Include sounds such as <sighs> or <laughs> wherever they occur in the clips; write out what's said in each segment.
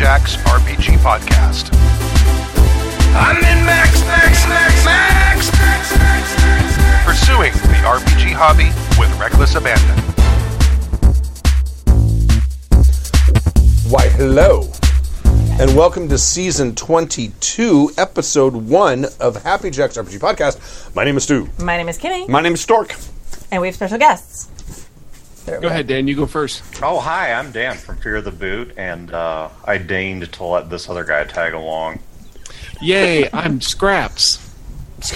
Jack's RPG Podcast. I'm in Max, Max, Max, Max, Max, Max, Max. Pursuing the RPG hobby with reckless abandon. Why, hello, and welcome to season 22, episode 1 of Happy Jack's RPG Podcast. My name is Stu. My name is Kimmy, My name is Stork. and we have special guests. There Go ahead, Dan. You go first. Oh, hi, I'm Dan from Fear the Boot, and uh, I deigned to let this other guy tag along. Yay! I'm Scraps. <laughs>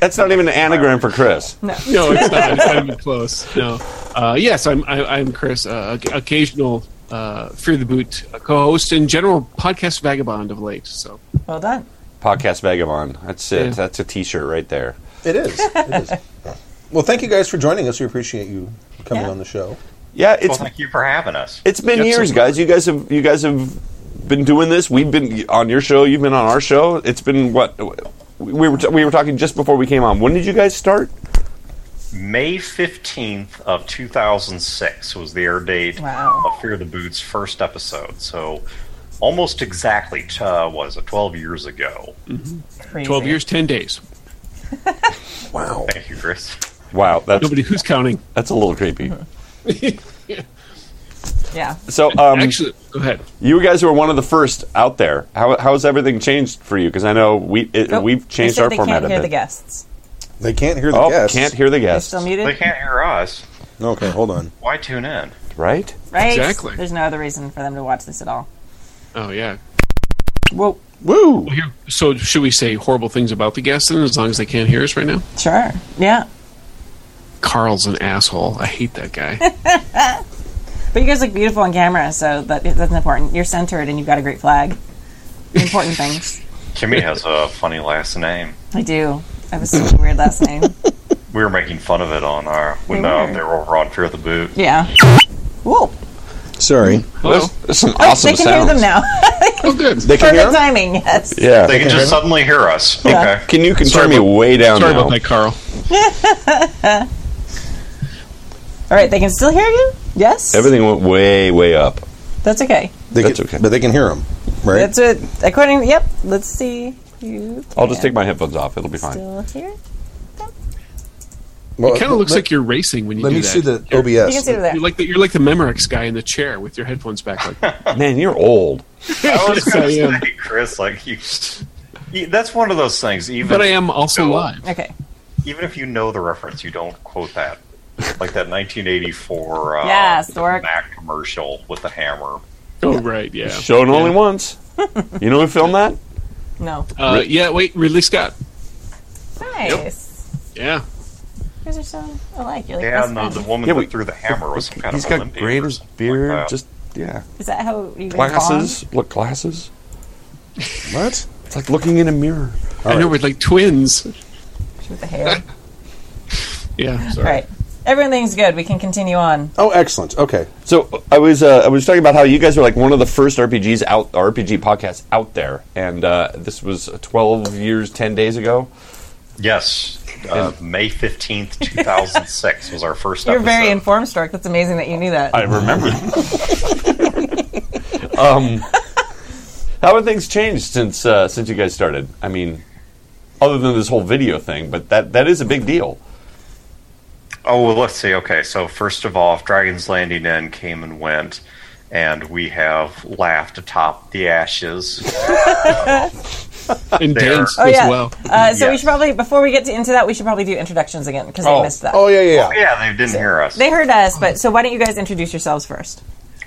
That's not even an anagram for Chris. No, it's not. It's not even close. No. Uh, yes, I'm. I, I'm Chris. Uh, occasional uh, Fear the Boot uh, co-host and general podcast vagabond of late. So Well done. Podcast Vagabond. That's it. Yeah. That's a T-shirt right there. It is. It is. <laughs> well, thank you guys for joining us. We appreciate you coming Yeah. on the show. Yeah, Well, it's thank you for having us. it's been Yep, years, guys. You guys have you guys have been doing this. We've been on your show. You've been on our show. It's been what we were t- we were talking just before we came on. When did you guys start? May 15th of 2006 was the air date Wow. of Fear the Boot's first episode. So almost exactly, uh, was it 12 years ago? Crazy. twelve years, ten days. <laughs> Wow. Thank you, Chris. Wow, that's Nobody who's counting. that's a little creepy. <laughs> Yeah. So, um, Actually, go ahead. you guys were one of the first out there. How how's everything changed for you? Because I know we it, Oh, we've changed said our they format They can't a hear bit. the guests. They can't hear the oh, guests. can't hear the They're guests. still muted. They can't hear us. Okay, hold on. Why tune in? Right? Right. Exactly. There's no other reason for them to watch this at all. Oh yeah. Whoa. Woo! Well, here, so should we say horrible things about the guests then, as long as they can't hear us right now? Sure. Yeah. Carl's an asshole. I hate that guy. <laughs> But you guys look beautiful on camera, so that, that's important. You're centered, and you've got a great flag. Important things. <laughs> Kimmy has a funny last name. I do. I have a super weird last name. <laughs> We were making fun of it on our when We uh, they were over on Fear the Boot. Yeah. Whoa. Sorry. Hello. There's, there's some Oh, awesome they can sounds. hear them now. Oh, good. They can hear Perfect 'em? timing. Yes. Yeah. They can just suddenly hear us. Yeah. Okay. Can you can Sorry turn me way down Sorry now? about that, Carl. All right. They can still hear you. Yes. Everything went way way up. That's okay. They That's can, okay. But they can hear them, right? That's it. According. Yep. Let's see. You I'll just take my headphones off. It'll be fine. Still here. well, It kind of looks let- like you're racing when you Let do me that. see the You're- You can OBS. see that. You're like the, you're like the Memorex guy in the chair with your headphones back. Like, <laughs> Man, you're old. I was Yes, going to am. say, Chris, like you, you- that's one of those things. Even but I am also No. live. Okay. even if you know the reference, you don't quote that. Like that 1984 uh, Yes, the work. Mac commercial with the hammer. Oh right, yeah. Shown only once. You know who filmed that? <laughs> No. Uh, yeah, wait, Ridley Scott. Nice. Yeah, You guys are so alike. You're like Yeah, best and the, the woman Yeah, that we- threw the hammer was kind He's of got Olympian gray in or his something beard. like just yeah, Is that how you guys glasses. Look, glasses. <laughs> What? It's like looking in a mirror. I know we're like twins. with the hair? <laughs> Yeah, sorry. right. Everything's good. We can continue on. Oh, excellent. Okay. So I was uh, I was talking about how you guys are like one of the first RPGs out RPG podcasts out there, and uh, this was 12 years 10 days ago. Yes, uh, May 15th, 2006 <laughs> was our first You're episode. very informed, Stark. That's amazing that you knew that. I remember. <laughs> <laughs> um, how have things changed since uh, since you guys started? I mean, other than this whole video thing, but that that is a big deal. Oh, well, let's see. Okay, so first of all, if Dragon's Landing Inn came and went, and we have laughed atop the ashes. <laughs> And There. dance oh as yeah. well. Uh, so we should probably before we get to, into that, we should probably do introductions again because Oh. they missed that. Oh, yeah, yeah, yeah. yeah, they didn't hear us. They heard us, but so why don't you guys introduce yourselves first?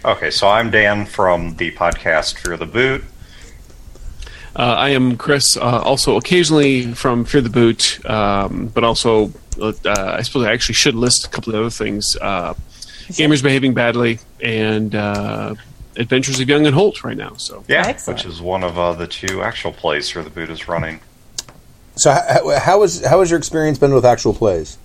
Okay, so I'm Dan from the podcast Fear the Boot. Uh, I am Chris, uh, also occasionally from Fear the Boot, um, but also uh, I suppose I actually should list a couple of other things: uh, Gamers Behaving Badly and uh, Adventures of Young and Holt right now. So Yeah, Excellent. which is one of uh, the two actual plays Fear the Boot is running. So, how, how, is, how has your experience been with actual plays?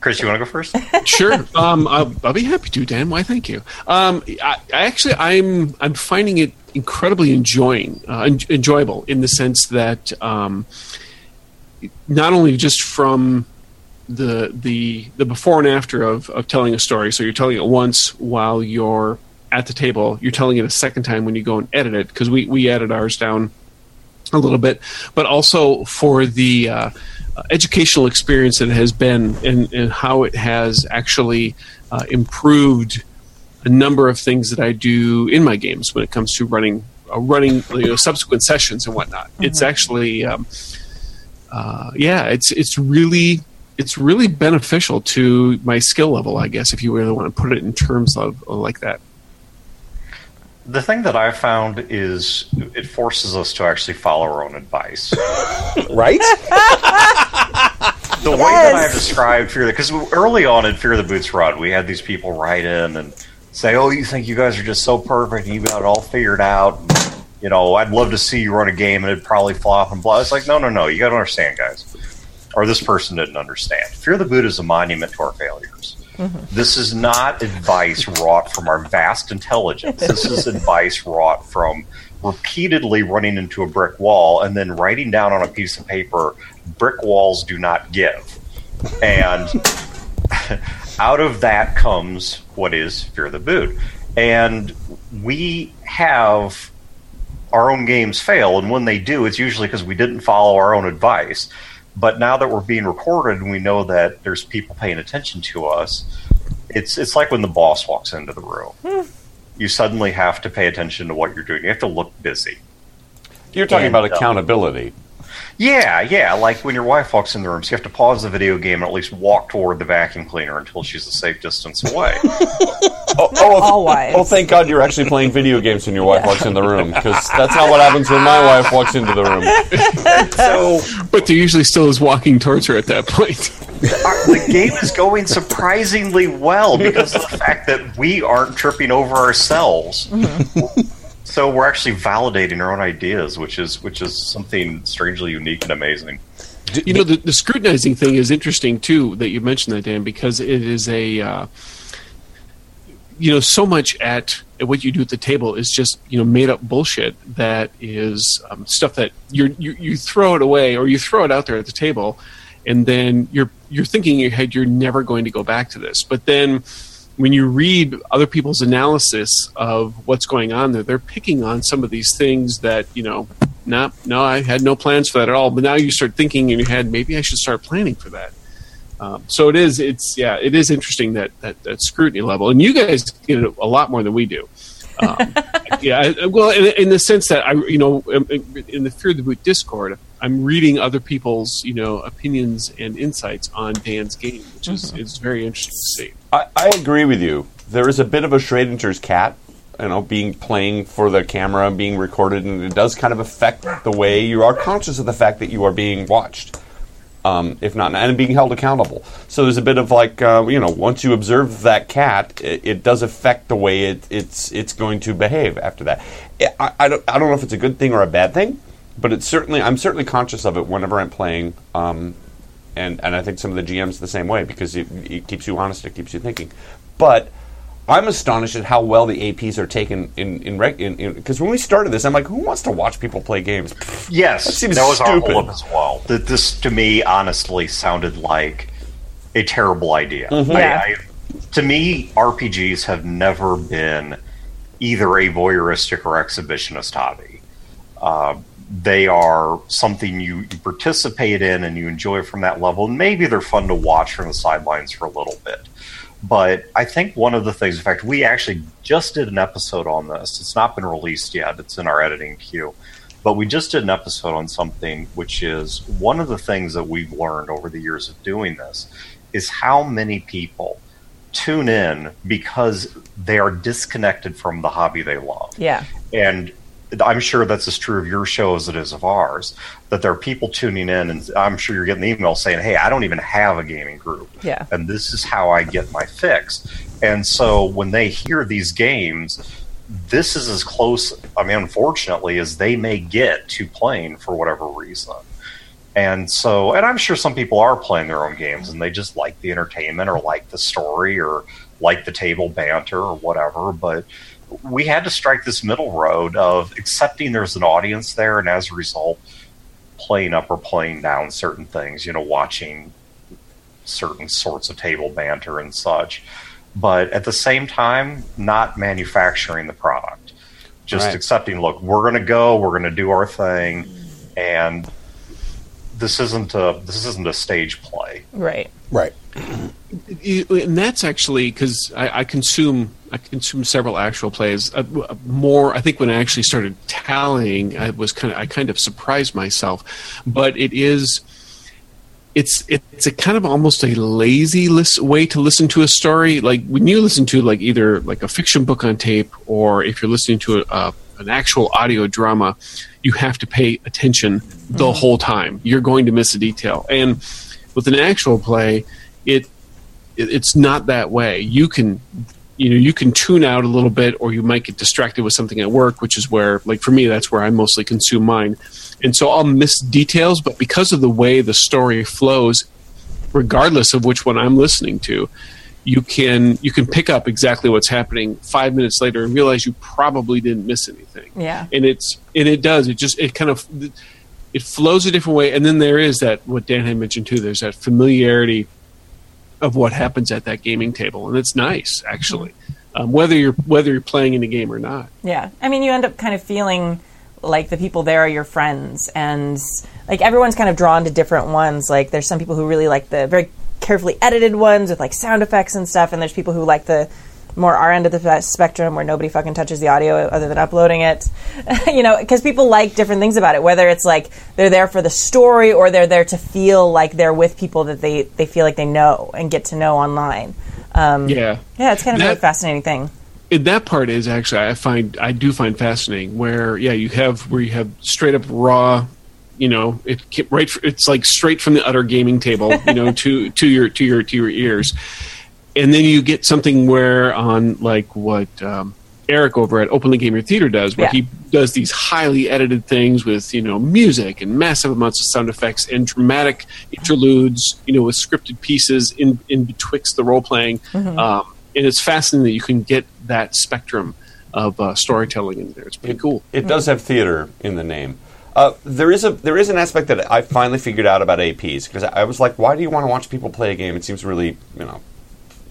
Chris, you want to go first? <laughs> sure, um, I'll, I'll be happy to, Dan. Why? Thank you. Um, I, I actually, I'm I'm finding it incredibly enjoying, uh, en- enjoyable in the sense that um, not only just from the the the before and after of, of telling a story. So you're telling it once while you're at the table. You're telling it a second time when you go and edit it because we we edit ours down a little bit, but also for the uh, educational experience that it has been and, and how it has actually uh, improved a number of things that I do in my games when it comes to running uh, running you know, subsequent sessions and whatnot. It's actually um, uh, yeah, it's it's really it's really beneficial to my skill level, I guess, if you really want to put it in terms of, of like that. The thing that I found is it forces us to actually follow our own advice. <laughs> Right? the way that I've described Fear because early on in Fear the Boots Rod, we had these people write in and say, "Oh, you think you guys are just so perfect and you got it all figured out." And, you know, I'd love to see you run a game and it'd probably flop and blah. It's like, no, no, no. You got to understand, guys. Or this person didn't understand. Fear the Boot is a monument to our failures. Mm-hmm. This is not advice wrought from our vast intelligence. This is <laughs> advice wrought from repeatedly running into a brick wall and then writing down on a piece of paper, brick walls do not give. And <laughs> out of that comes what is Fear the Boot. And we have our own games fail, and when they do, it's usually because we didn't follow our own advice. But now that we're being recorded and we know that there's people paying attention to us, it's it's like when the boss walks into the room. You suddenly have to pay attention to what you're doing. You have to look busy. You're talking And, about uh, accountability. Yeah, yeah. Like when your wife walks in the room, so you have to pause the video game and at least walk toward the vacuum cleaner until she's a safe distance away. <laughs> Oh, oh, oh all wives. oh, thank God you're actually playing video games when your wife walks in the room because <laughs> that's not what happens when my wife walks into the room. <laughs> so But there usually still is walking towards her at that point. our, the game is going surprisingly well because of the fact that we aren't tripping over ourselves. Mm-hmm. So we're actually validating our own ideas, which is which is something strangely unique and amazing. You know, the, the scrutinizing thing is interesting too that you mentioned that, Dan, because it is a, uh, you know, so much at, at what you do at the table is just you know made up bullshit that is um, stuff that you you throw it away or you throw it out there at the table, and then you're you're thinking in your head you're never going to go back to this, but then when you read other people's analysis of what's going on there, they're picking on some of these things that you know, no, no, I had no plans for that at all. But now you start thinking in your head, maybe I should start planning for that. Um, so it is, it's yeah, it is interesting that that, that scrutiny level, and you guys get it a lot more than we do. Um, <laughs> yeah, well, in, in the sense that I, you know, in, the Fear the Boot Discord, I'm reading other people's, you know, opinions and insights on Dan's game, which is is very interesting to see. I, I agree with you. There is a bit of a Schrodinger's cat, you know, being playing for the camera and being recorded, and it does kind of affect the way you are conscious of the fact that you are being watched, um, if not, and being held accountable. So there's a bit of like, uh, you know, once you observe that cat, it, it does affect the way it, it's it's going to behave after that. I, I, don't, I don't know if it's a good thing or a bad thing, but it's certainly I'm certainly conscious of it whenever I'm playing. Um, and and I think some of the GMs the same way because it, it keeps you honest, it keeps you thinking. But I'm astonished at how well the APs are taken in in because in, in, 'cause when we started this, I'm like, who wants to watch people play games? <laughs> Yes, That seems that, was our stupid. hold up as well. That this to me honestly sounded like a terrible idea. Mm-hmm. I, Yeah. I, to me, RPGs have never been either a voyeuristic or exhibitionist hobby. Uh, they are something you, you participate in and you enjoy from that level. And maybe they're fun to watch from the sidelines for a little bit. But I think one of the things, in fact, we actually just did an episode on this. It's not been released yet, it's in our editing queue. But we just did an episode on something which is one of the things that we've learned over the years of doing this is how many people tune in because they are disconnected from the hobby they love Yeah. and I'm sure that's as true of your show as it is of ours. That there are people tuning in, and I'm sure you're getting emails saying, "Hey, I don't even have a gaming group, Yeah. and this is how I get my fix." And so when they hear these games, this is as close, I mean, unfortunately, as they may get to playing for whatever reason. And so, and I'm sure some people are playing their own games and they just like the entertainment or like the story or like the table banter or whatever. But we had to strike this middle road of accepting there's an audience there and as a result, playing up or playing down certain things, you know, watching certain sorts of table banter and such. but at the same time, not manufacturing the product. Just Right. accepting, look, we're going to go, we're going to do our thing, and this isn't a this isn't a stage play. Right. Right. <clears throat> And that's actually because I, I consume I consume several actual plays uh, more. I think when I actually started tallying, I was kind of I kind of surprised myself, but it is it's it's a kind of almost a lazy lis- way to listen to a story. Like when you listen to like either like a fiction book on tape or if you're listening to a, a, an actual audio drama, you have to pay attention the whole time. You're going to miss a detail, and with an actual play, it it- it's not that way. You can you know you can tune out a little bit or you might get distracted with something at work which is where like for me that's where i mostly consume mine and so i'll miss details but because of the way the story flows regardless of which one i'm listening to you can you can pick up exactly what's happening five minutes later and realize you probably didn't miss anything Yeah. and it's and it does it just it kind of it flows a different way and then there is that what dan had mentioned too there's that familiarity of what happens at that gaming table and it's nice actually um, whether you're whether you're playing in a game or not Yeah. I mean, you end up kind of feeling like the people there are your friends, and like everyone's kind of drawn to different ones. Like, there's some people who really like the very carefully edited ones with like sound effects and stuff, and there's people who like the more our end of the spectrum where nobody fucking touches the audio other than uploading it. <laughs> you know, because people like different things about it, whether it's like they're there for the story or they're there to feel like they're with people that they, they feel like they know and get to know online. Um, yeah yeah, it's kind of a really fascinating thing. that part is actually I find I do find fascinating where yeah you have where you have straight up raw you know it right it's like straight from the utter gaming table you know <laughs> to to your to your to your ears and then you get something where on like what um, Eric over at Openly Gamer Theater does where Yeah. he does these highly edited things with you know music and massive amounts of sound effects and dramatic interludes you know with scripted pieces in in betwixt the role playing um, and it's fascinating that you can get that spectrum of uh, storytelling in there it's pretty cool It does have theater in the name. Uh, there is a there is an aspect that I finally figured out about APs because I was like, why do you want to watch people play a game? It seems really you know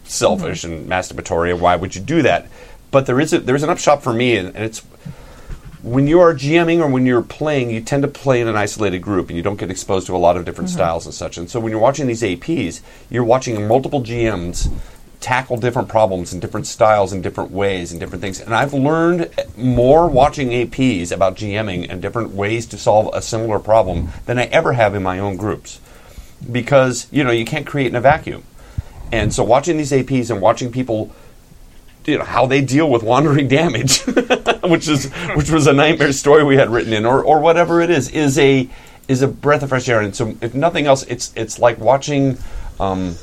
selfish and masturbatory. and Why would you do that? But there is a, there is an upshot for me, and, and it's when you are GMing or when you're playing, you tend to play in an isolated group and you don't get exposed to a lot of different mm-hmm. styles and such. And so when you're watching these APs, you're watching multiple GMs tackle different problems in different styles in different ways and different things. And I've learned more watching APs about GMing and different ways to solve a similar problem than I ever have in my own groups. Because, you know, you can't create in a vacuum. And so watching these APs and watching people you know how they deal with wandering damage, <laughs> which is which was a nightmare story we had written in, or or whatever it is, is a is a breath of fresh air. And so, if nothing else, it's it's like watching. Um,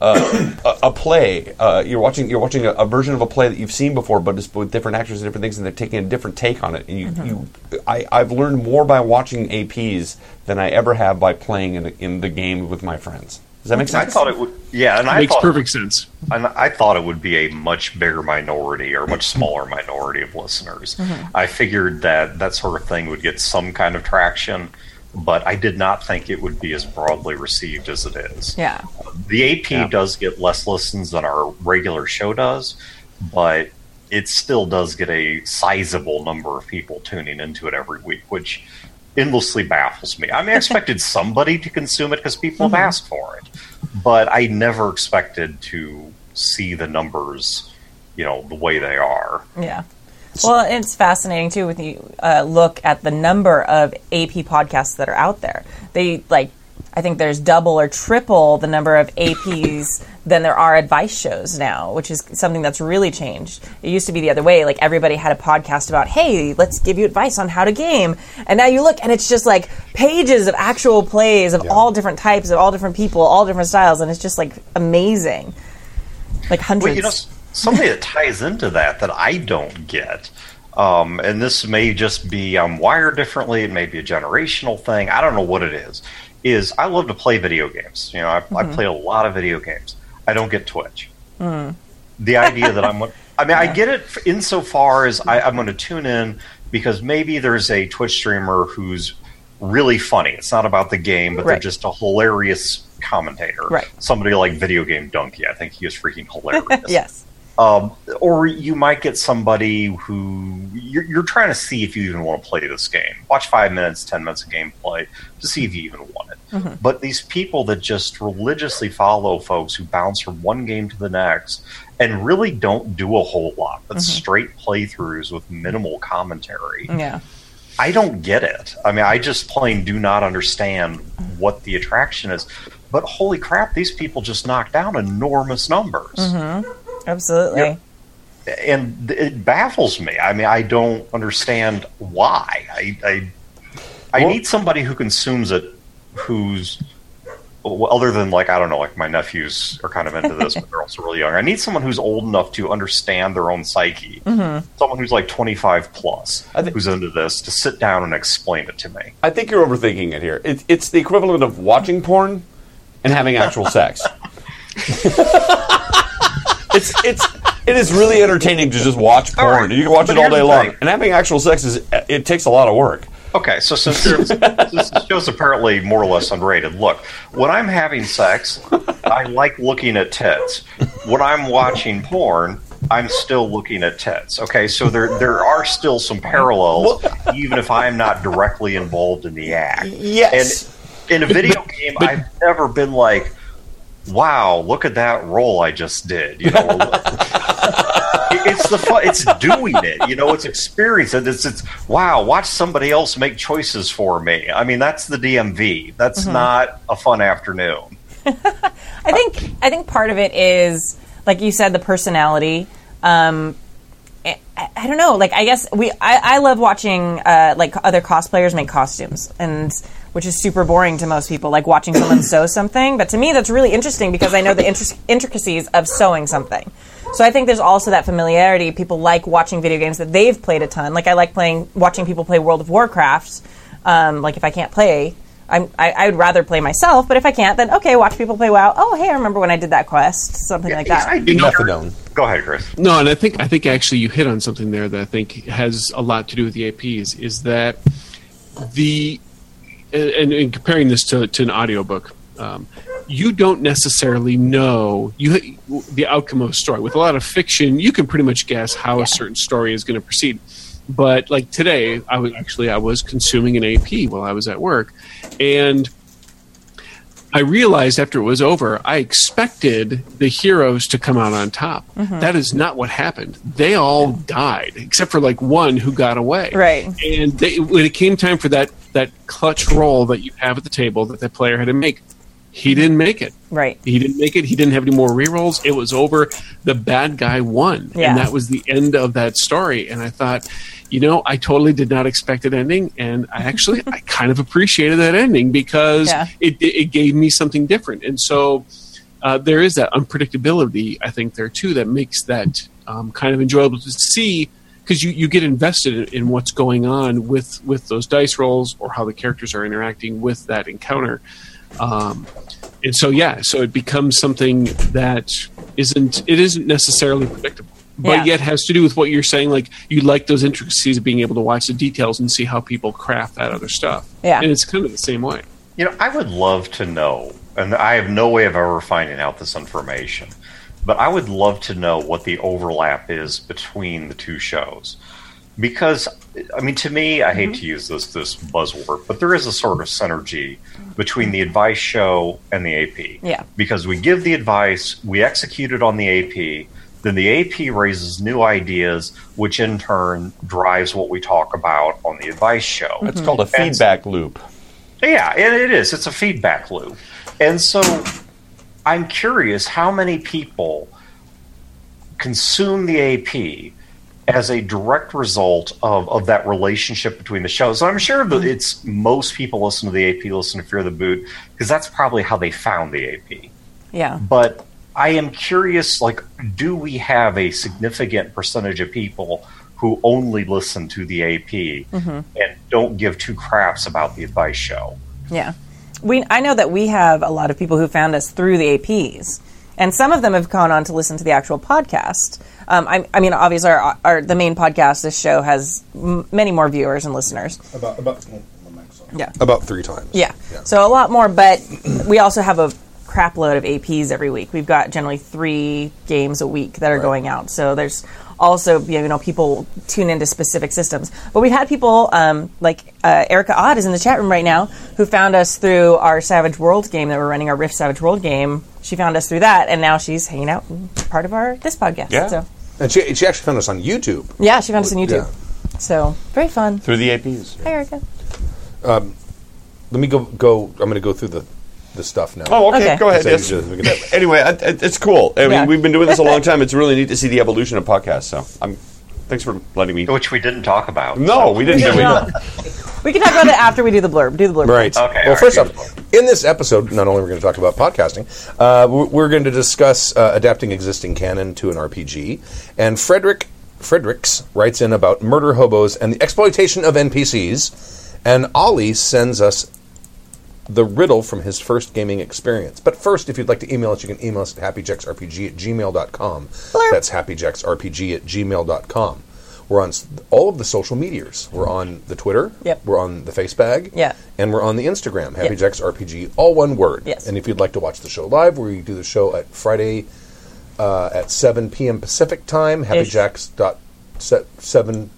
uh, a, a play. Uh, you're watching. You're watching a, a version of a play that you've seen before, but it's with different actors and different things, and they're taking a different take on it. And you, you I, I've learned more by watching APs than I ever have by playing in, in the game with my friends. Does that make I thought it would, yeah, and I makes thought, perfect sense And I thought it would be a much bigger minority or much smaller minority of listeners. Mm-hmm. I figured that that sort of thing would get some kind of traction, but I did not think it would be as broadly received as it is. Yeah. The AP does get less listens than our regular show does, but it still does get a sizable number of people tuning into it every week, which endlessly baffles me. I mean, I expected somebody to consume it because people have asked for it, but I never expected to see the numbers, you know, the way they are. Yeah. Well, it's fascinating too when you uh, look at the number of AP podcasts that are out there. They like, I think there's double or triple the number of APs than there are advice shows now, which is something that's really changed. It used to be the other way; like everybody had a podcast about, "Hey, let's give you advice on how to game," and now you look and it's just like pages of actual plays of all different types, of all different people, all different styles, and it's just like amazing. Like hundreds. Well, you know, something that ties into that that I don't get, um, and this may just be I'm wired differently. It may be a generational thing. I don't know what it is. Is I love to play video games. You know, I, I mm-hmm. play a lot of video games. I don't get Twitch. Mm. The idea that I'm, <laughs> I mean, I get it insofar as I, I'm going to tune in because maybe there's a Twitch streamer who's really funny. It's not about the game, but they're just a hilarious commentator. Right. Somebody like Video Game Dunkey. I think he is freaking <laughs> hilarious. Yes. Um, or you might get somebody who you're, you're trying to see if you even want to play this game. Watch five minutes, ten minutes of gameplay to see if you even want it. Mm-hmm. But these people that just religiously follow folks who bounce from one game to the next and really don't do a whole lot, but mm-hmm. straight playthroughs with minimal commentary. Yeah. I don't get it. I mean, I just plain do not understand what the attraction is. But holy crap, these people just knock down enormous numbers mm-hmm. Absolutely. Yep. and it baffles me. I mean, I don't understand why. I I, I Well- need somebody who consumes it, who's well, other than like I don't know, like my nephews are kind of into this, but they're also really young. I need someone who's old enough to understand their own psyche. Mm-hmm. Someone who's like twenty five plus, I thi- who's into this, to sit down and explain it to me. I think you're overthinking it here. It, it's the equivalent of watching porn and having actual sex. <laughs> it's it's it is really entertaining to just watch porn. right. You can watch But it all day long. And having actual sex is it takes a lot of work. Okay, so since this, show's apparently more or less unrated, look, when I'm having sex, I like looking at tits. When I'm watching porn, I'm still looking at tits. Okay, so there there are still some parallels, even if I'm not directly involved in the act. Yes. And in a video game, I've never been like, "Wow, look at that roll I just did." You know, <laughs> it's the fun. It's doing it. You know, it's experience. And it's it's wow. Watch somebody else make choices for me. I mean, that's the DMV. That's not a fun afternoon. <laughs> I think I think part of it is like you said the personality. Um, I, I don't know. Like I guess we I, I love watching uh, like other cosplayers make costumes and which is super boring to most people. Like watching someone sew <coughs> something, but to me that's really interesting because I know the intric- intricacies of sewing something. So I think there's also that familiarity. People like watching video games that they've played a ton. Like I like playing watching people play World of Warcraft. Um, like if I can't play, I'm, I, I would rather play myself. But if I can't, then okay, watch people play WoW. Oh, hey, I remember when I did that quest, something like that. I do Methadone. Go ahead, Chris. No, and I think I think actually you hit on something there that I think has a lot to do with the APs. Is that the and, and comparing this to, to an audiobook, um, you don't necessarily know you the outcome of a story. With a lot of fiction, you can pretty much guess how a certain story is going to proceed. But like today, I was actually I was consuming an AP while I was at work, and I realized after it was over, I expected the heroes to come out on top. That is not what happened. They all died, except for like one who got away. Right. And they, when it came time for that that clutch roll that you have at the table that the player had to make, he didn't make it. Right. He didn't make it. He didn't have any more rerolls. It was over. The bad guy won, Yeah. and that was the end of that story. And I thought, you know, I totally did not expect an ending, and I actually I kind of appreciated that ending because Yeah. it it gave me something different. And so uh, there is that unpredictability, I think, there too, that makes that um, kind of enjoyable to see because you, you get invested in, in what's going on with with those dice rolls or how the characters are interacting with that encounter. Um, and so yeah, so it becomes something that isn't it isn't necessarily predictable, but Yeah. yet has to do with what you're saying. Like you like those intricacies of being able to watch the details and see how people craft that other stuff. Yeah. and it's kind of the same way. You know, I would love to know, and I have no way of ever finding out this information, but I would love to know what the overlap is between the two shows. Because, I mean, to me, I hate mm-hmm. to use this this buzzword, but there is a sort of synergy between the advice show and the AP. Yeah. Because we give the advice, we execute it on the AP, then the AP raises new ideas, which in turn drives what we talk about on the advice show. It's called a feedback loop. Yeah, and it is. It's a feedback loop. And so I'm curious how many people consume the AP as a direct result of, of that relationship between the shows. So I'm sure that mm-hmm. it's most people listen to the AP, listen to Fear the Boot, because that's probably how they found the AP. Yeah. But I am curious, like, do we have a significant percentage of people who only listen to the AP mm-hmm. and don't give two craps about the advice show? Yeah. We, I know that we have a lot of people who found us through the APs, and some of them have gone on to listen to the actual podcast. Um, I, I mean, obviously, our, our the main podcast, this show has m- many more viewers and listeners. About about oh, my mic's on. Yeah. About three times. Yeah. So a lot more, but we also have a crap load of APs every week. We've got generally three games a week that are going out. So there's also you know people tune into specific systems. But we've had people um, like uh, Erica Odd is in the chat room right now who found us through our Savage World game that we're running, our Rift Savage World game. She found us through that, and now she's hanging out part of our this podcast. Yeah. So And she, she actually found us on YouTube. yeah, she found us on YouTube. Yeah. So very fun. Through the APs. Hi, Erica. Let me go. Go. I'm going to go through the the stuff now. Oh, okay, Okay. go ahead. Yes. you just- we can- Anyway, I, I- it's cool. I mean, Yeah. we've been doing this a long time. It's really neat to see the evolution of podcasts. So, I'm thanks for letting me. Which we didn't talk about. No, we didn't. We do can, talk- we can talk about it after we do the blurb. Do the blurb. Right. Okay, Well, all first right, off, in this episode, not only are we going to talk about podcasting, uh, we're, we're going to discuss uh, adapting existing canon to an RPG. And Frederick Fredericks writes in about murder hobos and the exploitation of NPCs. And Ollie sends us the riddle from his first gaming experience. But first, if you'd like to email us, you can email us at happyjacksrpg at gmail.com. That's happyjacksrpg at gmail.com. We're on all of the social medias. We're on the Twitter. Yep. We're on the Facebag. Yeah. And we're on the Instagram, happyjacksrpg, all one word. Yes. And if you'd like to watch the show live, we do the show at Friday uh, at 7 p.m. Pacific time, happyjacks dot 7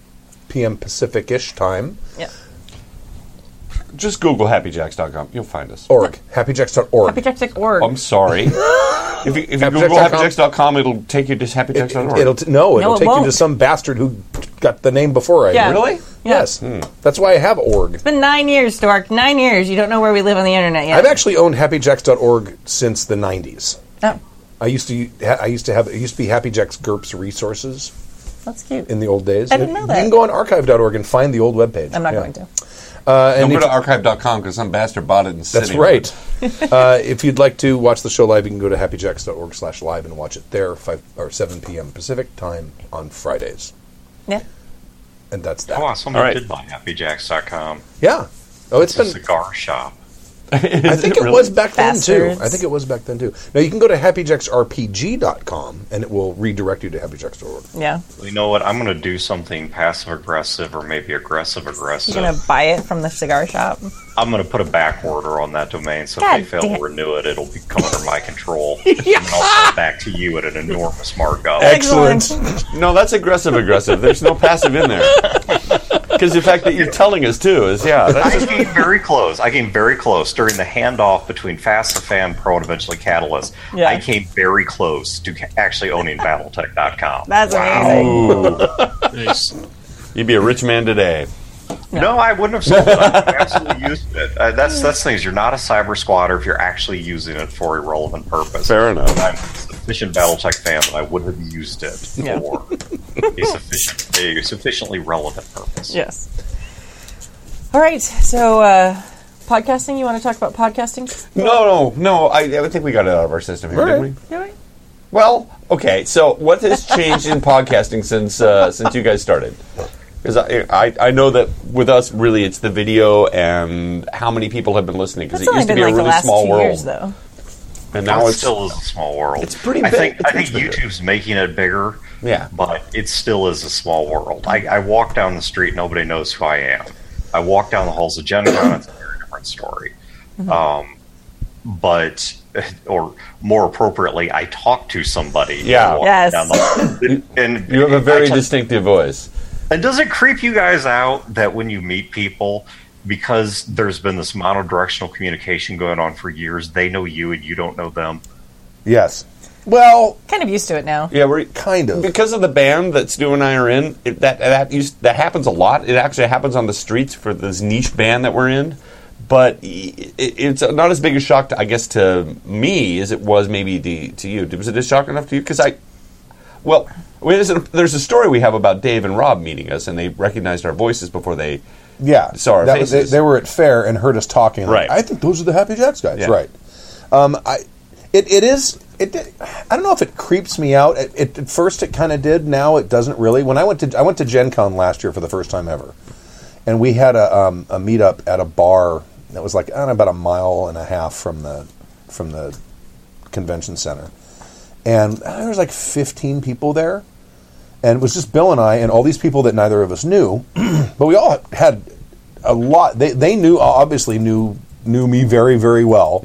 p.m. Pacific-ish time. Yeah. Just Google happyjacks.com. You'll find us. Org. Happyjacks.org. HappyJacks.org. I'm sorry. <laughs> if you, if you Happyjacks.com. Google happyjacks.com, it'll take you to happyjacks.org. It'll t- no, it'll it take you to won't. some bastard who got the name before I. Yeah. did. really? Yeah. Yes. Hmm. That's why I have org. It's been nine years, Stork. Nine years. You don't know where we live on the internet yet. I've actually owned happyjacks.org since the 90s. Oh, I used to I used to have it used to be Happy Jacks GURPS resources that's cute. in the old days. I didn't know that. You can go on archive.org and find the old webpage. I'm not Yeah. going to. Uh, and Don't go if- to archive.com because some bastard bought it and that's right. <laughs> uh, if you'd like to watch the show live, you can go to happyjacks.org slash live and watch it there, five or seven p.m. Pacific time on Fridays. Yeah. And that's that. Oh, wow, someone All right. did buy HappyJacks.com. Yeah. Oh, it's It's a been cigar shop. <laughs> I think it, was back then too. I think it was back then too. Now you can go to happyjacksrpg.com and it will redirect you to happyjacks.org. Yeah. You know what? I'm going to do something passive aggressive or maybe aggressive aggressive. You're going to buy it from the cigar shop. I'm going to put a back order on that domain, so God if they fail to renew it, it'll be come under my control. yeah. <laughs> And I'll sell it back to you at an enormous markup. Excellent. <laughs> No, that's aggressive aggressive. There's no passive in there. Because the fact that you're telling us too is yeah. That's I came very close. I came very close during the handoff between Fast FanPro and eventually Catalyst. Yeah. I came very close to actually owning BattleTech.com. That's amazing. Nice. you'd be a rich man today. No, I wouldn't have sold it. I absolutely used it. Uh, that's that's the thing is you're not a cyber squatter if you're actually using it for a relevant purpose. Fair enough. I'm sufficient BattleTech fan that I would have used it Yeah. for a sufficient, a sufficiently relevant purpose. Yes. All right. So, uh, podcasting. You want to talk about podcasting? No, no, no. I, I think we got it out of our system here, didn't we? Yeah, right. Well, okay. So, what has changed in podcasting since uh, since you guys started? Because I, I I know that with us, really, it's the video and how many people have been listening. Because it used to be like a the really last small two world, years, though. And Now now it still is a small world. It's pretty I big. think It's I think much bigger. YouTube's making it bigger. Yeah. but it still is a small world. I, I walk down the street, nobody knows who I am. I walk down the halls of Gen Con, it's a very different story. Mm-hmm. Um, but, or more appropriately, I talk to somebody. Yeah. Yes. down the- <laughs> and you have a very I distinctive voice. and does it creep you guys out that when you meet people, because there's been this monodirectional communication going on for years, they know you and you don't know them? Yes. Well, Kind of used to it now. Yeah, we're kind of. because of the band that Stu and I are in. It, that that used, that happens a lot. It actually happens on the streets for this niche band that we're in. But it, it's not as big a shock, to, I guess, to me as it was maybe the, to you. Was it a shock enough to you? Because I, well, there's a, there's a story we have about Dave and Rob meeting us, and they recognized our voices before they. Yeah. Saw our That was- they, faces. they were at fair and heard us talking. like, Right. I think those are the Happy Jacks guys. Yeah. Right. Um, I, it, it is. It. did- I don't know if it creeps me out. It, it, at first, it kind of did. Now it doesn't really. When I went to I went to Gen Con last year for the first time ever, and we had a um, a meetup at a bar that was like I don't know, about a mile and a half from the from the convention center, and uh, there was like fifteen people there, and it was just Bill and I and all these people that neither of us knew, <clears throat> but we all had a lot. They they knew obviously knew knew me very very well,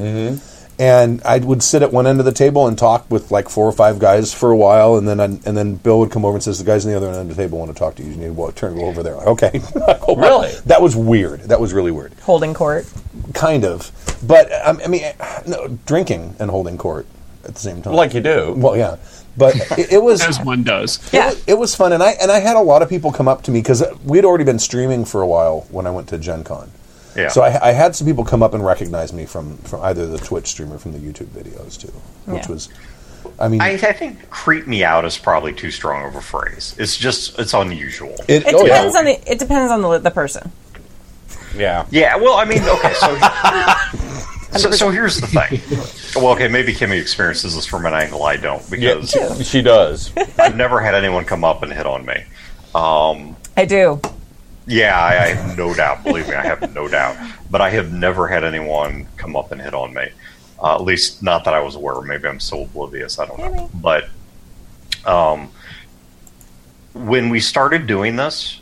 and I would sit at one end of the table and talk with like four or five guys for a while, and then I'd, and then Bill would come over and says, "The guys on the other end of the table want to talk to you. You need to walk, turn go over there." Like, okay, <laughs> Really? That was weird. That was really weird. Holding court. Kind of, but um, I mean, no, drinking and holding court at the same time. Like you do. well, yeah, but <laughs> it, it was As one does. Yeah. it, it was fun, and I and I had a lot of people come up to me because we'd already been streaming for a while when I went to Gen Con. Yeah. So I, I had some people come up and recognize me from, from either the Twitch stream or from the YouTube videos too, which Yeah. was, I mean, I, I think "creep me out" is probably too strong of a phrase. It's just it's unusual. it, It oh, yeah. depends on the. It depends on the the person. Yeah. Yeah, well, I mean, okay, so <laughs> <laughs> so, so here's the thing. <laughs> Well, okay, maybe Kimmy experiences this from an angle I don't because she, she does. <laughs> I've never had anyone come up and hit on me. Um, I do. yeah, I, I have no doubt. Believe me, I have no doubt. But I have never had anyone come up and hit on me. Uh, at least not that I was aware. of. Maybe I'm so oblivious. I don't know. Maybe. But um, when we started doing this,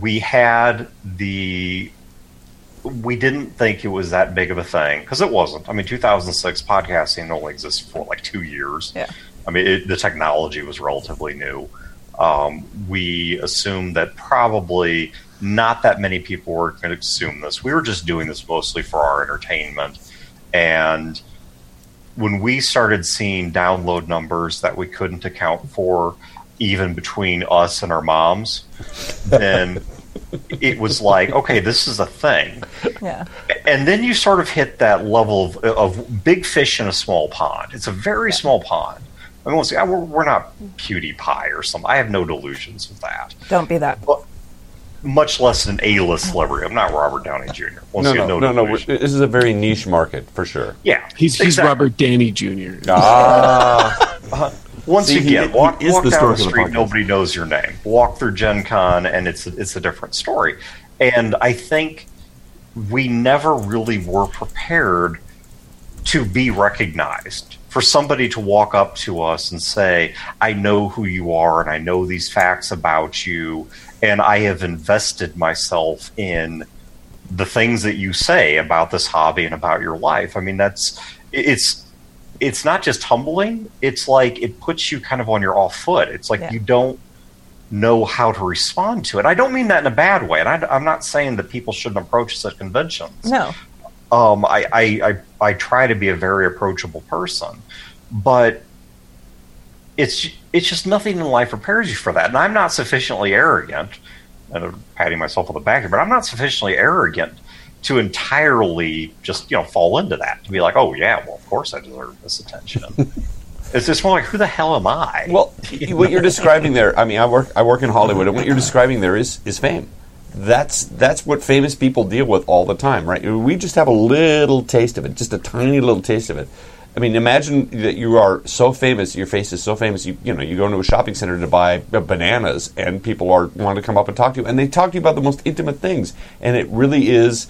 we had the we didn't think it was that big of a thing because it wasn't. I mean, 2006 podcasting only existed for like two years. Yeah. I mean, it, the technology was relatively new. Um, we assumed that probably not that many people were going to consume this. We were just doing this mostly for our entertainment. And when we started seeing download numbers that we couldn't account for, even between us and our moms, then <laughs> it was like, okay, this is a thing. Yeah. And then you sort of hit that level of, of big fish in a small pond. It's a very small pond. I mean, we'll say, "Ah, we're, we're not cutie pie or something. I have no delusions of that. Don't be that. Much less an A-list celebrity. I'm not Robert Downey Jr. Once No, again, no, no, no. delusions. This is a very niche market for sure. Yeah, He's, he's. Robert Danny Jr. Ah, <laughs> Once See, he- again, he walk, is walk the down the the street, podcast. nobody knows your name. Walk through Gen Con, and it's it's a different story. And I think we never really were prepared to be recognized. For somebody to walk up to us and say, I know who you are and I know these facts about you, and I have invested myself in the things that you say about this hobby and about your life. I mean, that's it's it's not just humbling. It's like it puts you kind of on your off foot. It's like Yeah. you don't know how to respond to it. I don't mean that in a bad way, and I, am not saying that people shouldn't approach at conventions. No. Um, I, I, I I try to be a very approachable person, but it's it's just nothing in life prepares you for that. And I'm not sufficiently arrogant, and I'm patting myself on the back here, but I'm not sufficiently arrogant to entirely just you know fall into that to be like, oh yeah, well of course I deserve this attention. <laughs> it's just more like, who the hell am I? well, <laughs> what you're describing there. I mean, I work. I work in Hollywood, and what you're describing there is is fame. That's that's what famous people deal with all the time, right? We just have a little taste of it, just a tiny little taste of it. I mean, imagine that you are so famous, your face is so famous. You you know, you go into a shopping center to buy bananas, and people are want to come up and talk to you, and they talk to you about the most intimate things, and it really is.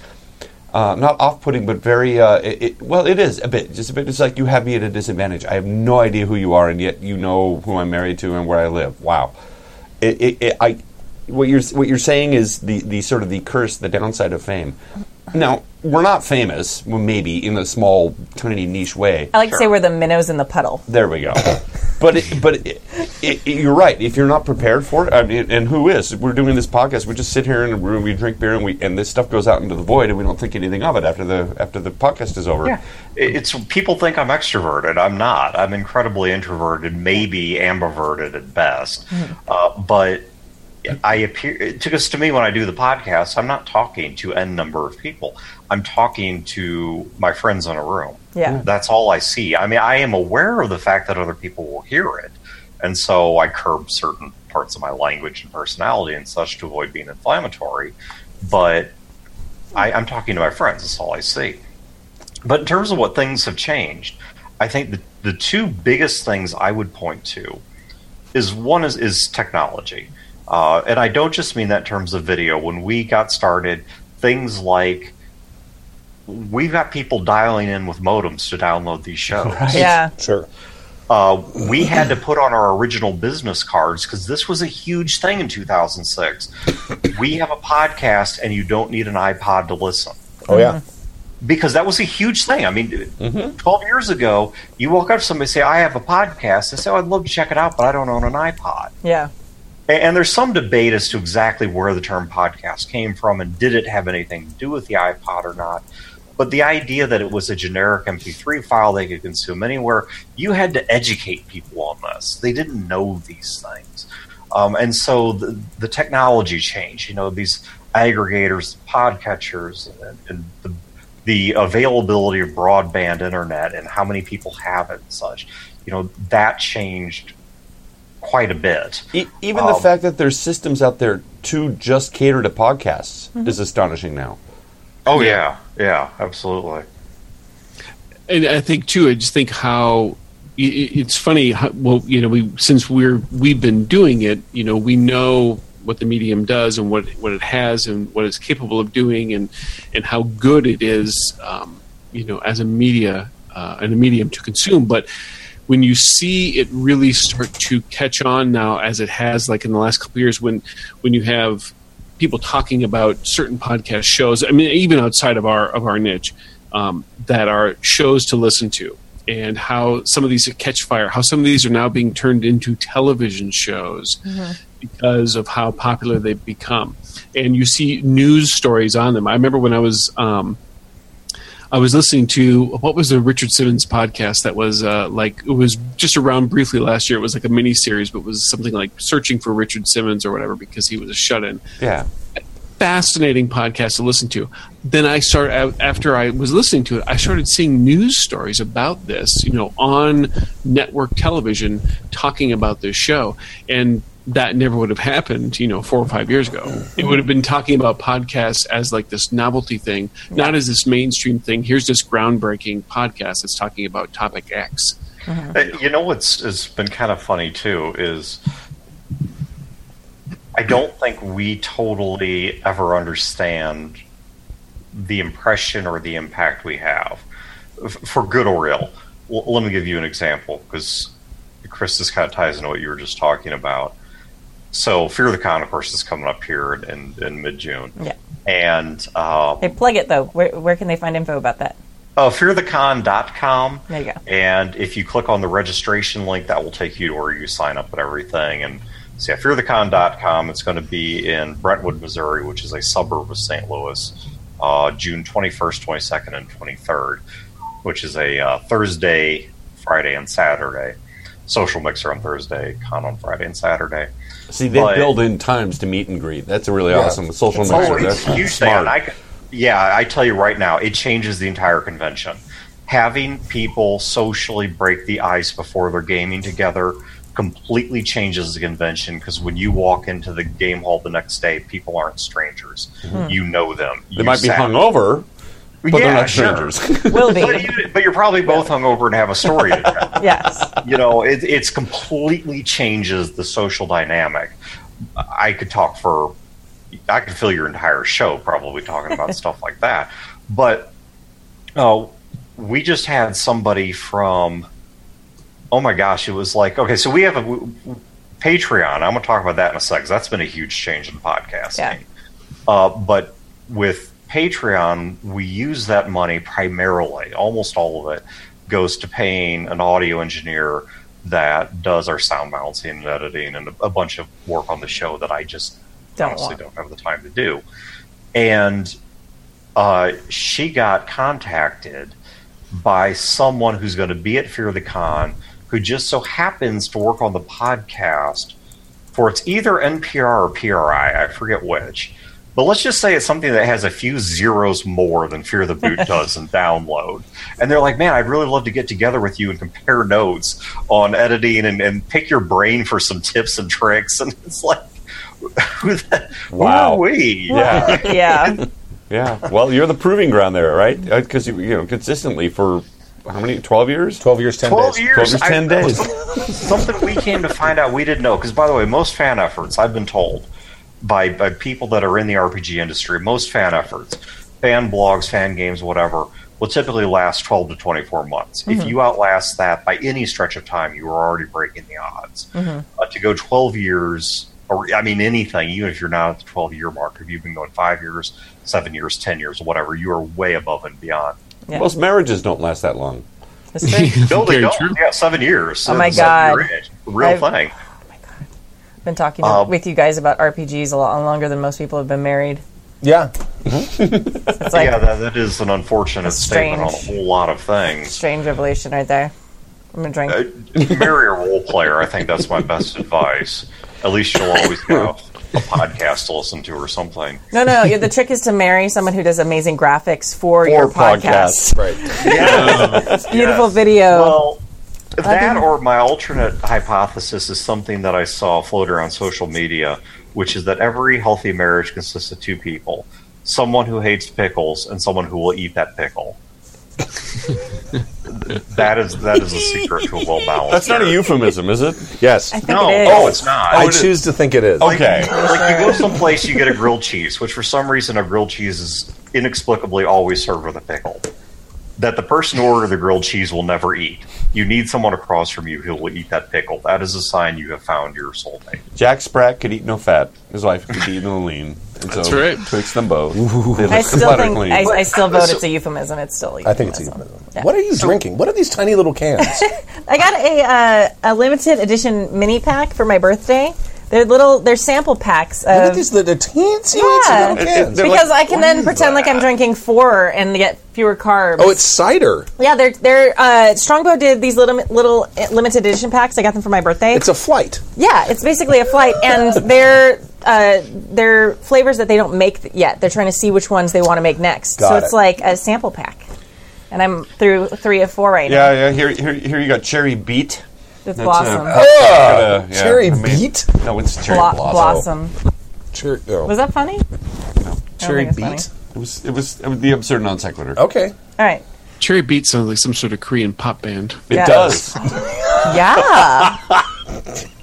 Uh, not off-putting, but very. Uh, it, it, well, it is a bit, just a bit. It's like you have me at a disadvantage. I have no idea who you are, and yet you know who I'm married to and where I live. Wow. It, I, what you're what you're saying is the, the sort of the curse, the downside of fame. Now we're not famous, well, maybe in a small, tiny niche way. I like to say we're the minnows in the puddle. There we go. But it, but it, it, it- you're right. If you're not prepared for it, I mean, and who is? We're doing this podcast. We just sit here in a room, we drink beer, and we and this stuff goes out into the void, and we don't think anything of it after the after the podcast is over. Yeah, it's people think I'm extroverted. I'm not. I'm incredibly introverted, maybe ambiverted at best. Uh, but I appear because to me when I do the podcast, I'm not talking to n number of people. I'm talking to my friends in a room. Yeah. Hmm. That's all I see. I mean, I am aware of the fact that other people will hear it, and so I curb certain parts of my language and personality and such to avoid being inflammatory. But I, I'm talking to my friends. That's all I see. But in terms of what things have changed, I think the, the two biggest things I would point to is one is, is technology. Uh, and I don't just mean that in terms of video. When we got started, things like we've got people dialing in with modems to download these <laughs> shows. Yeah. Sure. Uh, we had to put on our original business cards because this was a huge thing in 2006. we have a podcast, and you don't need an iPod to listen. Oh yeah. because that was a huge thing. I mean, Mm-hmm. 12 years ago, you walk up to somebody and say, I have a podcast. They say, oh, I'd love to check it out, but I don't own an iPod. Yeah. And, there's some debate as to exactly where the term podcast came from and did it have anything to do with the iPod or not. But the idea that it was a generic MP3 file they could consume anywhere, you had to educate people on this. They didn't know these things. Um, and so the, the technology changed. You know, these aggregators, podcatchers, and, and the, the availability of broadband internet and how many people have it and such, you know, that changed quite a bit. E- even the Um, fact that there's systems out there to just cater to podcasts is astonishing now. Oh yeah, yeah, absolutely. and I think too, I just think how i- i- it's funny. How, well, you know, we since we're we've been doing it, you know, we know what the medium does and what what it has and what it's capable of doing and and how good it is, um, you know, as a media uh, and a medium to consume. But when you see it really start to catch on now, as it has, like in the last couple of years, when when you have people talking about certain podcast shows. I mean, even outside of our of our niche, um, that are shows to listen to, and how some of these catch fire. How some of these are now being turned into television shows because of how popular they've become. And you see news stories on them. I remember when I was. Um, I was listening to what was the Richard Simmons podcast that was uh, like it was just around briefly last year. It was like a mini series, but it was something like searching for Richard Simmons or whatever because he was a shut in Yeah. fascinating podcast to listen to. Then I started after I was listening to it, I started seeing news stories about this, you know, on network television talking about this show, and that never would have happened, you know, four or five years ago. It would have been talking about podcasts as like this novelty thing, not as this mainstream thing. Here's this groundbreaking podcast that's talking about topic X. Uh, You know what's has been kind of funny too is I don't think we totally ever understand the impression or the impact we have, for good or ill. L- let me give you an example because Chris, this kind of ties into what you were just talking about. So, Fear the Con, of course, is coming up here in, in mid June. Yeah. And um, Hey, plug it though. Where, where can they find info about that? uh, fearthecon.com. There you go. And if you click on the registration link, that will take you to where you sign up and everything. And so, yeah, fearthecon.com. It's going to be in Brentwood, Missouri, which is a suburb of St. Louis, uh, June 21st, 22nd, and 23rd, which is a uh, Thursday, Friday, and Saturday. Social Mixer on Thursday, Con on Friday and Saturday. See, they But- build in times to meet and greet. That's a really Yeah. awesome social It's mixer. It's That's huge thing. smart. And yeah, I tell you right now, it changes the entire convention. Having people socially break the ice before they're gaming together completely changes the convention because when you walk into the game hall the next day, people aren't strangers. Hmm. You know them. They might be hungover, but yeah, they're not sure. strangers. Will <laughs> be. But, you, but you're probably both hungover and have a story to tell. <laughs> yes. you know, it, it's completely changes the social dynamic. I could talk for, I could fill your entire show probably talking about <laughs> stuff like that. But, oh, we just had somebody from, oh my gosh, it was like, okay, so we have a w- Patreon. I'm going to talk about that in a. 'cause That's been a huge change in podcasting. Yeah. Uh, but with Patreon, we use that money primarily, almost all of it goes to paying an audio engineer that does our sound balancing and editing and a, bunch of work on the show that I just Don't honestly want. don't have the time to do. And uh, she got contacted by someone who's going to be at Fear the Con who just so happens to work on the podcast for it's either NPR or PRI, I forget which. But let's just say it's something that has a few zeros more than Fear the Boot <laughs> does in download. And they're like, man, I'd really love to get together with you and compare notes on editing and, and pick your brain for some tips and tricks. <laughs> And it's like, who, the, Wow. who are we? yeah, <laughs> Yeah. yeah. Well, you're the proving ground there, right? Uh, because you, you know consistently for how many? Twelve years. 12 years, 10 12 days. years. 12 years, 10 that was days. something we came to find out we didn't know. Because, by the way, most fan efforts, I've been told by, by people that are in the RPG industry, most fan efforts, fan blogs, fan games, whatever, will typically last 12 to 24 months. If you outlast that by any stretch of time, you are already breaking the odds. Uh, to go 12 years or I mean anything, even if you're not at the 12 year mark, if you've been going five years, seven years, 10 years, whatever, you are way above and beyond. Yeah. Most marriages don't last that long. That's true. <laughs> No, they Very don't. true. Yeah, seven years. Oh my God. Real I've- thing. Been talking to, Um, with you guys about RPGs a lot longer than most people have been married. Yeah. <laughs> It's like yeah, that, that is an unfortunate That's statement on a whole lot of things. strange revelation right there. I'm gonna drink. Uh, marry a role player. I think that's my best <laughs> advice. At least you'll always have a podcast to listen to or something. no, no, no. The trick is to marry someone who does amazing graphics for, your podcast. podcasts. Right. <laughs> Beautiful Yes. video. Well, that or my alternate hypothesis is something that I saw float around social media, which is that every healthy marriage consists of two people someone who hates pickles and someone who will eat that pickle. <laughs> that is that is a secret to a well <laughs> balanced. That's not a euphemism, is it? Yes. I think No, it is. oh, it's not. I oh, it is- choose to think it is. Okay. like you go someplace, you get a grilled cheese, which for some reason a grilled cheese is inexplicably always served with a pickle. That the person who ordered the grilled cheese will never eat. You need someone across from you who will eat that pickle. That is a sign you have found your soulmate. Jack Sprat could eat no fat. His wife could eat no lean. And That's so right. Twixt them both. I still think clean. I, I still vote it's a euphemism. It's still. A I think it's a euphemism. euphemism. Yeah. What are you drinking? What are these tiny little cans? <laughs> I got a uh, a limited edition mini pack for my birthday. They're little. They're sample packs. Look at Of, these little teensy Yeah. little It- it- cans. they're because like- I can then is pretend like I'm drinking four and get fewer carbs. Oh, it's cider. yeah. They're they're uh, Strongbow did these little little uh, limited edition packs. I got them for my birthday. It's a flight. Yeah, it's basically a flight, and <laughs> they're uh, they're flavors that they don't make yet. They're trying to see which ones they want to make next. so Got it's like a sample pack, and I'm through three of four right now. Yeah, yeah. Here, here, here you got cherry beet. It's That's, uh, blossom, Got a- yeah, Cherry I mean- beet? No, it's cherry Blo- blossom. blossom. Cher- oh, Was that funny? cherry think it's beet? It was, it was, it was the absurd non sequitur. Okay. All right. Cherry Beat sounds like some sort of Korean pop band. It Yeah. does. <laughs> Yeah. <laughs> I'm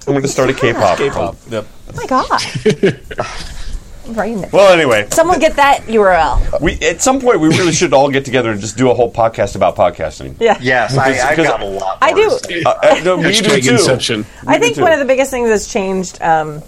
going to start a K-pop. K-pop. Yep. oh my god. <laughs> I'm writing it. Well, anyway, Someone get that URL. we at some point we really should all get together and just do a whole podcast about podcasting. Yeah. Yes, I, I've got a lot. I do. to say. Uh, uh, no, we do too. Inception. I do think too. one of the biggest things that's changed, um,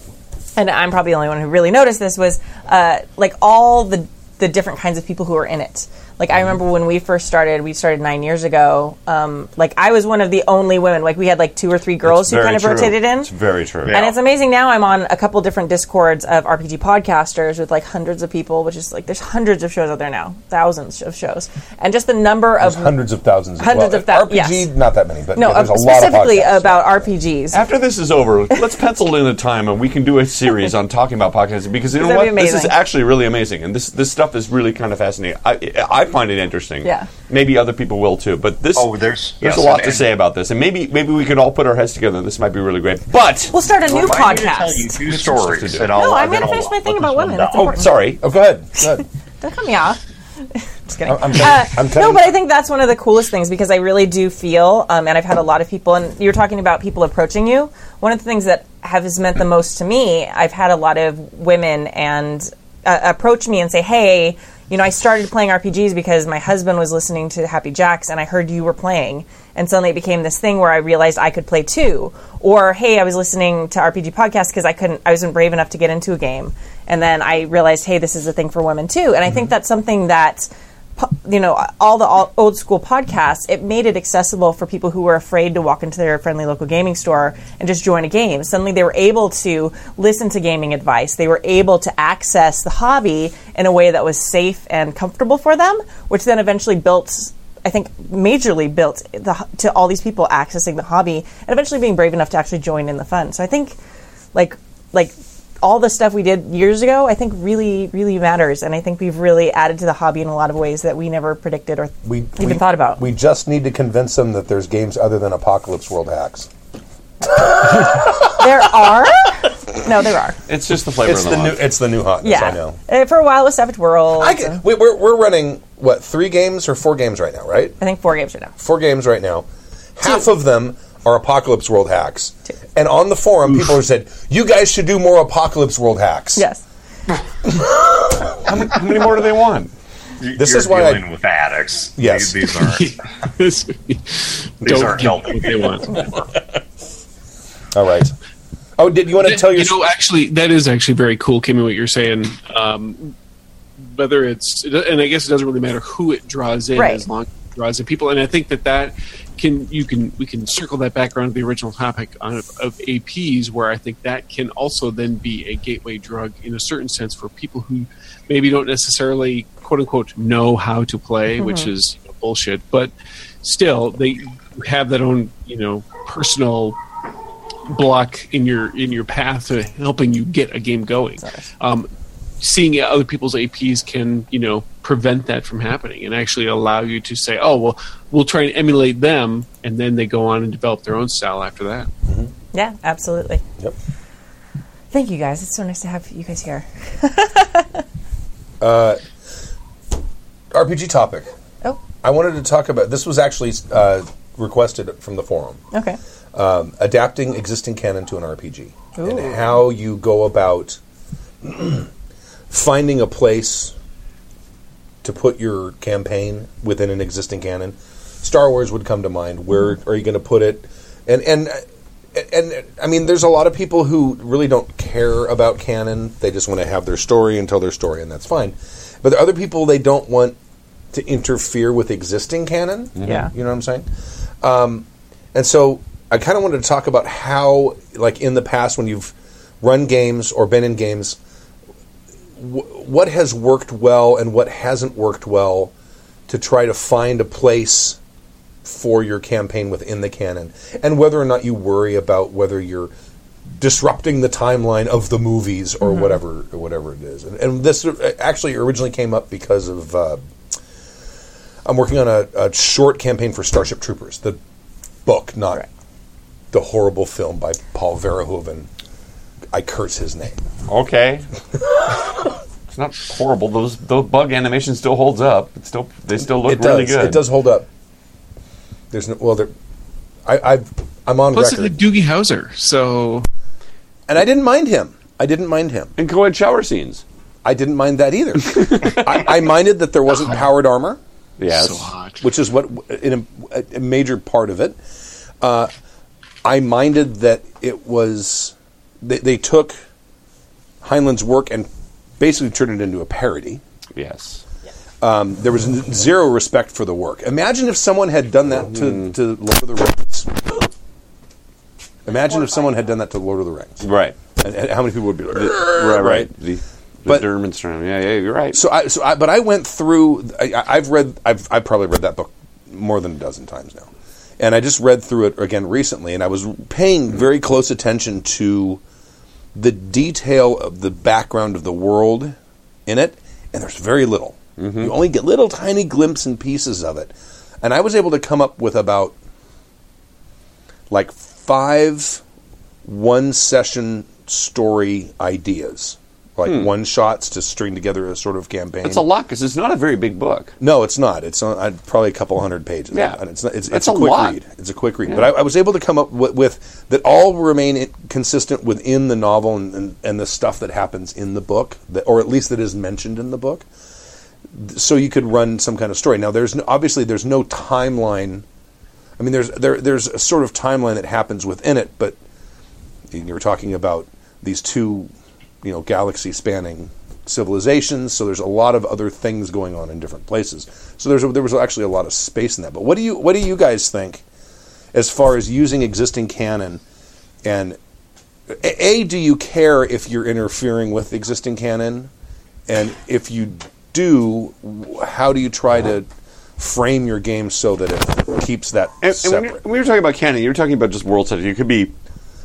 and I'm probably the only one who really noticed this, was uh, like all the the different kinds of people who are in it. Like I remember when we first started, we started nine years ago. Um, like I was one of the only women. Like we had like two or three girls who kind of true. rotated in. It's very true. Yeah. And it's amazing now I'm on a couple different discords of RPG podcasters with like hundreds of people, which is like there's hundreds of shows out there now, thousands of shows. And just the number of Hundreds of thousands. Hundreds well. of thou- RPG, yes. not that many, but no, yeah, there's uh, a lot of specifically about RPGs. After this is over, let's pencil in a time and we can do a series on talking about podcasting because you <laughs> know what? be This is actually really amazing, and this this stuff is really kind of fascinating. I I find it interesting. Yeah. Maybe other people will too, but this Oh, there's- there's yes, a lot and- to say about this, and maybe maybe we could all put our heads together. This might be really great. But We'll start a new Remind me to tell podcast. you two It's to stories, do. and I'll. No, I'm gonna finish my thing about women. That's oh, important. sorry. Oh, go ahead. Go ahead. <laughs> Don't cut me off. <laughs> Just kidding. I'm telling- Uh, I'm no, but I think that's one of the coolest things because I really do feel, um, and I've had a lot of people, and you're talking about people approaching you. One of the things that has meant the most to me, I've had a lot of women and uh, approach me and say, "Hey, you know, I started playing RPGs because my husband was listening to Happy Jacks, and I heard you were playing." And suddenly it became this thing where I realized I could play too. Or, hey, I was listening to RPG podcasts because I couldn't, I wasn't brave enough to get into a game. And then I realized, hey, this is a thing for women too. And I think mm-hmm. that's something that you know all the old school podcasts it made it accessible for people who were afraid to walk into their friendly local gaming store and just join a game suddenly they were able to listen to gaming advice they were able to access the hobby in a way that was safe and comfortable for them which then eventually built I think majorly built the, to all these people accessing the hobby and eventually being brave enough to actually join in the fun. So I think, like, like all the stuff we did years ago, I think really, really matters, and I think we've really added to the hobby in a lot of ways that we never predicted or we, even we- thought about. We just need to convince them that there's games other than Apocalypse World Hacks. there are, no, there are. It's just the flavor It's of the the new. It's the new hotness. Yeah, I know. Uh, for a while it was Savage World. I get, we, we're we're running what three games or four games right now, right? I think four games right now. Four games right now. Half of them are Apocalypse World hacks. And on the forum, people have said, "You guys should do more Apocalypse World hacks." Yes. <laughs> How many, how many more do they want? This You're is why I- dealing with addicts. Yes. these, these aren't. <laughs> These These don't aren't get healthy what they want. <laughs> All right. Oh, did you want to tell your? you know, actually, that is actually very cool, Kimmy. What you're saying, um, whether it's, and I guess it doesn't really matter who it draws in, Right. as long as it draws in people. And I think that that can you can we can circle that back around to the original topic on, of APs, where I think that can also then be a gateway drug in a certain sense for people who maybe don't necessarily quote unquote know how to play, which is you know, bullshit, but still they have that own you know personal block in your in your path to helping you get a game going. Um, seeing other people's APs can you know prevent that from happening and actually allow you to say, oh well, we'll try and emulate them, and then they go on and develop their own style after that. Yeah, absolutely. Yep. Thank you guys. It's so nice to have you guys here. <laughs> RPG topic. Oh, I wanted to talk about. This was actually uh, requested from the forum. okay. um, adapting existing canon to an RPG and how you go about finding a place to put your campaign within an existing canon. Star Wars would come to mind. Where are you going to put it? And and and I mean, there's a lot of people who really don't care about canon. They just want to have their story and tell their story, and that's fine. But there are other people they don't want to interfere with existing canon. Yeah. you know what I'm saying. Um, and so I kind of wanted to talk about how, like in the past, when you've run games or been in games, wh- what has worked well and what hasn't worked well to try to find a place for your campaign within the canon, and whether or not you worry about whether you're disrupting the timeline of the movies or whatever or whatever it is. And, and this actually originally came up because of. Uh, I'm working on a, a short campaign for Starship Troopers, the book, not the horrible film by Paul Verhoeven. I curse his name. Okay. it's not horrible. Those the bug animation still holds up. It still they still look it does. really good. It does hold up. There's no well, there. I, I've I'm on Plus, it's record, like Doogie Howser, so and I didn't mind him. I didn't mind him. And co-ed shower scenes. I didn't mind that either. <laughs> I, I minded that there wasn't powered armor. Yes. so hot. which is what in a, a major part of it. Uh, I minded that it was they, they took Heinlein's work and basically turned it into a parody. Yes. Um, there was n- zero respect for the work. Imagine if someone had done that to, to Lord of the Rings. Imagine if someone had done that to Lord of the Rings, Right. and, and how many people would be like, Right. Right. Right. The, the But-. Yeah. Yeah. You're right. So I, so I, but I went through. I, I- I've read. I've, I've probably read that book more than a dozen times now, and I just read through it again recently, and I was paying very close attention to the detail of the background of the world in it, and there's very little. You only get little tiny glimpses and pieces of it, and I was able to come up with about like five one session story ideas, like one shots to string together a sort of campaign. It's a lot because it's not a very big book. No, it's not. It's on, uh, probably a couple hundred pages. Yeah. and it's not, it's, it's a, a quick lot. read. It's a quick read. But I, I was able to come up with, with that all remain consistent within the novel and, and, and the stuff that happens in the book, that, or at least that is mentioned in the book. So you could run some kind of story. Now, there's no, obviously there's no timeline. I mean, there's there there's a sort of timeline that happens within it, but you were talking about these two, you know, galaxy spanning civilizations. So there's a lot of other things going on in different places. So there's a, there was actually a lot of space in that. But what do you what do you guys think as far as using existing canon and a do you care if you're interfering with existing canon, and if you do, how do you try to frame your game so that it keeps that And, and when, separate? you're, when you're talking about canon, you're talking about just world setting. It could be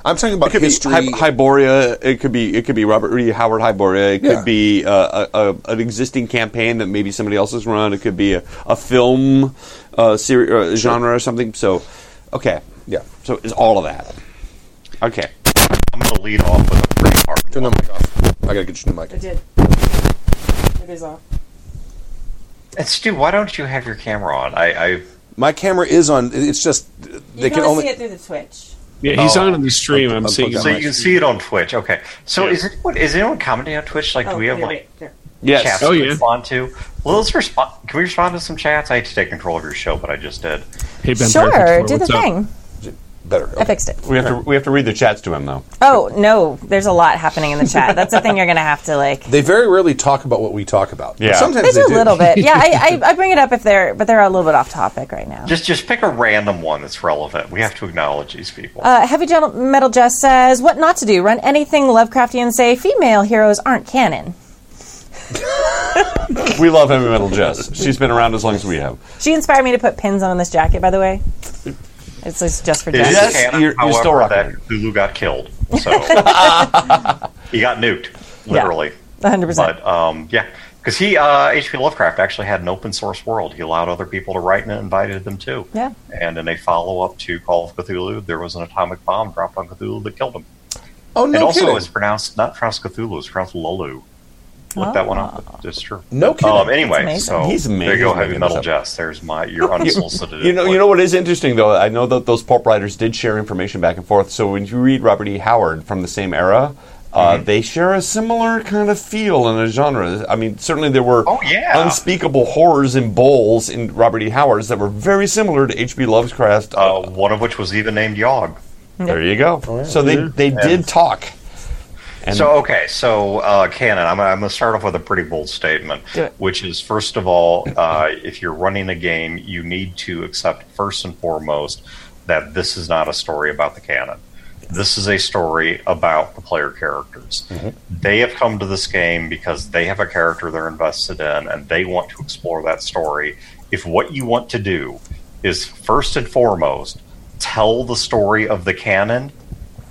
I'm talking about it could history. be Hy- Hyboria. It could be it could be Robert E. Howard Hyboria. It Yeah. could be uh, a, a, an existing campaign that maybe somebody else has run. It could be a, a film uh, seri- uh, genre or something. So, okay, yeah. so it's all of that. Okay, I'm going to lead off with a pretty hard Turn the mic off. I gotta get you the mic. I did. It is off. And Stu, why don't you have your camera on? I, I My camera is on. It's just they can only. see it through the Twitch. yeah, he's Oh. on in the stream. I'm Unplug seeing so you can see it on Twitch. Okay. So Yeah. is it what is anyone commenting on Twitch? Like, do oh, we have like yes. chats Oh, to yeah. respond to? Well, let's respond. Can we respond to some chats? I hate to take control of your show, but I just did. Hey Ben, Sure, Perfect, do the what's up? thing. Better. I fixed it. We have to we have to read the chats to him though. Oh no, there's a lot happening in the chat. That's the thing you're gonna have to like. They very rarely talk about what we talk about. Yeah. sometimes There's they a do. little bit. Yeah, I, I, <laughs> I bring it up if they're, but they're a little bit off topic right now. Just just pick a random one that's relevant. We have to acknowledge these people. Uh, Heavy Metal Jess says, "What not to do? Run anything Lovecraftian. Say female heroes aren't canon." <laughs> We love heavy metal Jess. She's been around as long as we have. She inspired me to put pins on this jacket. By the way, it's just, just for It is Jess. Yes, canon, you're- you're still however, rocking that Cthulhu got killed. So <laughs> he got nuked, literally. 100. percent But um, yeah, because he uh, H.P. Lovecraft actually had an open source world. He allowed other people to write in it, invited them to. Yeah. And in a follow up to Call of Cthulhu, there was an atomic bomb dropped on Cthulhu that killed him. Oh and no also, kidding! it's pronounced not pronounced Cthulhu, it's pronounced Lulu. Look that one up. It's true. No kidding. Um, anyway, so He's amazing. there you go, heavy metal this up. Jess. There's my your <laughs> unsolicited. You know, input. you know what is interesting though. I know that those pulp writers did share information back and forth. So when you read Robert E. Howard from the same era, uh, Mm-hmm. they share a similar kind of feel and a genre. I mean, certainly there were Oh, yeah. unspeakable horrors and bowls in Robert E. Howard's that were very similar to H.P. Lovecraft. Uh, one of which was even named Yogg. there you go. Oh, So they they did talk. And So okay, so uh, canon. I'm, I'm going to start off with a pretty bold statement, which is first of all, uh, if you're running a game, you need to accept first and foremost that this is not a story about the canon. This is a story about the player characters. They have come to this game because they have a character they're invested in, and they want to explore that story. If what you want to do is first and foremost tell the story of the canon,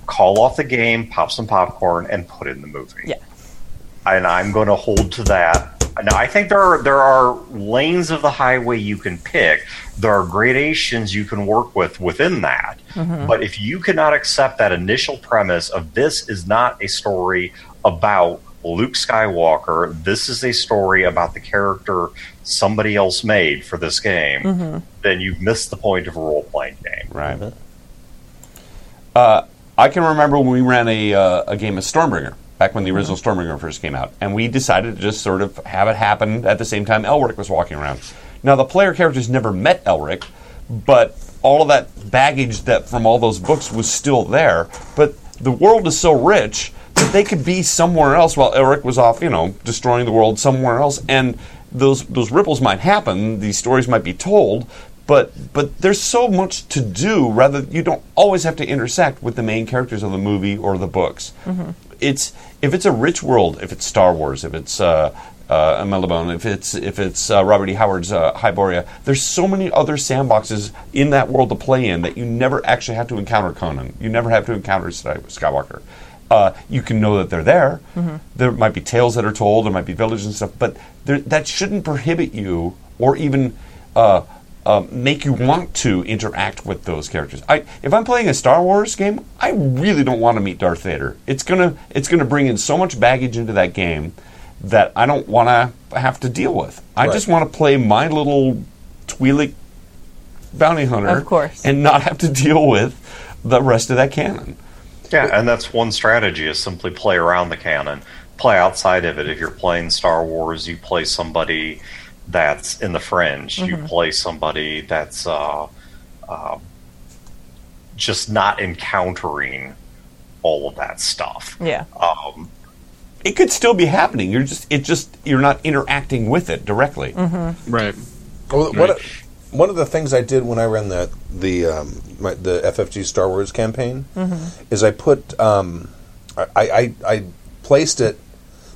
call off the game, pop some popcorn, and put in the movie. Yeah. And I'm going to hold to that. Now, I think there are there are lanes of the highway you can pick. There are gradations you can work with within that. But if you cannot accept that initial premise of this is not a story about Luke Skywalker, this is a story about the character somebody else made for this game, then you've missed the point of a role playing game. Right. Uh, I can remember when we ran a, uh, a game of Stormbringer back when the original Stormbringer first came out, and we decided to just sort of have it happen at the same time Elric was walking around. Now the player characters never met Elric, but all of that baggage that from all those books was still there. But the world is so rich that they could be somewhere else while Elric was off, you know, destroying the world somewhere else, and those those ripples might happen. These stories might be told, but but there's so much to do. Rather, you don't always have to intersect with the main characters of the movie or the books. It's if it's a rich world, if it's Star Wars, if it's uh, uh, Melniboné, if it's if it's uh, Robert E. Howard's uh, Hyboria, there's so many other sandboxes in that world to play in that you never actually have to encounter Conan. You never have to encounter Skywalker. Uh, you can know that they're there. There might be tales that are told. There might be villages and stuff, but there, that shouldn't prohibit you or even uh, uh, make you want to interact with those characters. I, if I'm playing a Star Wars game, I really don't want to meet Darth Vader. It's gonna it's gonna bring in so much baggage into that game that I don't want to have to deal with. I Right. just want to play my little Twi'lek bounty hunter, Of course. and not have to deal with the rest of that canon. Yeah, and that's one strategy is simply play around the canon, play outside of it. If you're playing Star Wars, you play somebody that's in the fringe. You play somebody that's uh, uh, just not encountering all of that stuff. Yeah. Um, It could still be happening. You're just it just you're not interacting with it directly. Right. Well, Right. what, one of the things I did when I ran the the um, my, the FFG Star Wars campaign is I put um, I, I I placed it.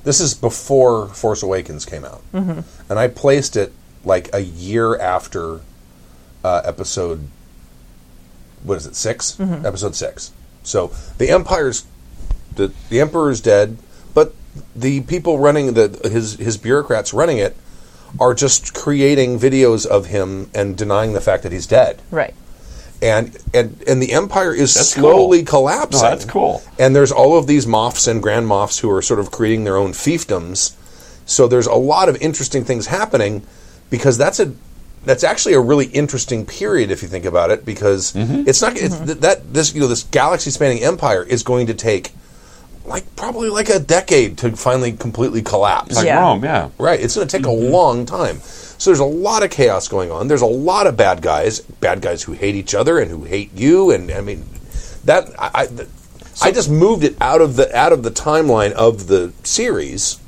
This is before Force Awakens came out, and I placed it like a year after uh, episode. What is it? 6 Episode six. So the Empire's the the Emperor's dead, but the people running the his his bureaucrats running it are just creating videos of him and denying the fact that he's dead. Right. And and and the empire is That's slowly cool. collapsing. No, that's cool. And there's all of these moffs and grand moffs who are sort of creating their own fiefdoms. So there's a lot of interesting things happening because that's a that's actually a really interesting period if you think about it because Mm-hmm. it's not it's, th- that this you know this galaxy spanning empire is going to take like probably like a decade to finally completely collapse. Like Yeah. Rome, yeah. Right. It's going to take Mm-hmm. a long time. So there's a lot of chaos going on. There's a lot of bad guys, bad guys who hate each other and who hate you. And I mean, that I, I, I just moved it out of the out of the timeline of the series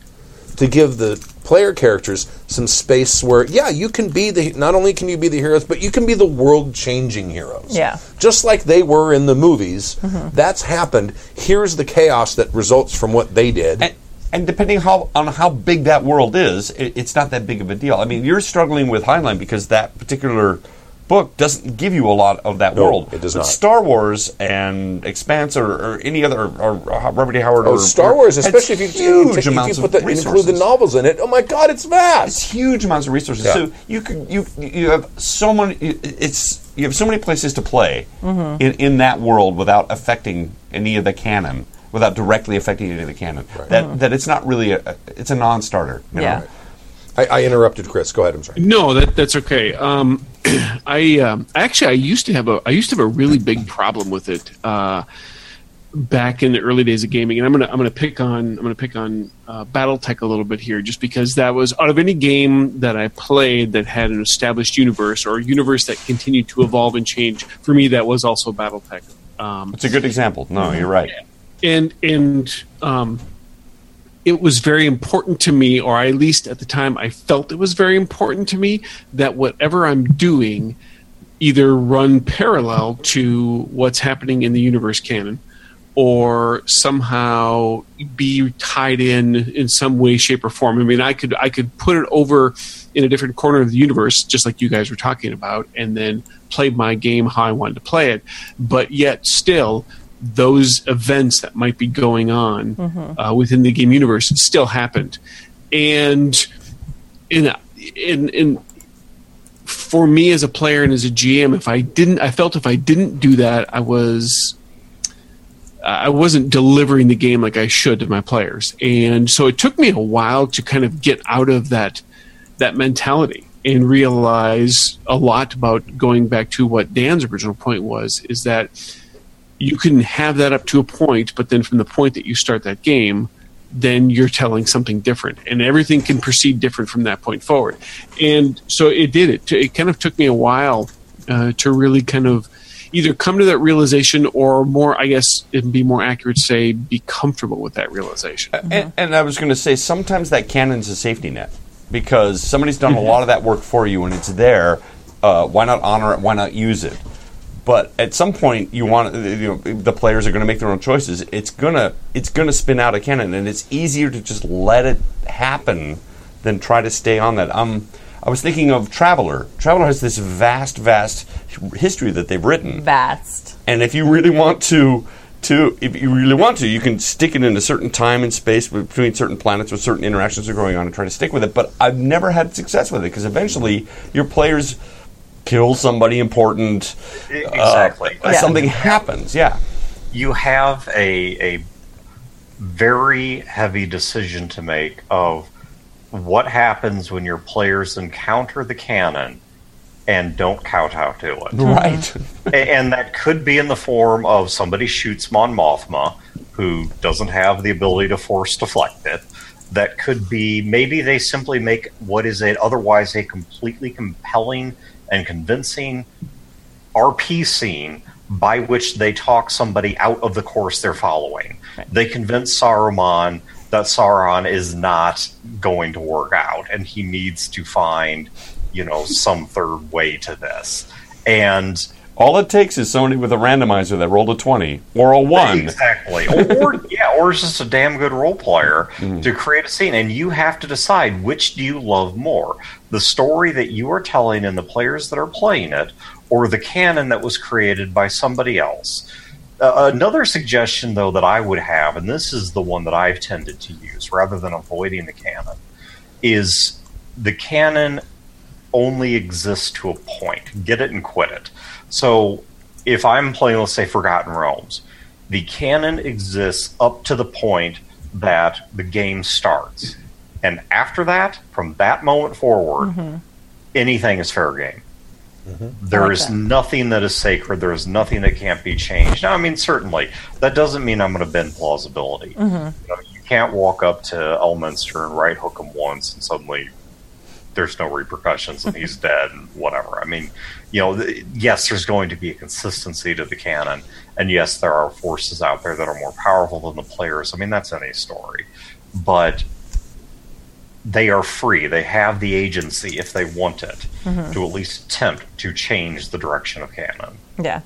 to give the player characters some space where yeah you can be the not only can you be the heroes but you can be the world changing heroes Yeah. just like they were in the movies mm-hmm. that's happened here's the chaos that results from what they did and, and depending how on how big that world is, it, it's not that big of a deal. I mean, you're struggling with Heinlein because that particular book doesn't give you a lot of that No, world. it does But not. Star Wars and Expanse or, or any other or, or Robert E. Howard Oh, or Star Wars, especially if you, huge if you, amounts if you put of the, include the novels in it. Oh my God, it's vast. It's huge amounts of resources. Yeah. So you could you you have so many. It's you have so many places to play Mm-hmm. in in that world without affecting any of the canon, without directly affecting any of the canon. That that it's not really a, a- it's a non-starter. you know? Yeah. I, I interrupted Chris. Go ahead. I'm sorry. No, that that's okay. Um, <clears throat> I um, actually I used to have a I used to have a really big problem with it uh, back in the early days of gaming, and I'm gonna I'm gonna pick on I'm gonna pick on uh, BattleTech a little bit here, just because that was out of any game that I played that had an established universe or a universe that continued to evolve and change. For me, that was also BattleTech. Um, It's a good example. No, you're right. And and um, it was very important to me, or at least at the time, I felt it was very important to me that whatever I'm doing either run parallel to what's happening in the universe canon, or somehow be tied in in some way, shape, or form. I mean, I could I could put it over in a different corner of the universe, just like you guys were talking about, and then play my game how I wanted to play it. But yet, still, those events that might be going on uh, within the game universe still happened, and in in in for me as a player and as a GM, if I didn't, I felt if I didn't do that, I was I wasn't delivering the game like I should to my players, and so it took me a while to kind of get out of that that mentality and realize a lot about going back to what Dan's original point was is that you can have that up to a point, but then from the point that you start that game, then you're telling something different, and everything can proceed different from that point forward. And so it did it. It kind of took me a while uh, to really kind of either come to that realization, or more, I guess it'd be more accurate to say, be comfortable with that realization. And, and I was going to say sometimes that canon's a safety net because somebody's done a lot of that work for you and it's there. Uh, why not honor it? Why not use it? But at some point, you want you know the players are going to make their own choices. It's gonna it's gonna spin out a canon, and it's easier to just let it happen than try to stay on that. Um, I was thinking of Traveller. Traveller has this vast, vast history that they've written. Vast. And if you really want to, to if you really want to, you can stick it in a certain time and space between certain planets with certain interactions are going on and try to stick with it. But I've never had success with it because eventually your players kill somebody important. E- Exactly. uh, Something happens. Yeah. you have a a very heavy decision to make of what happens when your players encounter the canon and don't kowtow to it. Right. And that could be in the form of somebody shoots Mon Mothma, who doesn't have the ability to force deflect it. That could be maybe they simply make what is it otherwise a completely compelling and convincing RP scene by which they talk somebody out of the course they're following. They convince Saruman that Sauron is not going to work out and he needs to find, you know, some third way to this. And All it takes is somebody with a randomizer that rolled a 20 or a 1. Exactly. Or, <laughs> yeah, or it's just a damn good role player to create a scene, and you have to decide which do you love more: the story that you are telling and the players that are playing it, or the canon that was created by somebody else. Uh, another suggestion, though, that I would have, and this is the one that I've tended to use rather than avoiding the canon, is the canon only exists to a point. Get it and quit it. So if I'm playing, let's say, Forgotten Realms, the canon exists up to the point that the game starts. And after that, from that moment forward, mm-hmm. anything is fair game. Mm-hmm. There like is that. nothing that is sacred. There is nothing that can't be changed. Now, I mean, certainly, that doesn't mean I'm going to bend plausibility. Mm-hmm. You, know, you can't walk up to Elminster and right hook him once and suddenly there's no repercussions and he's dead and whatever. I mean, you know, th- yes, there's going to be a consistency to the canon, and yes, there are forces out there that are more powerful than the players. I mean, that's any story, but they are free. They have the agency if they want it to at least attempt to change the direction of canon. Yeah.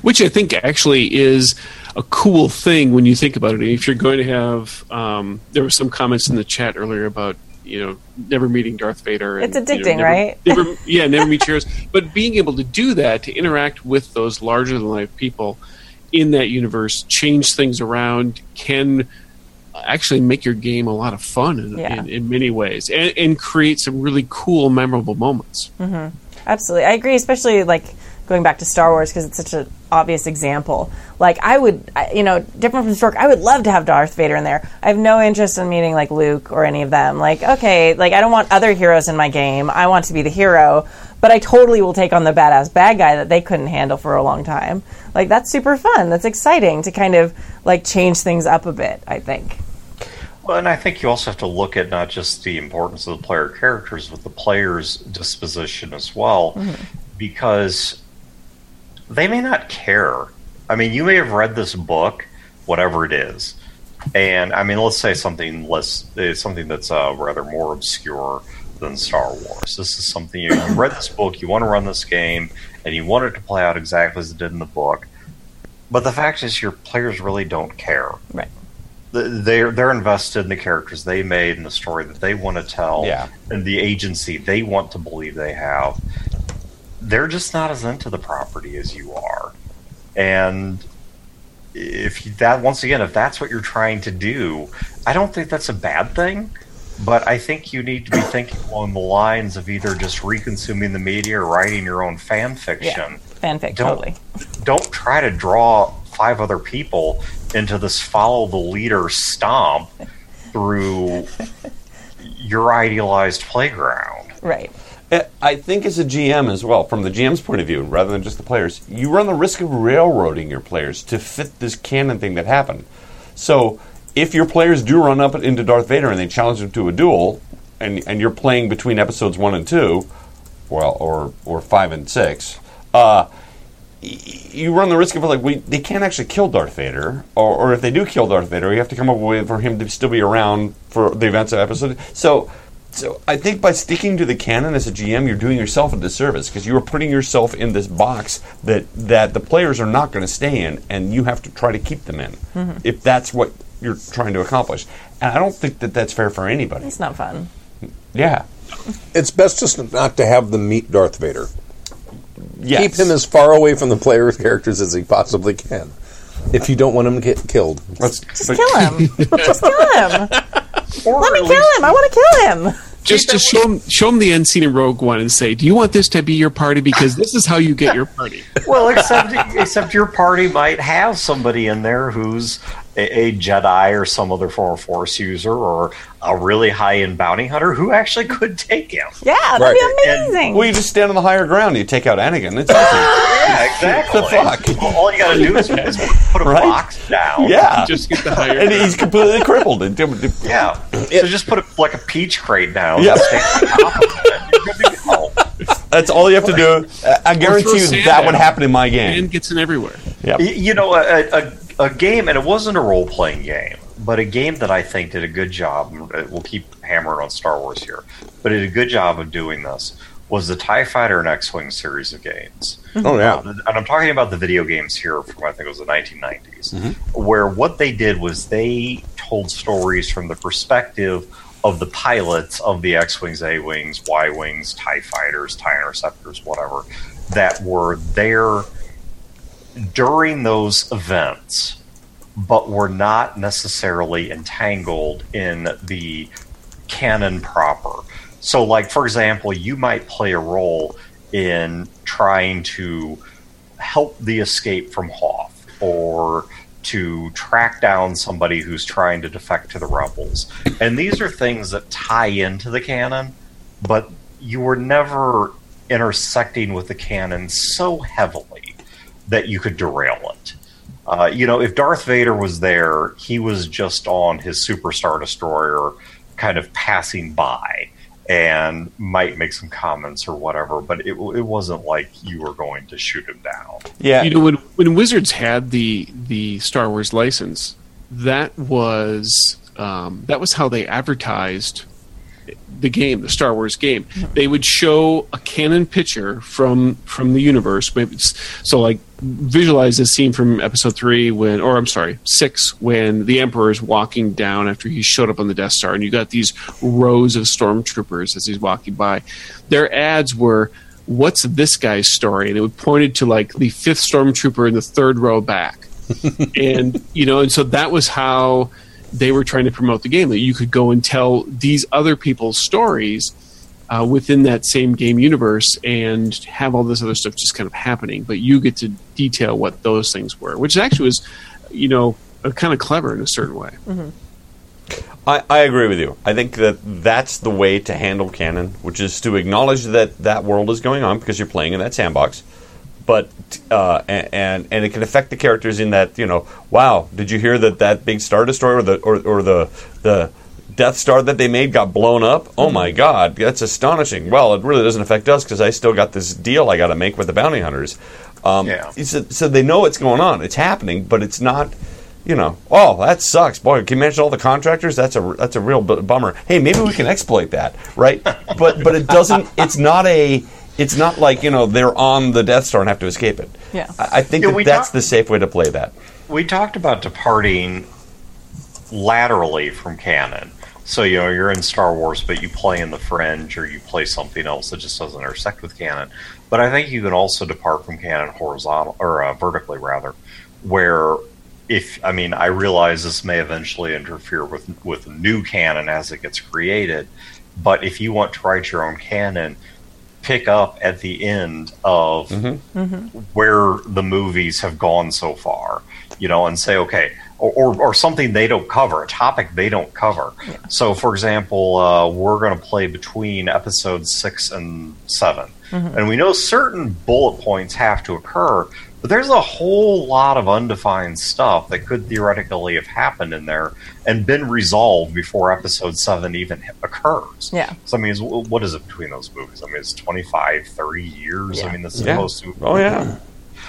which I think actually is a cool thing when you think about it. If you're going to have, um, there were some comments in the chat earlier about you know never meeting Darth Vader. And, It's you know, addicting, never- right? <laughs> Never, yeah, never meet heroes. But being able to do that, to interact with those larger than life people in that universe, change things around, can actually make your game a lot of fun in, Yeah. in, in many ways, and, and create some really cool, memorable moments. Mm-hmm. Absolutely, I agree. Especially like going back to Star Wars because it's such an obvious example. Like I would, I, you know, different from Stork. I would love to have Darth Vader in there. I have no interest in meeting like Luke or any of them. Like okay, like I don't want other heroes in my game. I want to be the hero, but I totally will take on the badass bad guy that they couldn't handle for a long time. Like that's super fun. That's exciting to kind of like change things up a bit. I think. Well, and I think you also have to look at not just the importance of the player characters, but the player's disposition as well, mm-hmm. because they may not care. I mean, you may have read this book, whatever it is, and I mean, let's say something less, uh, something that's uh, rather more obscure than Star Wars. This is something you, you read this book, you want to run this game, and you want it to play out exactly as it did in the book. But the fact is, your players really don't care Right. they're they're invested in the characters they made and the story that they want to tell Yeah. and the agency they want to believe they have they're just not as into the property as you are and if that once again if that's what you're trying to do i don't think that's a bad thing but i think you need to be <coughs> thinking along the lines of either just reconsuming the media or writing your own fan fiction Fanfic, Don't- totally. don't try to draw five other people into this follow the leader stomp <laughs> through your idealized playground. Right. Uh, I think as a GM as well, from the GM's point of view, rather than just the players, you run the risk of railroading your players to fit this canon thing that happened. So if your players do run up into Darth Vader and they challenge him to a duel, and and you're playing between episodes one and two, well, or or five and six, uh, you run the risk of like we they can't actually kill Darth Vader, or, or if they do kill Darth Vader, you have to come up with for him to still be around for the events of episode. So, so I think by sticking to the canon as a GM, you're doing yourself a disservice because you are putting yourself in this box that that the players are not going to stay in, and you have to try to keep them in mm-hmm. if that's what you're trying to accomplish. And I don't think that that's fair for anybody. It's not fun. Yeah. It's best just not to have them meet Darth Vader. Yes. Keep him as far away from the player's characters as he possibly can. If you don't want him to get killed, Let's, Just kill him. <laughs> Just kill him. Or Let me kill least- him. I want to kill him. Just to show them, show him the end scene in Rogue One and say, "Do you want this to be your party? Because this is how you get your party." <laughs> Well, except except your party might have somebody in there who's a, a Jedi or some other form of Force user or a really high end bounty hunter who actually could take him. Yeah, that'd Right. be And- amazing. well, you just stand on the higher ground. and You take out Anakin. It's easy. <laughs> Yeah, <laughs> exactly. The fuck? All you got to do is, <laughs> is put a Right? box down. yeah. Just get the higher. and he's completely crippled. And- Yeah. So just put a, like a peach crate down. Yeah. and stand on top of it. You're good to go. That's all you have to do. I- I guarantee you sand that would happen in my game. and gets in everywhere. Yep. Y- You know, a, a, a game, and it wasn't a role playing game, but a game that I think did a good job. uh, We'll keep hammering on Star Wars here, but it did a good job of doing this. Was the Tie Fighter and X Wing series of games? Mm-hmm. oh yeah, uh, and I'm talking about the video games here from I think it was the 1990s, mm-hmm. where what they did was they told stories from the perspective of the pilots of the X-wings, A-wings, Y-wings, Tie fighters, Tie interceptors, whatever, that were there during those events, but were not necessarily entangled in the canon proper. So, like for example, you might play a role in trying to help the escape from Hoth or to track down somebody who's trying to defect to the rebels. And these are things that tie into the canon, but you were never intersecting with the canon so heavily that you could derail it. Uh, you know, if Darth Vader was there, he was just on his superstar destroyer, kind of passing by. and might make some comments or whatever, but it, it wasn't like you were going to shoot him down. Yeah, You know, when when Wizards had the the Star Wars license, that was um, that was how they advertised the game, the Star Wars game. They would show a canon picture from from the universe. Maybe So, like, visualize this scene from Episode Three when, or I'm sorry, six when the Emperor is walking down after he showed up on the Death Star, and you got these rows of stormtroopers as he's walking by. Their ads were. What's this guy's story? And it would pointed to like the fifth stormtrooper in the third row back <laughs> and you know, and so that was how they were trying to promote the game that you could go and tell these other people's stories uh, within that same game universe and have all this other stuff just kind of happening, but you get to detail what those things were, which actually was, you know, uh, kind of clever in a certain way. I, I agree with you. I think that that's the way to handle canon, which is to acknowledge that that world is going on because you're playing in that sandbox. But uh, and and it can affect the characters in that you know, wow, did you hear that that big star destroyer or the or, or the the Death Star that they made got blown up? Oh my God, that's astonishing. Well, it really doesn't affect us because I still got this deal I got to make with the bounty hunters. Um, Yeah. So, so they know what's going on. It's happening, but it's not you know, oh, that sucks. Boy, can you imagine all the contractors? That's a that's a real bu- bummer. Hey, maybe we can exploit that, right? <laughs> But but it doesn't. It's not a. It's not like you know they're on the Death Star and have to escape it. Yeah. I, I think Yeah, that that's talk- the safe way to play that. we talked about departing laterally from canon. So you know you're in Star Wars, but you play in the fringe, or you play something else that just doesn't intersect with canon. But I think you can also depart from canon horizontal or uh, vertically, rather, where if I mean I realize this may eventually interfere with with new canon as it gets created, but if you want to write your own canon, pick up at the end of mm-hmm. Mm-hmm. where the movies have gone so far, you know, and say, okay, or, or, or something they don't cover, a topic they don't cover. So, for example, uh, we're going to play between episodes six and 7 mm-hmm. and we know certain bullet points have to occur. But there's a whole lot of undefined stuff that could theoretically have happened in there and been resolved before episode 7 even occurs. Yeah. So, I mean, what is it between those movies? I mean, it's 25, 30 years. I mean, this is Yeah. supposed to. Oh yeah.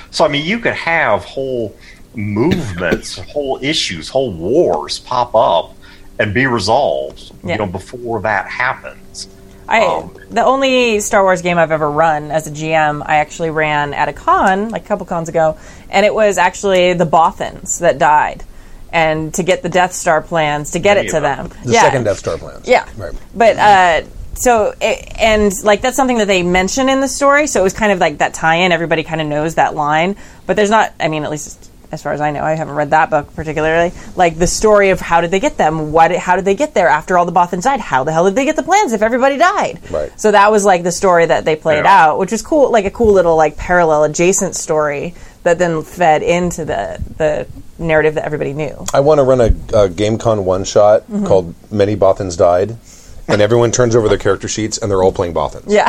So, I mean, you could have whole movements, <laughs> whole issues, whole wars pop up and be resolved, Yeah. you know, before that happens. I Um, the only Star Wars game I've ever run as a GM, I actually ran at a con like a couple cons ago, and it was actually the Bothans that died, and to get the Death Star plans to get it to them. them. The yeah. second Death Star plans. Yeah. Right. But uh, so it, and like that's something that they mention in the story, so it was kind of like that tie-in. Everybody kind of knows that line, but there's not. I mean, at least as far as I know, I haven't read that book particularly. Like the story of how did they get them? What? How did they get there after all the Bothans died? How the hell did they get the plans if everybody died? Right. So that was like the story that they played Yeah. out, which was cool, like a cool little like parallel adjacent story that then fed into the the narrative that everybody knew. I want to run a, a GameCon one shot Mm-hmm. called "Many Bothans Died," and everyone turns over their character sheets and they're all playing Bothans. Yeah.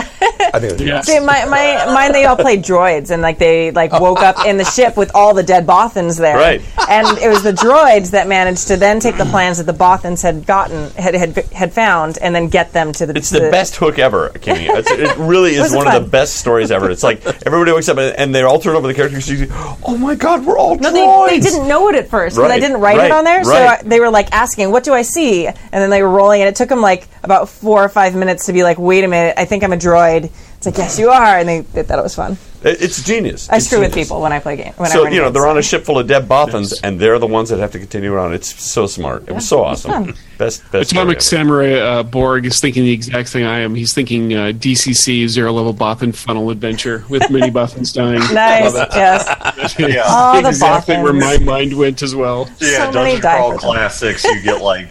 I think. Yeah. See, my, my mine they all played droids and like they like woke up in the ship with all the dead Bothans there. Right. And it was the droids that managed to then take the <clears throat> plans that the Bothans had gotten had had, had found and then get them to the It's the best hook ever, Kimmy. It's, it really is was one of the best stories ever. It's like everybody wakes up and, and they all turn over the character sheets. Oh my God, we're all No, droids. they, they didn't know it at first because I didn't write right, it on there. So. I, they were like asking, "What do I see?" And then they were rolling, and it took them like about four or five minutes to be like, "Wait a minute, I think I'm a droid." It's like, "Yes, you are," and they, they thought it was fun. It's genius. I It's screw with people when I play games. When I So you know games. they're on a ship full of dead Bothans, Yes. and they're the ones that have to continue on. It's so smart. It was so awesome. Best best. story Atomic. Samurai uh, Borg is thinking the exact thing I am. He's thinking uh, DCC zero level Bothan funnel adventure with many Bothans dying. <laughs> Nice, yes. Yeah. All the exactly where my mind went as well. Yeah, So Dungeon Crawl. Classics, you get like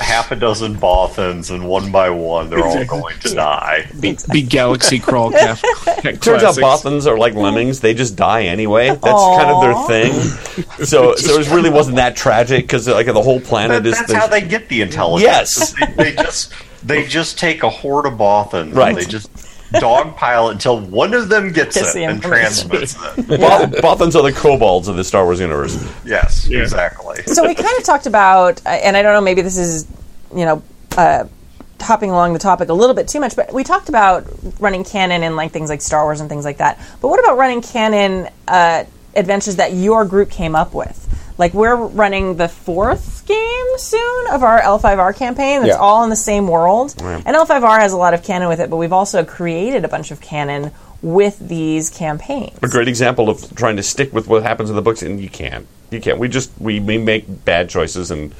half a dozen Bothans, and one by one, they're all going to die. <laughs> Big, big galaxy crawl. Caf- <laughs> Turns out classics. Bothans are like lemmings; they just die anyway. That's kind of their thing. <laughs> So, so it really wasn't that tragic because like the whole planet That, is. that's the- how they get the intelligence. Yes. they, they just they just take a horde of Bothans, Right. and they just dogpile it until one of them gets Gets it the and transmits it. Both- Bothans are the kobolds of the Star Wars universe. Yes, Yeah. exactly. so we kind of talked about, uh, and I don't know, maybe this is, you know, uh, hopping along the topic a little bit too much, but we talked about running canon and like things like Star Wars and things like that. But what about running canon uh, adventures that your group came up with? Like we're running the fourth game soon of our L5R campaign. That's Yeah. all in the same world, and L5R has a lot of canon with it. But we've also created a bunch of canon with these campaigns. a great example of trying to stick with what happens in the books, and you can't. You can't. We just we, we make bad choices and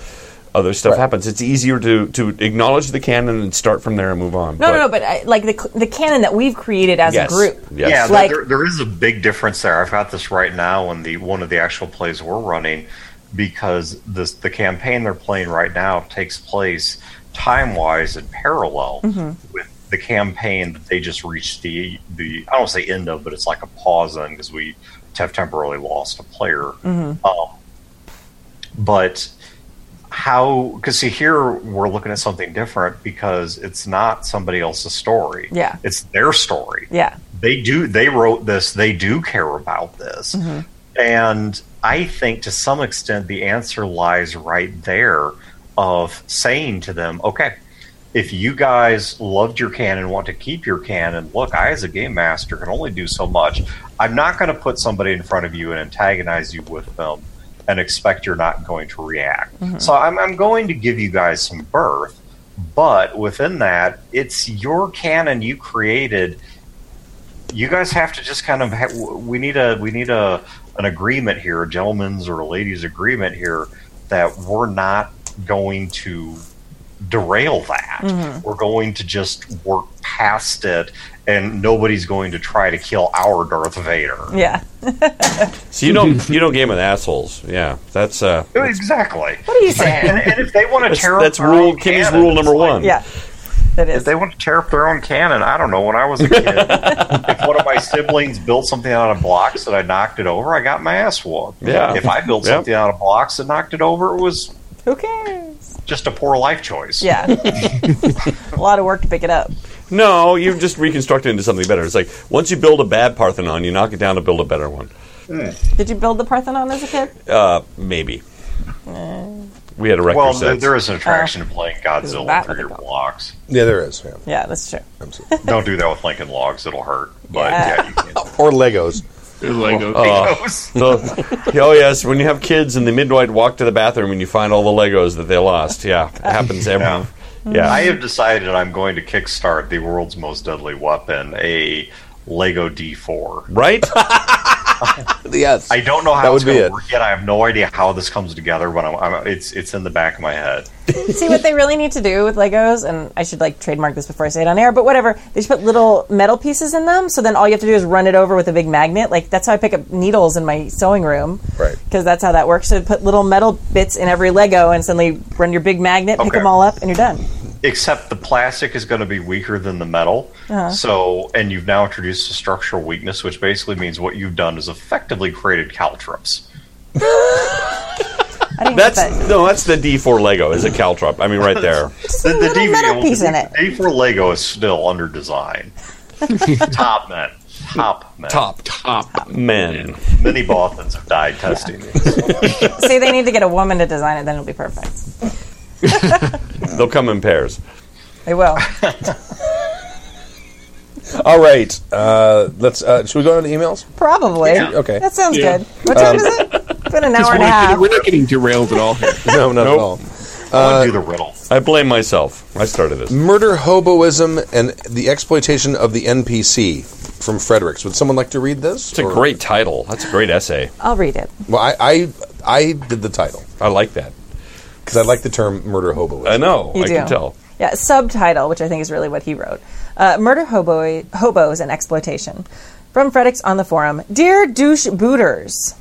other stuff Right. happens. It's easier to to acknowledge the canon and start from there and move on. No, no, no. But I, like the the canon that we've created as yes, a group. yes. Yeah, Like- there, there is a big difference there. I've got this right now in the one of the actual plays we're running because this the campaign they're playing right now takes place time wise in parallel with the campaign that they just reached the the I don't say end of, but it's like a pause in because we have temporarily lost a player. Um, but how because see here we're looking at something different because it's not somebody else's story Yeah. it's their story Yeah. they do they wrote this they do care about this mm-hmm. and i think to some extent the answer lies right there of saying to them okay if you guys loved your canon want to keep your canon look i as a game master can only do so much i'm not going to put somebody in front of you and antagonize you with them and expect you're not going to react. Mm-hmm. So I'm, I'm going to give you guys some berth but within that it's your canon you created. You guys have to just kind of ha- we need a we need a an agreement here, a gentleman's or a lady's agreement here that we're not going to derail that. We're going to just work past it, and nobody's going to try to kill our Darth Vader. Yeah. <laughs> So you don't you don't game with assholes. Yeah, that's uh, Exactly. What are you saying? And, and if they want to that's, tear up that's their rule. own Kimmy's canon, rule number it's like- one. yeah. That is. If they want to tear up their own canon, I don't know. When I was a kid, <laughs> if one of my siblings built something out of blocks and I knocked it over, I got my ass whooped. Yeah. If I built Yep. something out of blocks and knocked it over, it was Who cares? Just a poor life choice. Yeah. <laughs> a lot of work to pick it up. No, you've just reconstructed it into something better. It's like once you build a bad Parthenon, you knock it down to build a better one. Did you build the Parthenon as a kid? Uh, maybe. We had a record Well, set. there, there is an attraction to playing Isn't Godzilla through your they call it? blocks. Yeah, there is. Yeah. Yeah, that's true. Don't do that with Lincoln Logs; it'll hurt. But Yeah. yeah, <laughs> you can. or Legos. There's Lego. The- oh yes, when you have kids and the midwife walk to the bathroom and you find all the Legos that they lost. Yeah, it happens every. Yeah. Yeah, I have decided I'm going to kickstart the world's most deadly weapon, a Lego D4. right. <laughs> Yes. I don't know That how would it's be going it. to work yet. I have no idea how this comes together, but I'm, I'm, it's it's in the back of my head. See what they really need to do with Legos, and I should like trademark this before I say it on air, but whatever. They should put little metal pieces in them, so then all you have to do is run it over with a big magnet. Like that's how I pick up needles in my sewing room, Right. Because that's how that works. So put little metal bits in every Lego, and suddenly run your big magnet, pick them all up, and you're done. Except the plastic is going to be weaker than the metal. Uh-huh. So, and you've now introduced a structural weakness, which basically means what you've done is effectively created caltrops. <laughs> That's that. no, that's the D4 Lego. Is a caltrop. I mean, right <laughs> there. The, the little metal piece in it. D4 Lego is still under design. <laughs> Top men. Top men. Top Top. men. Many Bothans have died testing these. See, they need to get a woman to design it, then it'll be perfect. They'll come in pairs. They will. <laughs> All right. Uh, let's. Uh, should we go on to emails? Probably. Okay. That sounds Yeah. good. What time is it? It's been an hour We're and a not, half. getting, we're not getting derailed at all here. <laughs> No, not Nope. at all. I want to do the riddle. I blame myself. I started this. Murder, hoboism, and the exploitation of the NPC from Fredericks. Would someone like to read this? It's a great title. That's a great essay. I'll read it. Well, I, I, I did the title I like that. Because I like the term murder hoboism. I know. You I do. can tell. Yeah, subtitle, which I think is really what he wrote. Uh, Murder hobo- Hobos and Exploitation. From Fredix on the forum. Dear douche booters.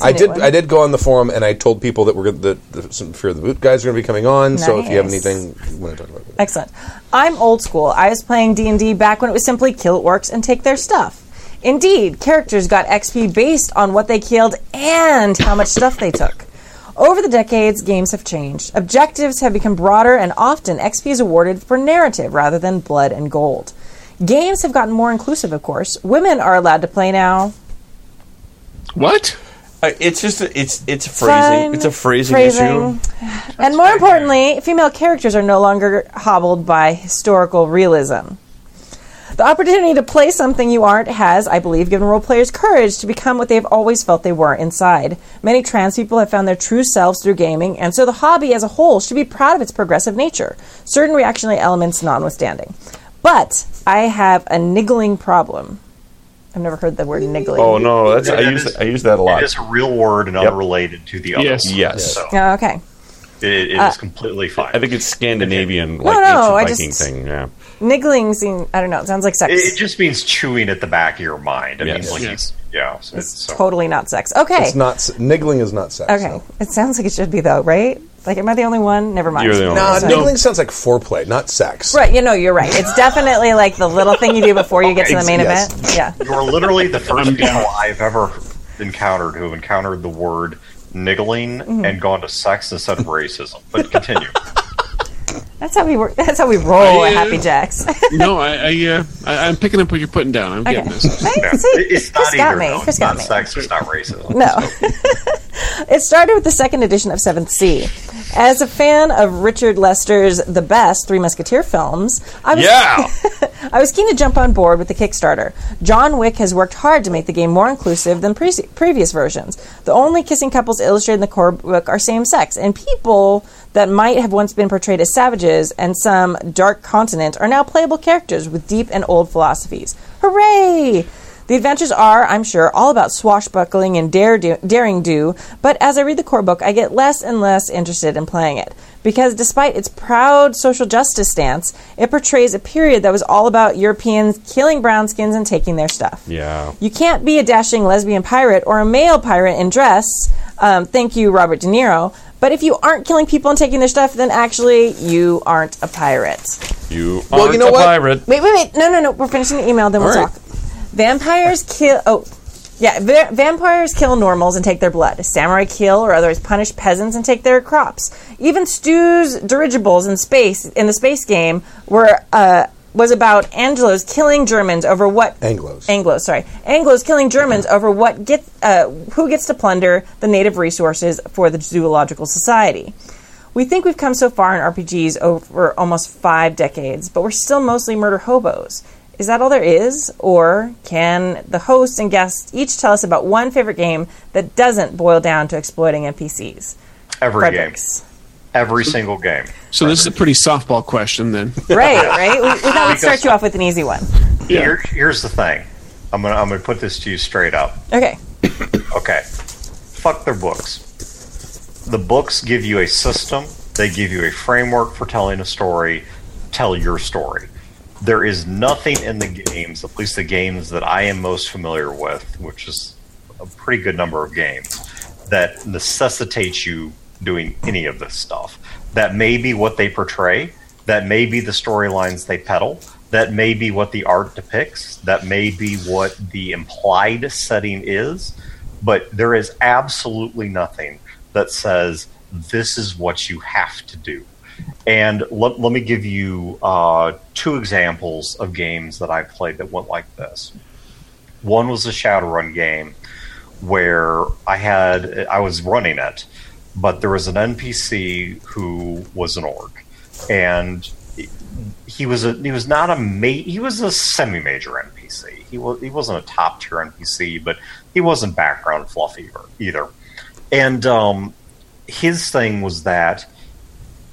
I did. one. I did go on the forum and I told people that we're gonna, that the, some Fear of the Boot guys are going to be coming on. So if you have anything you want to talk about, it. Excellent. I'm old school. I was playing D&D back when it was simply kill orcs and take their stuff. Indeed, characters got XP based on what they killed and how much stuff they took. Over the decades, games have changed. Objectives have become broader and often XP is awarded for narrative rather than blood and gold. Games have gotten more inclusive, of course. Women are allowed to play now. What? Uh, it's just a, it's it's a Fun, phrasing. It's a phrasing, phrasing. issue. And more importantly, female characters are no longer hobbled by historical realism. The opportunity to play something you aren't has, I believe, given role players courage to become what they've always felt they were inside. Many trans people have found their true selves through gaming, and so the hobby as a whole should be proud of its progressive nature, certain reactionary elements notwithstanding. But I have a niggling problem. I've never heard the word niggling. Oh no, that's I use is- I use that a lot. It is a real word and unrelated to the other. Yes. word. Yes. So Oh, okay. it, it is uh, completely fine. I think it's Scandinavian, like no, ancient I Viking just- thing. Yeah. Niggling seems, I don't know, it sounds like sex. It, it just means chewing at the back of your mind. It Yes. means like Yes. yeah. So it's, it's so, totally not sex. Okay. It's not niggling is not sex. Okay. no. It sounds like it should be though, right? Like, am I the only one? Never mind. You're the only No, one. So- niggling sounds like foreplay, not sex. Right, you know, you're right. It's definitely like the little thing you do before you get to the main Yes. event. Yeah. You're literally the first I'm people down. I've ever encountered who have encountered the word niggling Mm-hmm. and gone to sex instead of racism. But continue. <laughs> That's how we work. That's how we roll at I, uh, Happy Jacks. no, I, I, uh, I, I'm picking up what you're putting down. I'm okay. getting this. Hey, Yeah. see, It- it's Chris not got either. me. though. Chris It's got not me. sex. It's not racism. No. <laughs> it started with the second edition of Seventh Sea. As a fan of Richard Lester's The Best Three Musketeer films, I was Yeah. <laughs> I was keen to jump on board with the Kickstarter. John Wick has worked hard to make the game more inclusive than pre- previous versions. The only kissing couples illustrated in the core book are same sex, and people that might have once been portrayed as savages and some dark continent are now playable characters with deep and old philosophies. Hooray! The adventures are, I'm sure, all about swashbuckling and dare do, daring do, but as I read the core book, I get less and less interested in playing it. Because despite its proud social justice stance, it portrays a period that was all about Europeans killing brownskins and taking their stuff. Yeah. You can't be a dashing lesbian pirate or a male pirate in dress. Um, thank you, Robert De Niro. But if you aren't killing people and taking their stuff, then actually you aren't a pirate. You Well, aren't you know a what? pirate. Wait, wait, wait. No, no, no. We're finishing the email, then we'll All right. talk. Vampires kill. Oh, yeah. Va- vampires kill normals and take their blood. Samurai kill or otherwise punish peasants and take their crops. Even Stu's dirigibles in space in the space game were uh, was about Anglos killing Germans over what Anglos. Anglos, sorry, Anglos killing Germans over what get uh, who gets to plunder the native resources for the zoological society. We think we've come so far in RPGs over almost five decades, but we're still mostly murder hobos. Is that all there is? Or can the hosts and guests each tell us about one favorite game that doesn't boil down to exploiting NPCs? Every game. Fredericks. Every single game. So this is a pretty softball question then. <laughs> Right, right? We, we thought we'd start you off with an easy one. Here, here's the thing. I'm gonna I'm gonna put this to you straight up. Okay. <coughs> Okay. Fuck their books. The books give you a system, they give you a framework for telling a story. Tell your story. There is nothing in the games, at least the games that I am most familiar with, which is a pretty good number of games, that necessitates you doing any of this stuff. That may be what they portray, that may be the storylines they peddle, that may be what the art depicts, that may be what the implied setting is, but there is absolutely nothing that says this is what you have to do. And let, let me give you uh, two examples of games that I played that went like this. One was a Shadowrun game where I had I was running it, but there was an NPC who was an orc, and he was a he was not a ma- he was a semi major NPC. He was he wasn't a top tier NPC, but he wasn't background fluff either. And um, his thing was that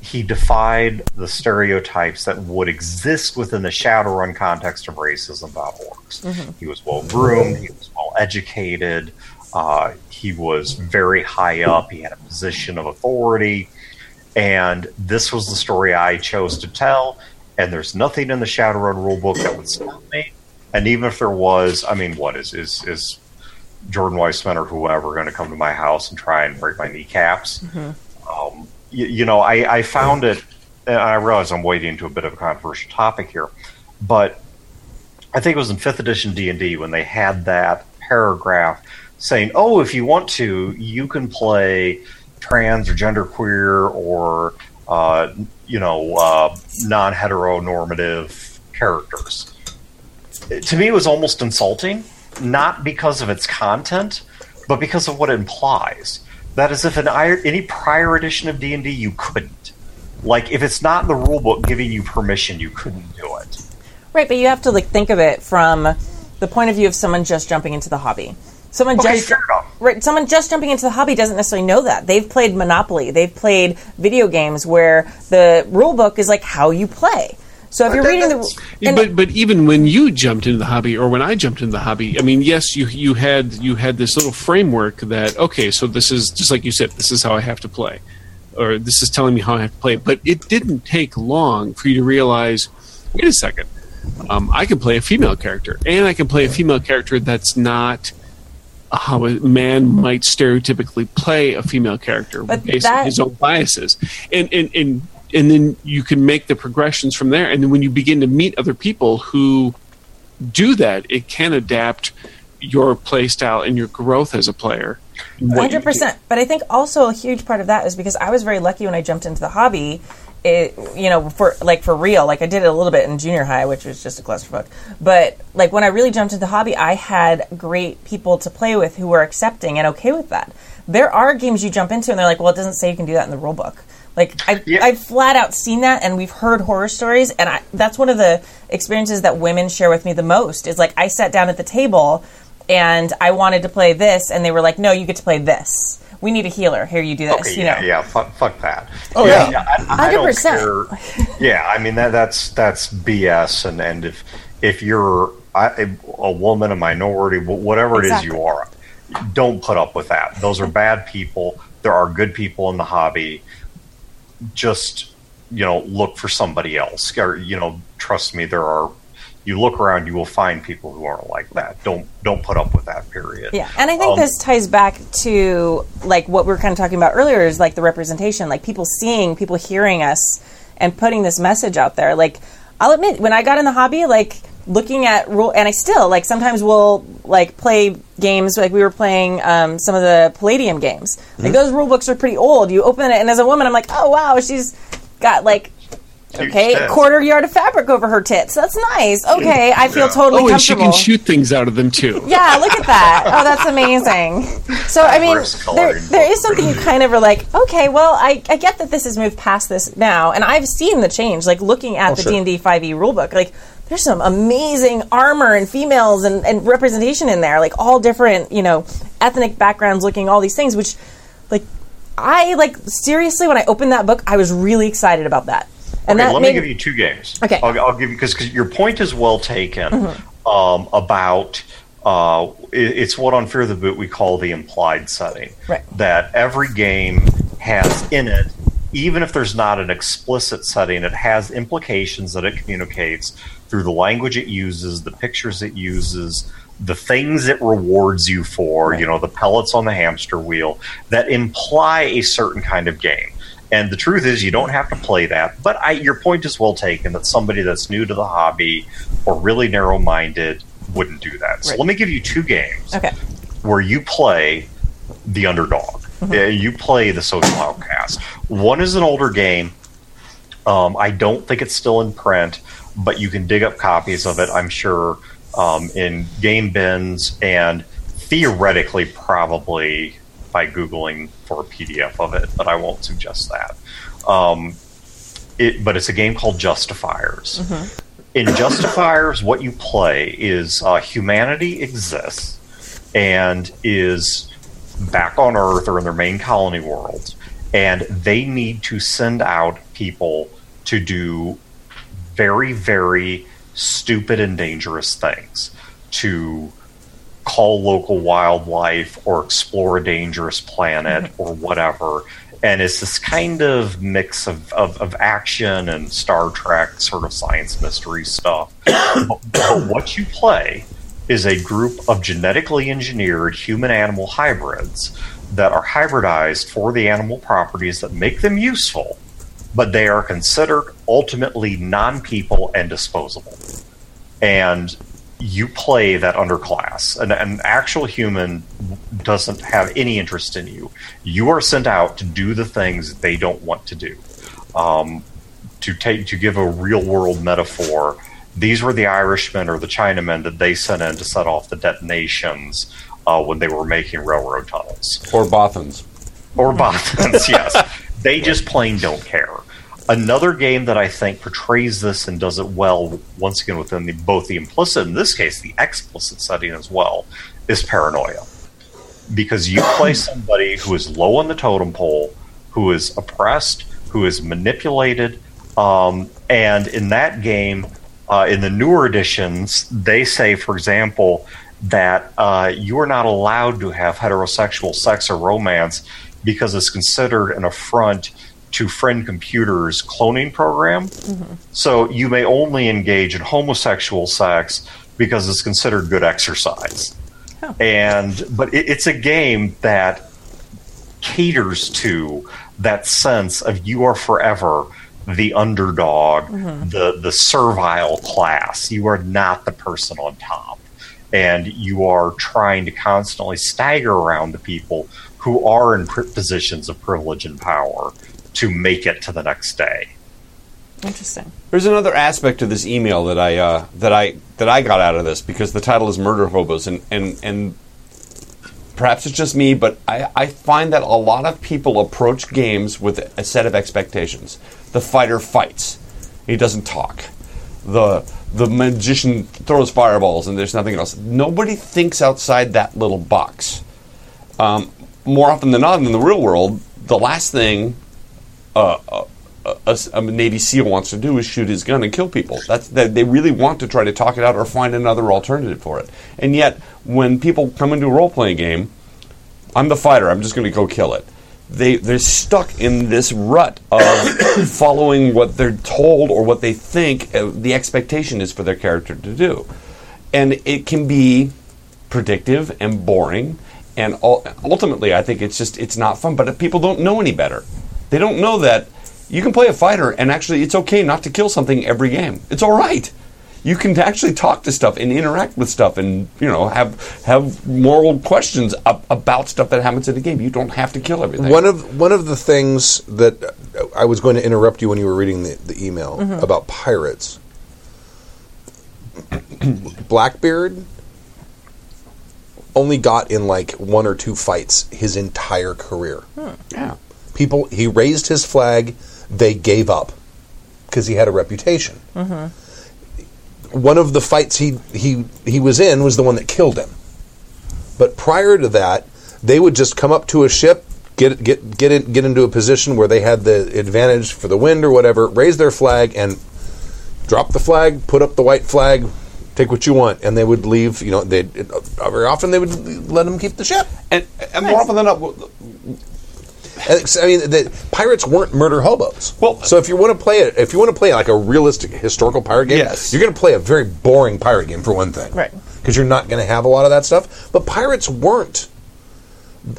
he defied the stereotypes that would exist within the Shadowrun context of racism about orcs. He was well groomed, he was well educated, uh, he was very high up, he had a position of authority, and this was the story I chose to tell. And there's nothing in the Shadowrun rulebook that would stop me. And even if there was, I mean, what is is is Jordan Weisman or whoever going to come to my house and try and break my kneecaps? Um, you, you know, I, I found it, and I realize I'm wading into a bit of a controversial topic here, but I think it was in fifth edition D and D when they had that paragraph saying, "Oh, if you want to, you can play trans or genderqueer or uh, you know uh, non-heteronormative characters." To me, it was almost insulting, not because of its content, but because of what it implies. That is, if an any prior edition of D and D you couldn't. Like, if it's not in the rule book giving you permission, you couldn't do it. Right, but you have to like think of it from the point of view of someone just jumping into the hobby. Someone Okay, just right, someone just jumping into the hobby doesn't necessarily know that. They've played Monopoly, they've played video games where the rule book is like how you play. So if you're reading the and- but but even when you jumped into the hobby, or when I jumped into the hobby, I mean, yes, you you had you had this little framework that okay, so this is just like you said, this is how I have to play, or this is telling me how I have to play. But it didn't take long for you to realize, wait a second, um, I can play a female character, and I can play a female character that's not how a man might stereotypically play a female character But based that- on his own biases, and and and and then you can make the progressions from there. And then when you begin to meet other people who do that, it can adapt your play style and your growth as a player. and what you Hundred percent. But I think also a huge part of that is because I was very lucky when I jumped into the hobby. It, you know, for like for real, like I did it a little bit in junior high, which was just a clusterfuck. But like when I really jumped into the hobby, I had great people to play with who were accepting and okay with that. There are games you jump into and they're like, well, it doesn't say you can do that in the rule book. Like I, Yeah. I've flat out seen that, and we've heard horror stories, and I, that's one of the experiences that women share with me the most. Is like I sat down at the table, and I wanted to play this, and they were like, "No, you get to play this. We need a healer. Here, you do this." Okay, you yeah, know, yeah, fuck, fuck that. Oh, yeah. I, I don't 100%. Yeah, I mean that that's that's BS. And and if if you're I, a woman, a minority, wh- whatever it is Exactly. you are, don't put up with that. Those are bad people. There are good people in the hobby. Just you know, look for somebody else. Or you know, trust me, there are. You look around, you will find people who aren't like that. Don't don't put up with that. Period. Yeah, and I think Um, this ties back to like what we were kind of talking about earlier is like the representation, like people seeing, people hearing us, and putting this message out there. Like, I'll admit, when I got in the hobby, like looking at rule, and I still like sometimes we'll like play games like we were playing um, some of the Palladium games. Like those rule books are pretty old. You open it, and as a woman, I'm like, oh wow, she's got like. Huge Okay, a quarter yard of fabric over her tits. That's nice. Okay, I feel Yeah. totally Oh, and she can shoot things out of them too. <laughs> Yeah, look at that. Oh, that's amazing. So, I mean, there, there is something you kind of are like, okay, well, I, I get that this has moved past this now, and I've seen the change. Like looking at the. D and D five E rulebook, like there's some amazing armor and females and, and representation in there, like all different, you know, ethnic backgrounds, looking all these things, which, like, I like seriously when I opened that book, I was really excited about that. And Okay, let made me give you two games. Okay. I'll, I'll give you because your point is well taken Mm-hmm. um, about uh, it- it's what on Fear the Boot we call the implied setting. Right. That every game has in it, even if there's not an explicit setting, it has implications that it communicates through the language it uses, the pictures it uses. The things it rewards you for, you know, the pellets on the hamster wheel that imply a certain kind of game. And the truth is, you don't have to play that. But I, your point is well taken that somebody that's new to the hobby or really narrow minded wouldn't do that. So Right. let me give you two games okay. where you play the underdog. Uh, You play the social outcast. One is an older game. Um, I don't think it's still in print, but you can dig up copies of it, I'm sure, um, in game bins and theoretically, probably by Googling for a PDF of it, but I won't suggest that. Um, it, but it's a game called Justifiers. In Justifiers, what you play is uh, humanity exists and is back on Earth or in their main colony world, and they need to send out people to do very, very stupid and dangerous things to call local wildlife or explore a dangerous planet mm-hmm. or whatever. And it's this kind of mix of, of, of action and Star Trek sort of science mystery stuff. but, <coughs> but what you play is a group of genetically engineered human animal hybrids that are hybridized for the animal properties that make them useful, but they are considered ultimately non people and disposable. And you play that underclass. An, an actual human doesn't have any interest in you. You are sent out to do the things they don't want to do. Um, to take to give a real world metaphor, these were the Irishmen or the Chinamen that they sent in to set off the detonations uh, when they were making railroad tunnels Or Bothans. or Bothans, <laughs> yes. They just plain don't care. Another game that I think portrays this and does it well, once again within the, both the implicit, in this case, the explicit setting as well, is Paranoia. Because you play <coughs> somebody who is low on the totem pole, who is oppressed, who is manipulated, um, and in that game, uh, in the newer editions, they say, for example, that uh, you are not allowed to have heterosexual sex or romance because it's considered an affront to Friend Computer's cloning program. Mm-hmm. So you may only engage in homosexual sex because it's considered good exercise. And but it, it's a game that caters to that sense of you are forever the underdog, mm-hmm. the the servile class. You are not the person on top, and you are trying to constantly stagger around the people who are in pr- positions of privilege and power to make it to the next day. Interesting. There's another aspect to this email that I uh, that I that I got out of this because the title is Murder Hobos and and and perhaps it's just me, but I, I find that a lot of people approach games with a set of expectations. The fighter fights, he doesn't talk. The the magician throws fireballs and there's nothing else. Nobody thinks outside that little box. Um, more often than not, in the real world, the last thing a, a Navy SEAL wants to do is shoot his gun and kill people. That's that they really want to try to talk it out or find another alternative for it. And yet, when people come into a role playing game, I'm the fighter. I'm just going to go kill it. They they're stuck in this rut of <coughs> following what they're told or what they think uh, the expectation is for their character to do, and it can be predictive and boring. And ultimately, I think it's just it's not fun. But if people don't know any better, they don't know that you can play a fighter and actually it's okay not to kill something every game. It's all right. You can actually talk to stuff and interact with stuff and you know have have moral questions ab- about stuff that happens in the game. You don't have to kill everything. One of one of the things that uh, I was going to interrupt you when you were reading the, the email about pirates. Blackbeard only got in like one or two fights his entire career. yeah. People he raised his flag, they gave up because he had a reputation. Mm-hmm. One of the fights he he he was in was the one that killed him. But prior to that, they would just come up to a ship, get get get in, get into a position where they had the advantage for the wind or whatever, raise their flag and drop the flag, put up the white flag, take what you want, and they would leave. You know, they uh, very often they would let them keep the ship. And, and more often than not, w- And it's- I mean, the pirates weren't murder hobos. Well- so if you want to play it, if you want to play like a realistic historical pirate game, Yes. you're going to play a very boring pirate game for one thing, Right. Because you're not going to have a lot of that stuff. But pirates weren't.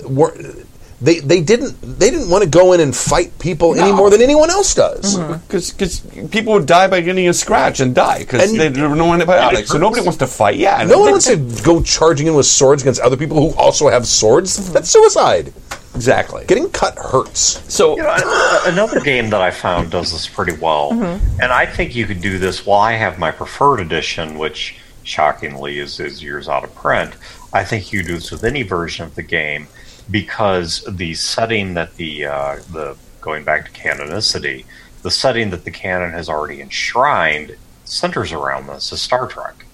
weren't they, they didn't they didn't want to go in and fight people any more than anyone else does. Mm-hmm. because people would die by getting a scratch and die because they there were no antibiotics. Ah, so nobody wants to fight. Yeah, No one wants to go charging in with swords against other people who also have swords. Mm-hmm. That's suicide. Exactly. Getting cut hurts. so You know, another game that I found does this pretty well, and I think you could do this. While I have my preferred edition, which shockingly is, is years out of print, I think you do this with any version of the game because the setting that the uh, the going back to canonicity, the setting that the canon has already enshrined centers around this is Star Trek.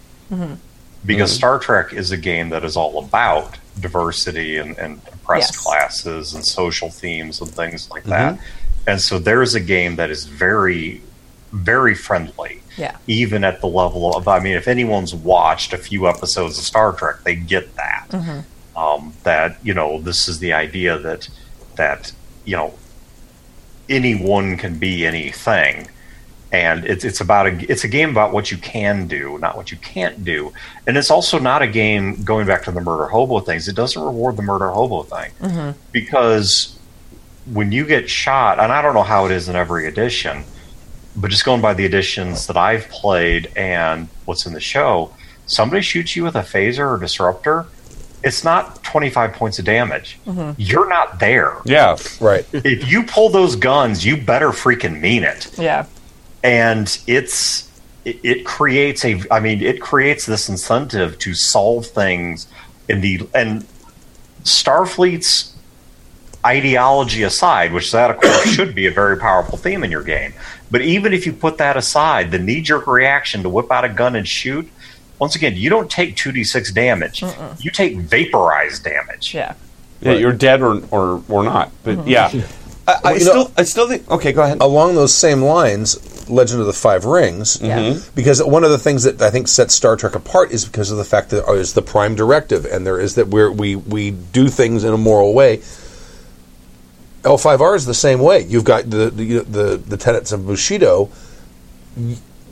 Because mm-hmm. Star Trek is a game that is all about diversity and, and oppressed Yes. classes and social themes and things like mm-hmm. that. And so there is a game that is very, very friendly. Yeah. Even at the level of, I mean, if anyone's watched a few episodes of Star Trek, they get that. Mm-hmm. Um, that you know, this is the idea that that you know anyone can be anything and it's it's about a it's a game about what you can do, not what you can't do, and it's also not a game going back to the murder hobo things. It doesn't reward the murder hobo thing mm-hmm. because when you get shot, and I don't know how it is in every edition, but just going by the editions that I've played and what's in the show, somebody shoots you with a phaser or disruptor. It's not 25 points of damage. Mm-hmm. You're not there. yeah, Right. If you pull those guns, you better freaking mean it Yeah. And it's it, it creates a i mean it creates this incentive to solve things in the and Starfleet's ideology aside, which that of course should be a very powerful theme in your game, but even if you put that aside, the knee jerk reaction to whip out a gun and shoot. Once again, you don't take 2d6 damage. You take vaporized damage. Yeah. Yeah, you're dead or or, or not. But mm-hmm. yeah, I, I Well, still know- I still think. Okay, go ahead. along those same lines, Legend of the Five Rings. Yeah. Mm-hmm. Because one of the things that I think sets Star Trek apart is because of the fact that there is the prime directive, and there is that we're, we we do things in a moral way. L5R is the same way. You've got the the the, the tenets of Bushido.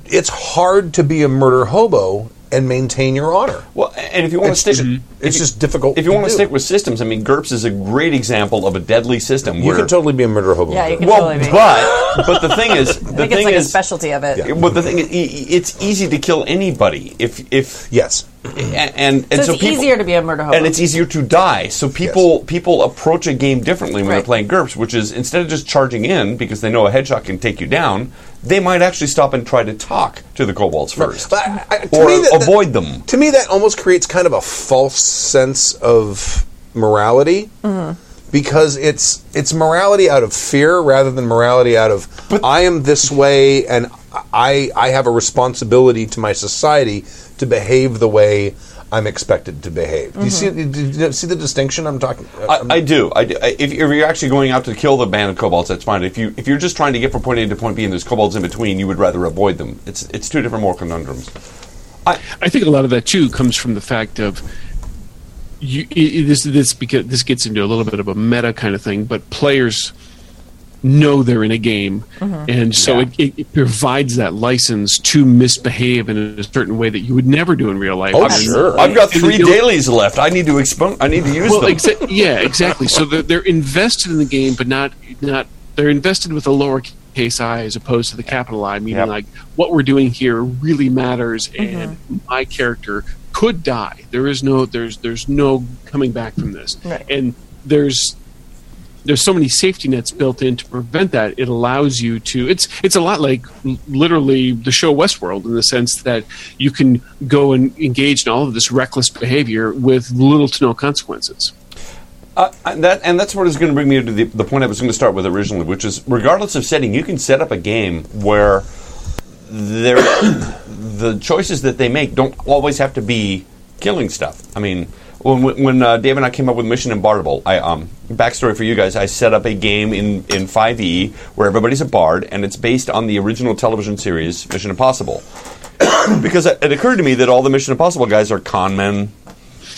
It's hard to be a murder hobo and maintain your honor. Well, and if you want to stick, just- if it's you- just difficult If you want to do. stick with systems, I mean, GURPS is a great example of a deadly system. You where, can totally be a murder hobo. Yeah, you can well, totally be. but but the thing is, <laughs> the I think thing it's like is, a specialty of it. Yeah. But the thing is, i- i- it's easy to kill anybody if if Yes. And and, and So so it's people, easier to be a murder hobo. and it's easier to die. So people people approach a game differently when they're playing GURPS, which is instead of just charging in because they know a headshot can take you down, they might actually stop and try to talk to the kobolds first, But I- I- to or me that- avoid them. to me that almost creates kind of a false sense of morality mm-hmm. because it's it's morality out of fear rather than morality out of but I am this way and I I have a responsibility to my society to behave the way I'm expected to behave. Do you see mm-hmm. do you see the distinction I'm talking uh, I, I do. I do. I- If, if you're actually going out to kill the band of kobolds, that's fine. If you if you're just trying to get from point A to point B and there's kobolds in between, you would rather avoid them. It's it's two different moral conundrums. I I think a lot of that too comes from the fact of you, i i- this this because this gets into a little bit of a meta kind of thing, but players know they're in a game, mm-hmm. and so it, it, it provides that license to misbehave in a certain way that you would never do in real life. Oh, I mean, sure. I've got three you don't- dailies left. I need to expo- I need to use well, them. exa- yeah, exactly. So they're, they're invested in the game, but not not they're invested with a lowercase i as opposed to the capital I. Meaning, Yep. like what we're doing here really matters, mm-hmm. and my character could die. There is no there's there's no coming back from this, Right. and there's there's so many safety nets built in to prevent that. It allows you to. It's it's a lot like literally the show Westworld in the sense that you can go and engage in all of this reckless behavior with little to no consequences. Uh, and that and that's what is going to bring me to the, the point I was going to start with originally, which is regardless of setting, you can set up a game where there <coughs> the choices that they make don't always have to be killing stuff. I mean, when when uh, Dave and I came up with Mission Imbartable, I um backstory for you guys. I set up a game in in 5e where everybody's a bard, and it's based on the original television series Mission Impossible. <coughs> because it occurred to me that all the Mission Impossible guys are con men,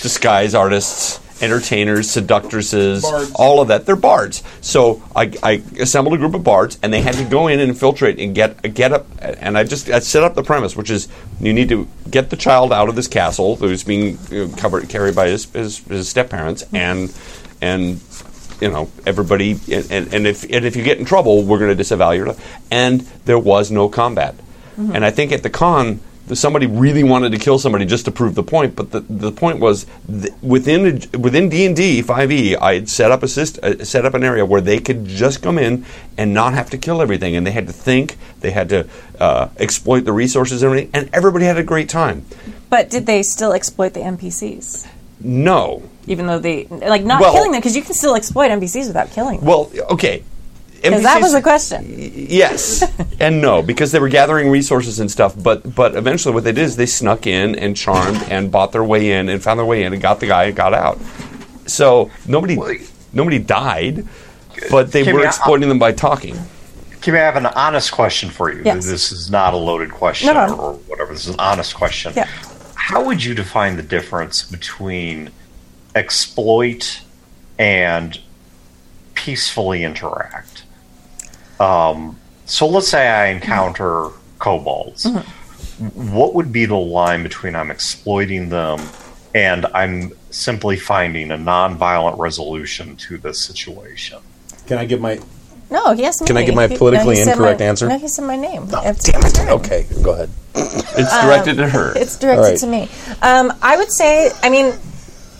disguise artists, entertainers, seductresses, all of that. They're bards. So I, I assembled a group of bards, and they had to go in and infiltrate and get get up. And I just I set up the premise, which is you need to get the child out of this castle who's being you know, covered carried by his his, his step parents, and and you know everybody and, and, if and if you get in trouble, we're going to disavow your. And there was no combat. Mm-hmm. And I think at the con, somebody really wanted to kill somebody just to prove the point. But the, the point was th- within a- within D and D five E, I had set up a syst- uh, set up an area where they could just come in and not have to kill everything, and they had to think, they had to uh, exploit the resources and everything, and everybody had a great time. But did they still exploit the NPCs? No, Even though they like not Well- killing them because you can still exploit NPCs without killing them. well, okay. Because that was the question. Yes and no, because they were gathering resources and stuff. But but eventually, what they did is they snuck in and charmed and bought their way in and found their way in and got the guy and got out. So nobody nobody died, but they Kimmy, were I- exploiting them by talking. Kimmy, I have an honest question for you. Yes. This is not a loaded question No problem. or whatever. This is an honest question. Yeah. How would you define the difference between exploit and peacefully interact? Um, so let's say I encounter kobolds. What would be the line between I'm exploiting them and I'm simply finding a non-violent resolution to this situation? Can I give my No, he has Can I me. give my politically no, he said incorrect my- answer? No, he said my name. Oh, damn it. turn. Okay, go ahead. <laughs> It's directed to her. It's directed All right. to me. Um, I would say, I mean,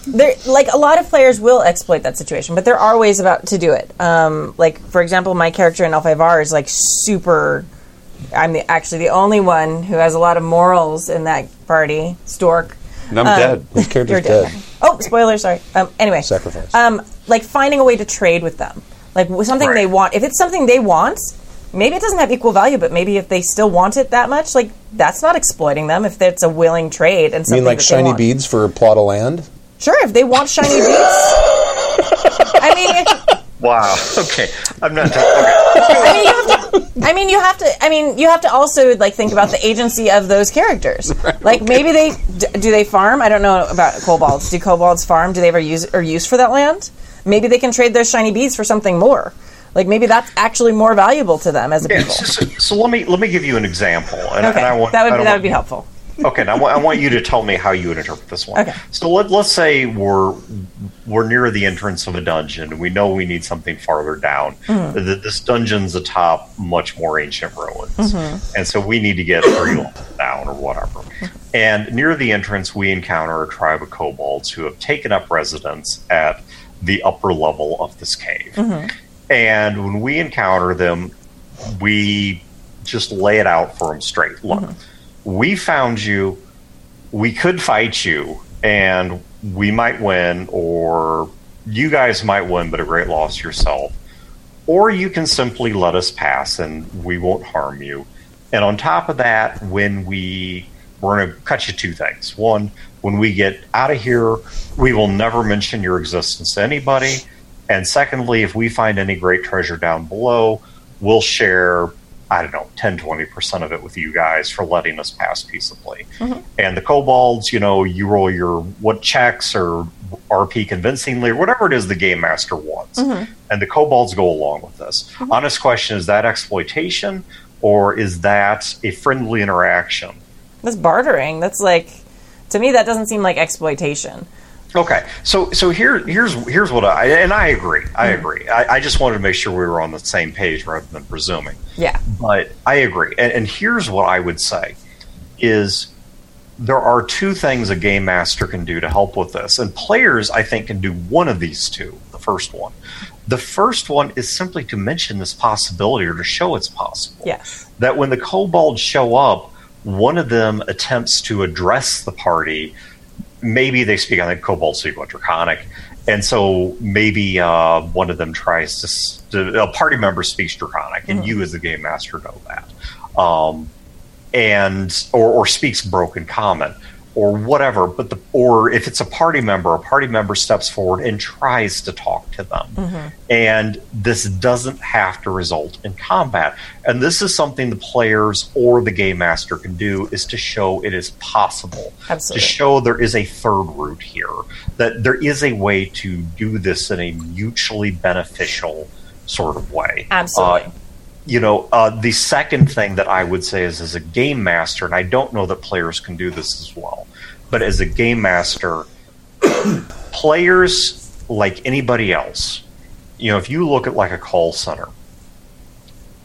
there like a lot of players will exploit that situation, but there are ways about to do it. Um, like for example, my character in L5R is like super. I'm the, actually the only one who has a lot of morals in that party. Stork. And I'm Um, dead. His character's You're dead. dead. Oh, spoiler. Sorry. Um, anyway, Sacrifice. Um, like finding a way to trade with them, like something Right. they want. If it's something they want, maybe it doesn't have equal value, but maybe if they still want it that much, like that's not exploiting them. If it's a willing trade and You something mean like that they shiny want. beads for a plot of land? Sure, if they want shiny beads. I mean, Wow. <laughs> Okay. I'm not. Okay. I mean, you have to. I mean, you have to. I mean, you have to also like think about the agency of those characters. <laughs> Like maybe they d- do they farm. I don't know about kobolds. Do kobolds farm? Do they ever use or use for that land? Maybe they can trade those shiny beads for something more. Like maybe that's actually more valuable to them as a Yeah, people. so, so let me let me give you an example, and, Okay, and I want that would that would be helpful. Okay, now I want- you to tell me how you would interpret this one. Okay. So let, let's say we're we're near the entrance of a dungeon, and we know we need something farther down. Mm-hmm. Th- This dungeon's atop much more ancient ruins, Mm-hmm. and so we need to get three <coughs> levels down or whatever. And near the entrance, we encounter a tribe of kobolds who have taken up residence at the upper level of this cave. Mm-hmm. And when we encounter them, we just lay it out for them straight. Look, we found you. We could fight you, and we might win, or you guys might win, but a great loss yourself. Or you can simply let us pass, and we won't harm you. And on top of that, when we we're going to cut you two things. One, when we get out of here, we will never mention your existence to anybody. And secondly, if we find any great treasure down below, we'll share, I don't know, 10, 20% of it with you guys for letting us pass peaceably. Mm-hmm. And the kobolds, you know, you roll your what checks or RP convincingly or whatever it is the game master wants. Mm-hmm. And the kobolds go along with this. Mm-hmm. Honest question is that exploitation or is that a friendly interaction? That's bartering. That's like to me that doesn't seem like exploitation. Okay, so so here here's here's what I and I agree. I mm-hmm. agree. I, I just wanted to make sure we were on the same page rather than presuming. Yeah. But I agree. And, and here's what I would say is there are two things a game master can do to help with this. And players, I think, can do one of these two. The first one. The first one is simply to mention this possibility or to show it's possible. Yes. That when the kobolds show up, one of them attempts to address the party. Maybe they speak, I think kobold speak what draconic. And so maybe uh, one of them tries to, to, a party member speaks draconic, and you as the game master know that. Um, and or, or speaks broken common or whatever but the or if it's a party member a party member steps forward and tries to talk to them. And this doesn't have to result in combat. And this is something the players or the game master can do is to show it is possible. Absolutely. to show there is a third route here that there is a way to do this in a mutually beneficial sort of way. Absolutely. Uh, you know, uh, the second thing that I would say is as a game master, and I don't know that players can do this as well, but as a game master, <coughs> players, like anybody else, you know, if you look at like a call center,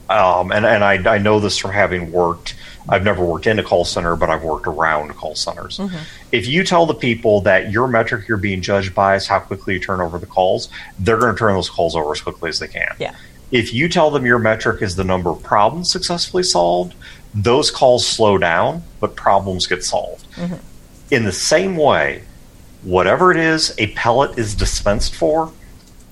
um, and, and I, I know this from having worked, I've never worked in a call center, but I've worked around call centers. If you tell the people that your metric you're being judged by is how quickly you turn over the calls, they're going to turn those calls over as quickly as they can Yeah. If you tell them your metric is the number of problems successfully solved, those calls slow down, but problems get solved. Mm-hmm. In the same way, whatever it is a pellet is dispensed for,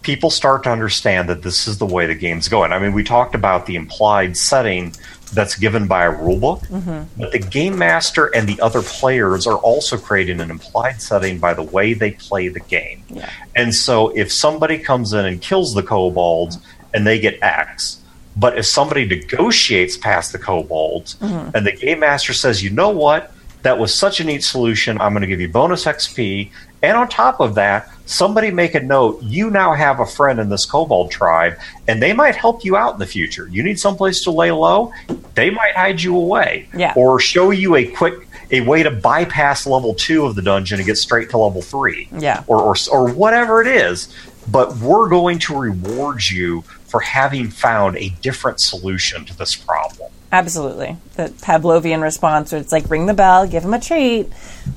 people start to understand that this is the way the game's going. I mean, we talked about the implied setting that's given by a rulebook, mm-hmm. but the game master and the other players are also creating an implied setting by the way they play the game. Yeah. And so if somebody comes in and kills the kobolds and they get X, but if somebody negotiates past the kobolds mm-hmm. and the game master says, you know what, that was such a neat solution, I'm going to give you bonus XP. And on top of that, somebody make a note, you now have a friend in this kobold tribe, and they might help you out in the future. You need someplace to lay low, they might hide you away. Yeah. Or show you a quick a way to bypass level two of the dungeon and get straight to level three Yeah. or, or, or whatever it is. But we're going to reward you for having found a different solution to this problem. Absolutely. The Pavlovian response where it's like ring the bell, give him a treat.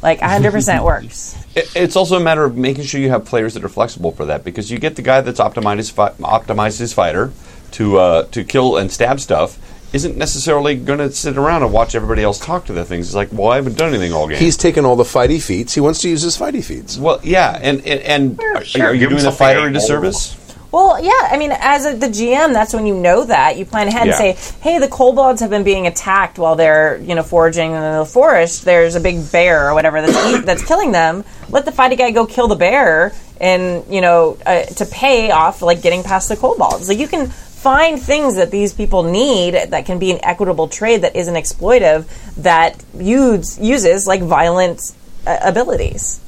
Like 100% works. <laughs> It- It's also a matter of making sure you have players that are flexible for that because you get the guy that's optimized his, fi- optimized his fighter to uh, to kill and stab stuff, isn't necessarily going to sit around and watch everybody else talk to the things. It's like, well, I haven't done anything all game. He's taken all the fighty feats. He wants to use his fighty feats. well, yeah, and and, and are, sure, are you give doing the something fighter a disservice? Well, yeah. I mean, as a, the GM, that's when you know that you plan ahead Yeah. and say, "Hey, the kobolds have been being attacked while they're you know foraging in the forest. There's a big bear or whatever that's eat, that's killing them. Let the fighting guy go kill the bear, and you know uh, to pay off like getting past the kobolds. Like you can find things that these people need that can be an equitable trade that isn't exploitive that use, uses like violent uh, abilities.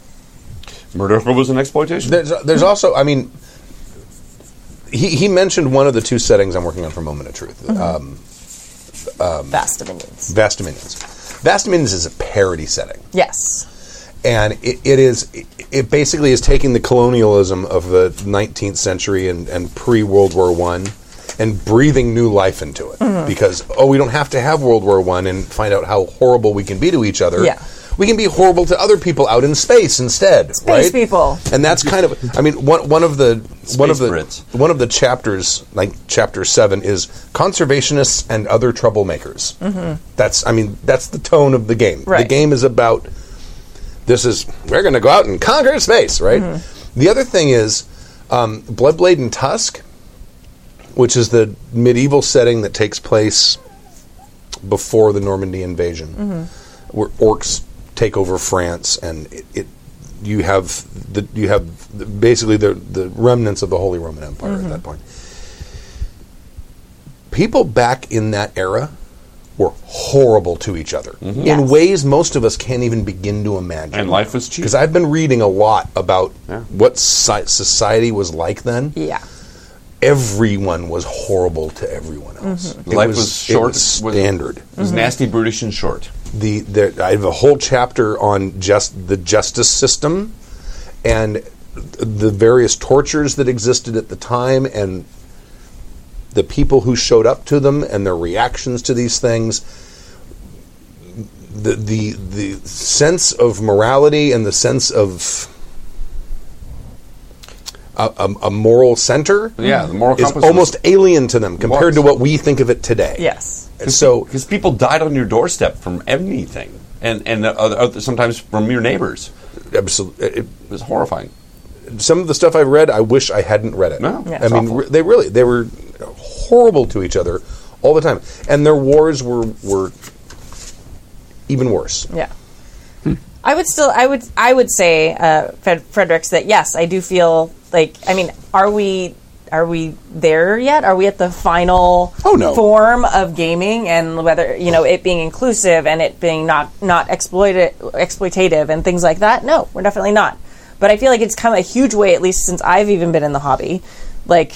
Murder was an exploitation. There's, there's also, I mean, he, he mentioned one of the two settings I'm working on for Moment of Truth. Mm-hmm. Um, um, Vast dominions. Vast Dominions. Vast Dominions is a parody setting. Yes. and it, it is it, it basically is taking the colonialism of the 19th century and, and pre World War One and breathing new life into it mm-hmm. because oh we don't have to have World War One and find out how horrible we can be to each other. Yeah. We can be horrible to other people out in space instead, Space right? people. and that's kind of. I mean, one one of the one of the Brits. one of the chapters, like chapter seven, is conservationists and other troublemakers. Mm-hmm. That's, I mean, that's the tone of the game. The game is about this is we're going to go out and conquer space, right? Mm-hmm. The other thing is um, Bloodblade and Tusk, which is the medieval setting that takes place before the Normandy invasion, Mm-hmm. where orcs take over France, and it, it you have the you have the, basically the the remnants of the Holy Roman Empire Mm-hmm. at that point. People back in that era were horrible to each other mm-hmm. in Yes. ways most of us can't even begin to imagine. And life was cheap. Because I've been reading a lot about Yeah. what si- society was like then. Yeah. Everyone was horrible to everyone else. Mm-hmm. It Life was short, It was was- standard. It was mm-hmm. nasty, brutish, and short. The, the I have a whole chapter on just the justice system and the various tortures that existed at the time and the people who showed up to them and their reactions to these things. The the the sense of morality and the sense of a, a, a moral center Yeah, the moral is compass was- almost alien to them compared was. to what we think of it today. Yes. And so because people died on your doorstep from anything, and and uh, other, sometimes from your neighbors. absolutely, it, It was horrifying. some of the stuff I've read, I wish I hadn't read it. No, Yeah. I it's mean, awful. re- they really they were horrible to each other all the time, and their wars were were even worse. Yeah. I would still, I would, I would say, uh, Fred, Fredericks, that yes, I do feel like. I mean, are we, are we there yet? Are we at the final Oh, no. form of gaming, and whether you know it being inclusive and it being not not exploited, exploitative, and things like that? No, we're definitely not. But I feel like it's come a huge way, at least since I've even been in the hobby, like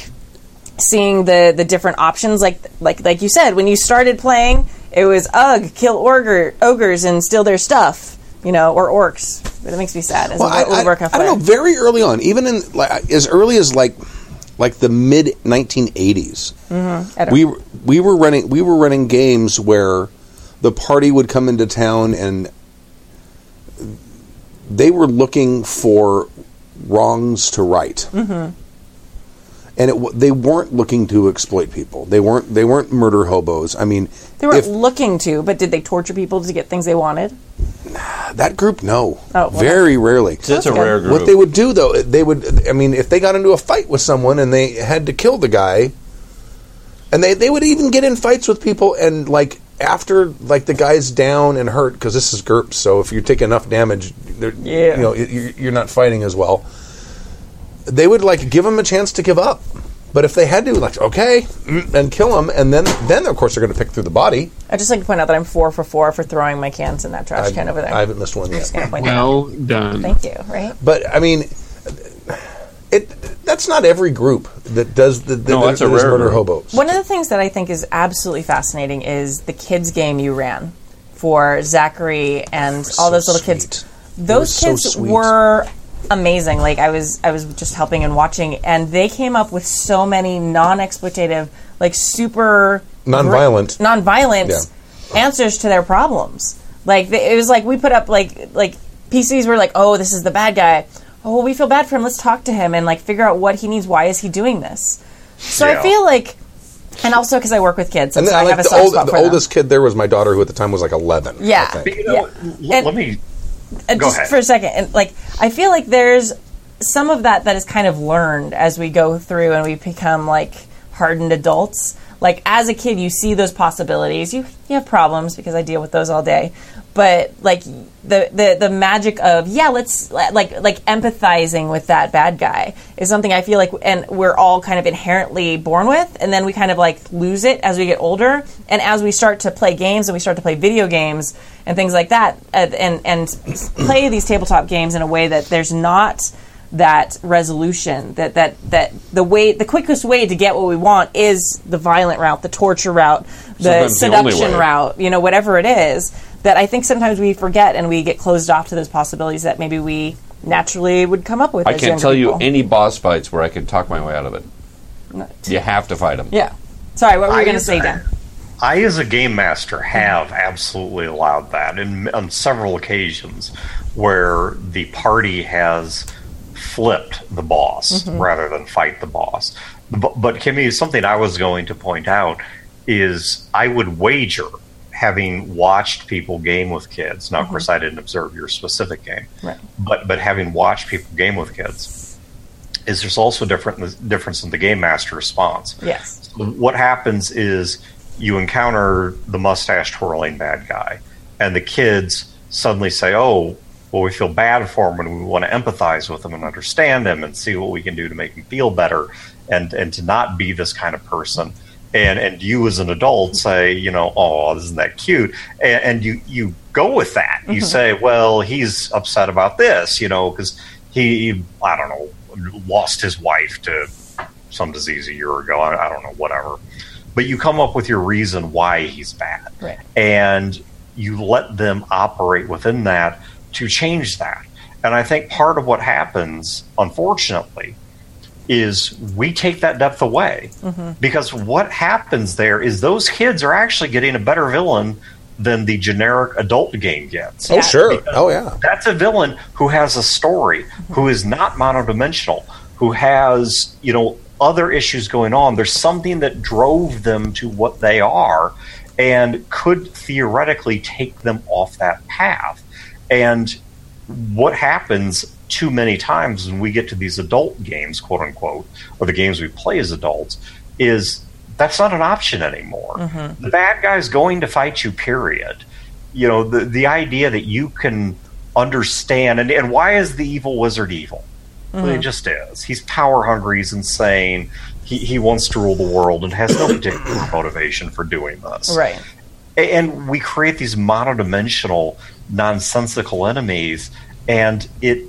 seeing the the different options like like like you said when you started playing it was ugh kill ogre, ogres and steal their stuff you know or orcs but it makes me sad as Well, I, I, I don't know. Very early on, even in like, as early as like like the mid 1980s, I don't- we were- we were running we were running games where the party would come into town and they were looking for wrongs to right. Mm-hmm. And it, they weren't looking to exploit people. They weren't. They weren't murder hobos. I mean, they weren't if looking to but did they torture people to get things they wanted <sighs> that group, no, Oh, well, very rarely. That's a good. rare group. What they would do though, they would. I mean, if they got into a fight with someone and they had to kill the guy, and they they would even get in fights with people and like after like the guy's down and hurt because this is GURPS, so if you take enough damage, Yeah. you know you- you're not fighting as well. They would like give them a chance to give up. But if they had to, like, okay, mm, and kill them, and then, then of course they're going to pick through the body. i'd just like to point out that i'm four for four for throwing my cans in that trash I, can over there I haven't missed one yet. gonna point that out. Well done. thank you right But I mean, it that's not every group that does the that, No, that's that a rare murder hobos. One of the things that I think is absolutely fascinating is the kids game you ran for Zachary and all so those little sweet. kids. Those were so kids were amazing. Like I was I was just helping and watching and they came up with so many non-exploitative like super Non-violent. non-violent answers to their problems. Like they, it was like we put up like like PCs were like, "Oh, this is the bad guy." Oh, well, we feel bad for him. Let's talk to him and like figure out what he needs. Why is he doing this? So I feel like and also because I work with kids, And and so I I have like a the, old, spot the for them. oldest kid there was my daughter, who at the time was like eleven. I Yeah. think. But, you know, Yeah. l- And- let me. Uh, just ahead. for a second, and like I feel like there's some of that that is kind of learned as we go through and we become like hardened adults. Like as a kid, you see those possibilities. You you have problems because I deal with those all day. But like the the the magic of yeah, let's like like empathizing with that bad guy is something I feel like, and we're all kind of inherently born with, and then we kind of like lose it as we get older, and as we start to play games and we start to play video games and things like that, uh, and and play these tabletop games in a way that there's not that resolution that that that the way the quickest way to get what we want is the violent route the torture route the Sometimes seduction way. route you know whatever it is that i think sometimes we forget and we get closed off to those possibilities that maybe we naturally would come up with I as can't younger tell you any boss fights where I could talk my way out of it. You have to fight them. yeah sorry what were I you going to say dan I, as a game master, have absolutely allowed that in, on several occasions where the party has flipped the boss mm-hmm. rather than fight the boss. But, but Kimmy, something I was going to point out is I would wager, having watched people game with kids. Now, of mm-hmm. course, I didn't observe your specific game, Right. but but having watched people game with kids, is there's also different difference in the game master response yes what happens is you encounter the mustache twirling bad guy, and the kids suddenly say, "Oh, well, we feel bad for him, and we want to empathize with him and understand him, and see what we can do to make him feel better, and and to not be this kind of person." And and you as an adult say, you know, "Oh, isn't that cute?" And, and you you go with that. You mm-hmm. say, "Well, he's upset about this," you know, because he, he, I don't know, lost his wife to some disease a year ago. I, I don't know, whatever. But you come up with your reason why he's bad. Right. And you let them operate within that to change that. And I think part of what happens, unfortunately, is we take that depth away. Mm-hmm. Because what happens there is those kids are actually getting a better villain than the generic adult game gets. Oh sure. Oh yeah. That's a villain who has a story, mm-hmm. who is not monodimensional, who has, you know, other issues going on. There's something that drove them to what they are and could theoretically take them off that path. And what happens too many times when we get to these adult games, quote unquote, or the games we play as adults, is that's not an option anymore. Mm-hmm. The bad guy's going to fight you, period. You know, the, the idea that you can understand, and, and why is the evil wizard evil? He uh-huh. just is. He's power hungry, he's insane. He, he wants to rule the world and has no <coughs> particular motivation for doing this right and we create these monodimensional nonsensical enemies and it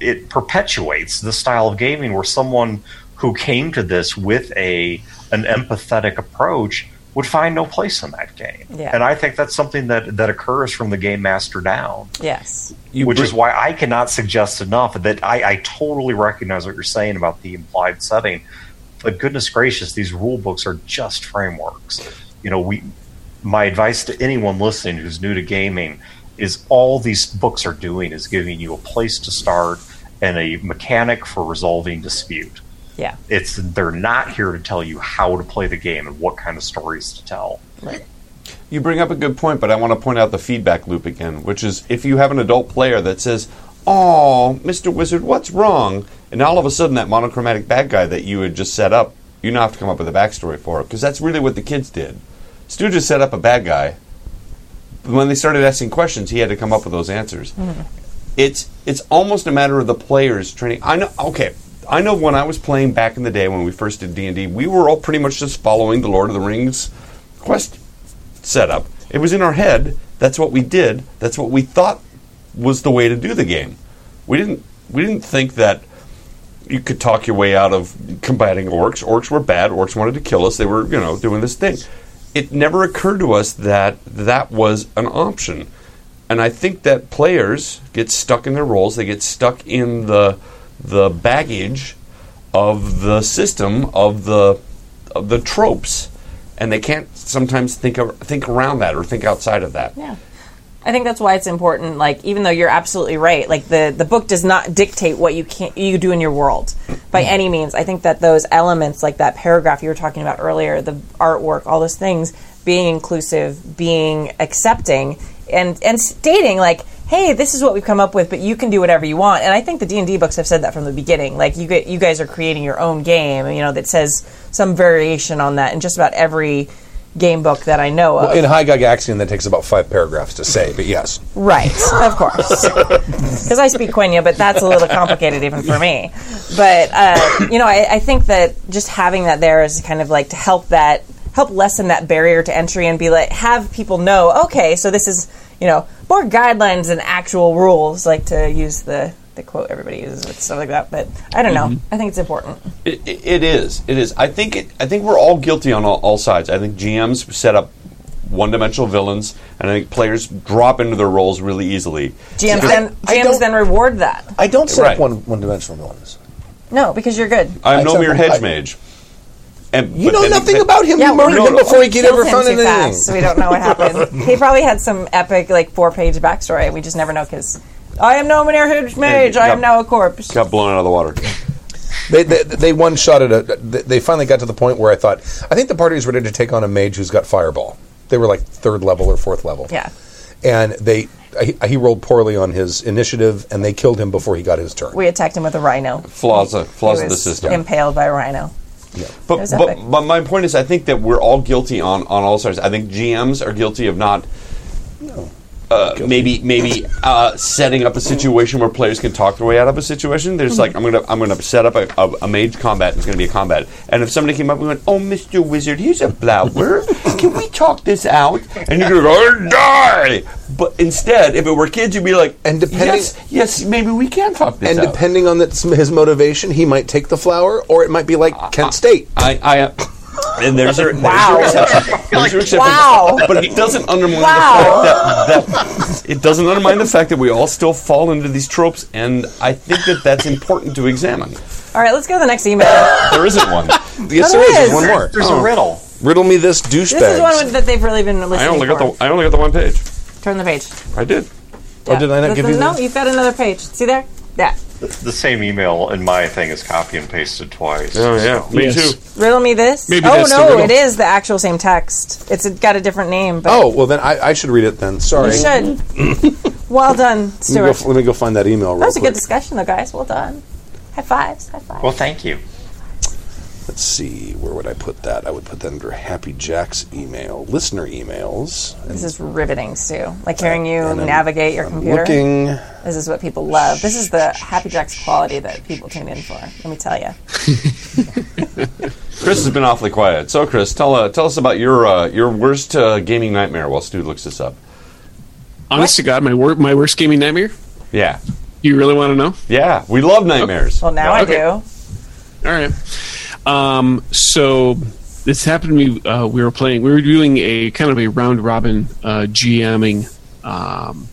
it perpetuates the style of gaming where someone who came to this with a an empathetic approach would find no place in that game Yeah. and i think that's something that that occurs from the game master down yes You which bring- is why I cannot suggest enough that I, I totally recognize what you're saying about the implied setting. But goodness gracious, these rule books are just frameworks. You know, we my advice to anyone listening who's new to gaming is all these books are doing is giving you a place to start and a mechanic for resolving dispute. Yeah It's they're not here to tell you how to play the game and what kind of stories to tell. right You bring up a good point, but I want to point out the feedback loop again, which is if you have an adult player that says, "Oh, Mr. Wizard, what's wrong?" and all of a sudden that monochromatic bad guy that you had just set up, you now have to come up with a backstory for it because that's really what the kids did. Stu just set up a bad guy. But when they started asking questions, he had to come up with those answers. Mm-hmm. It's it's almost a matter of the players training. I know. Okay, I know when I was playing back in the day when we first did D and D, we were all pretty much just following the Lord of the Rings quest setup. It was in our head. That's what we did. That's what we thought was the way to do the game. We didn't we didn't think that you could talk your way out of combating orcs. Orcs were bad. Orcs wanted to kill us. They were, you know, doing this thing. It never occurred to us that that was an option. And I think that players get stuck in their roles. They get stuck in the the baggage of the system of the of the tropes, and they can't sometimes think of, think around that or think outside of that. Yeah. I think that's why it's important. Like, even though you're absolutely right, like the the book does not dictate what you can you do in your world by mm-hmm. any means. I think that those elements, like that paragraph you were talking about earlier, the artwork, all those things, being inclusive, being accepting, and and stating like, hey, this is what we've come up with, but you can do whatever you want. And I think the D and D books have said that from the beginning. Like, you get you guys are creating your own game, you know, that says some variation on that in just about every game book that I know of. In High Gygaxian, that takes about five paragraphs to say, but yes. Right, of course. <laughs> Because I speak Quenya, but that's a little complicated even for me. But, uh, you know, I, I think that just having that there is kind of like to help that, help lessen that barrier to entry and be like, have people know, okay, so this is, you know, more guidelines than actual rules, like to use the, the quote everybody uses with stuff like that. But I don't know. I think it's important. It, it, it is. It is. I think. It, I think we're all guilty on all, all sides. I think GMs set up one-dimensional villains, and I think players drop into their roles really easily. GMs, I- then, I GMs don't- then reward that. I don't set Right. up one one dimensional villains. No, because you're good. I'm I no mere hedge I- mage. And You know nothing then- about him. Yeah, you murdered well, him before he could Killed ever him found too anything. fast, so we don't know what happened. <laughs> he probably had some epic, like four-page backstory. We just never know because I am no mere hedge mage. I am now a corpse. Got blown out of the water. They, they, they one shot at a. They they finally got to the point where I thought, I think the party is ready to take on a mage who's got fireball. They were like third level or fourth level. Yeah. And they he, he rolled poorly on his initiative, and they killed him before he got his turn. We attacked him with a rhino. Flaws, of- He flaws of the system. Impaled by a rhino. But, but, but my point is, I think that we're all guilty on, on all sides. I think GMs are guilty of not. Uh, maybe maybe <laughs> uh, setting up a situation where players can talk their way out of a situation. There's like I'm gonna I'm gonna set up a, a, a mage combat. and It's gonna be a combat. And if somebody came up and went, "Oh, Mister Wizard, here's a flower. Can we talk this out?" And you're gonna go "Oh, die. But instead, if it were kids, you'd be like, And depending- yes, yes, maybe we can talk this and out." depending on that, his motivation, he might take the flower, or it might be like Kent State. I, I, and there's your, Wow. <laughs> there's your exception. There's your exception. Wow. But it doesn't undermine Wow. the fact that, that it doesn't undermine the fact that we all still fall into these tropes, and I think that that's important to examine. All right, let's go to the next email. There isn't one. <laughs> Yes, Oh, there is. is. one more. There's a oh. riddle. Riddle me this douchebag. this is one that they've really been listening I only got for. the I only got the one page. Turn the page. I did. Oh, did I not Yeah. give you No, the- you've got another page. See there? Yeah. The same email in my thing is copy and pasted twice. Oh yeah, so- me Yes. too. Riddle me this. Maybe oh no, it is the actual same text. It's got a different name. But Oh well, then I, I should read it then. Sorry. you should. <laughs> well done, Let me, go, let me go find that email. Real That was a quick. good discussion, though, guys. Well done. High fives. High fives. Well, thank you. Let's see, where would I put that? I would put that under Happy Jack's email, listener emails. This is riveting, Stu. Like hearing you I'm- navigate your I'm computer. Looking. This is what people love. This is the Happy Jacks quality that people tune in for. Let me tell you. <laughs> Chris has been awfully quiet. So, Chris, tell uh, tell us about your uh, your worst uh, gaming nightmare while Stu looks this up. Honest to God, my wor- my worst gaming nightmare. Yeah, You really want to know? yeah, we love nightmares. Well, now Okay. I do. All right. Um, so this happened to me. Uh, we were playing. We were doing a kind of a round robin uh, GMing um,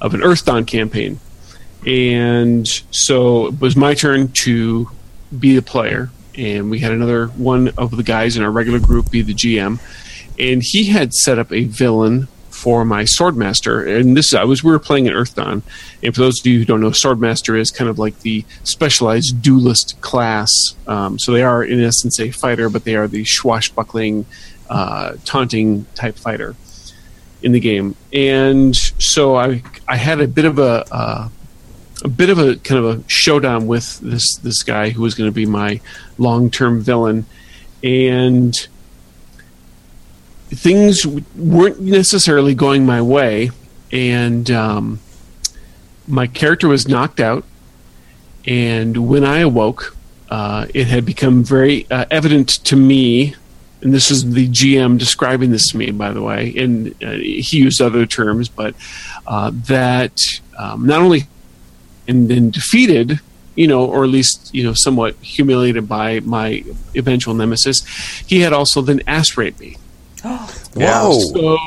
of an Earthdawn campaign, and so it was my turn to be the player, and we had another one of the guys in our regular group be the GM, and he had set up a villain for my swordmaster. And this i was we were playing in Earthdawn and for those of you who don't know swordmaster is kind of like the specialized duelist class. Um, so they are in essence a fighter but they are the swashbuckling uh, taunting type fighter in the game. And so i i had a bit of a uh, a bit of a kind of a showdown with this this guy who was going to be my long term villain, and things weren't necessarily going my way, and um, my character was knocked out. And when I awoke, uh, it had become very uh, evident to me, and this is the GM describing this to me, by the way, and uh, he used other terms, but uh, that um, not only and then defeated, you know, or at least you know, somewhat humiliated by my eventual nemesis, he had also then ass raped me. <gasps> Whoa. So,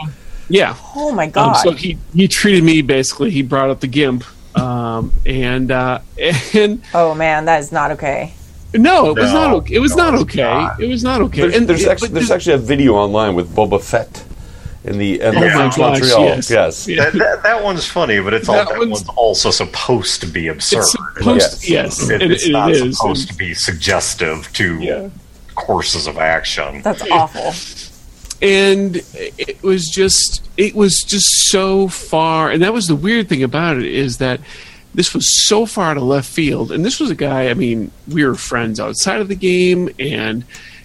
yeah. Oh my Um, god. so he he treated me basically. He brought up the gimp, um, and uh, <laughs> and oh man, that is not okay. no, it was not. Okay. It was no, not okay. not. It was not okay. There's, and there's, it- actually, but there's actually a video online with Boba Fett in the in Oh the French gosh, Montreal. yes. Yes. Yeah. That, that, that one's funny, but it's all, That that one's- one's also supposed to be absurd. It's supposed, yes, It- and it's it not is. supposed to be suggestive to Yeah. courses of action. That's awful. And it was just it was just so far. And that was the weird thing about it is that this was so far out of left field. And this was a guy i mean we were friends outside of the game and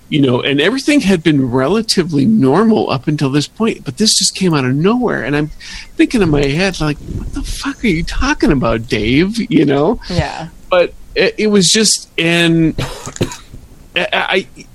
you know and everything had been relatively normal up until this point but this just came out of nowhere. And i'm thinking in my head like what the fuck are you talking about dave? You know? Yeah. but it, it was just and <coughs> I, I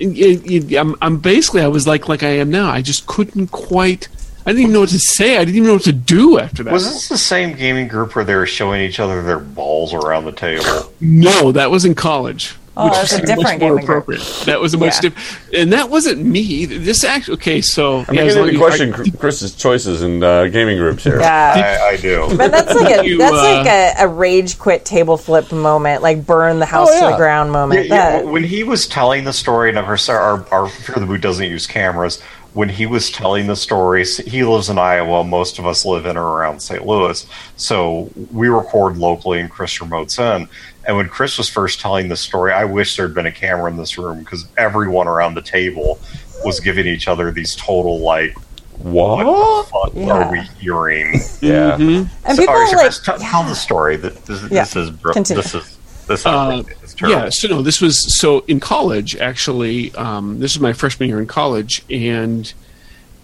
it- it- I'm, I'm basically I was like like I am now. I just couldn't quite. I didn't even know what to say. I didn't even know what to do after that. Was this the same gaming group where they were showing each other their balls around the table? no, that was in college. Oh, that's a is different much more gaming group. That was a much Yeah. different, and that wasn't me. This actually okay. So I'm yeah, as beginning to question Chr- Chris's choices in uh, gaming groups here. Yeah. I, I do. <laughs> But that's like a <laughs> You, that's uh, like a, a rage quit table flip moment, like burn the house Oh, to the ground moment. yeah, That- when he was telling the story, and of our, our Fear the Boot doesn't use cameras. When he was telling the story, he lives in Iowa. Most of us live in or around St. Louis. So we record locally, and Chris remotes in. And when Chris was first telling the story, I wish there'd been a camera in this room because everyone around the table was giving each other these total, like, What? what Yeah. are we hearing? Yeah. and So, people all right, so like Chris, t- tell the story. That this, Yeah, this is br- continue. this is this Uh, is. Yeah, so no, this was so in college. Actually, um, this was my freshman year in college, and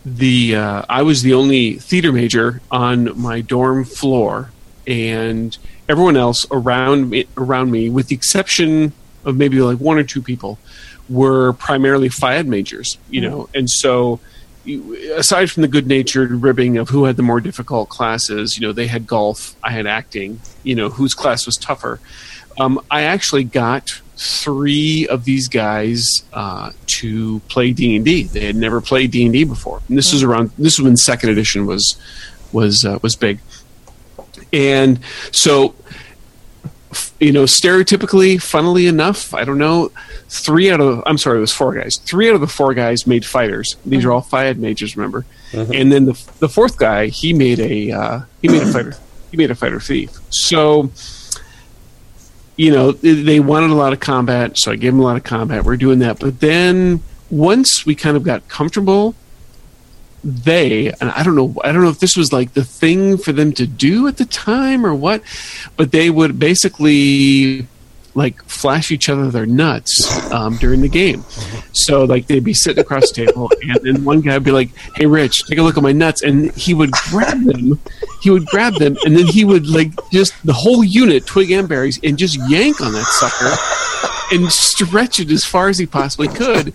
the uh, I was the only theater major on my dorm floor, and everyone else around me, around me, with the exception of maybe like one or two people, were primarily FIAD majors. You know, and so aside from the good-natured ribbing of who had the more difficult classes, you know, they had golf, I had acting. You know, whose class was tougher. Um, I actually got three of these guys uh, to play D and D. They had never played D and D before. And this was around. This was when second edition was was uh, was big. And so, you know, stereotypically, funnily enough, I don't know, three out of I'm sorry, it was four guys. Three out of the four guys made fighters. These are all FIAD majors, remember? And then the the fourth guy, he made a uh, he made a <clears throat> fighter. He made a fighter thief. So you know, they- they wanted a lot of combat, so I gave them a lot of combat. We're doing that, but then once we kind of got comfortable, they and I don't know, I don't know if this was like the thing for them to do at the time or what, but they would basically like flash each other their nuts um, during the game. So like they'd be sitting across the table, and then one guy would be like, "Hey, Rich, take a look at my nuts," and he would grab them. He would grab them, and then he would like just the whole unit, twig and berries, and just yank on that sucker and stretch it as far as he possibly could.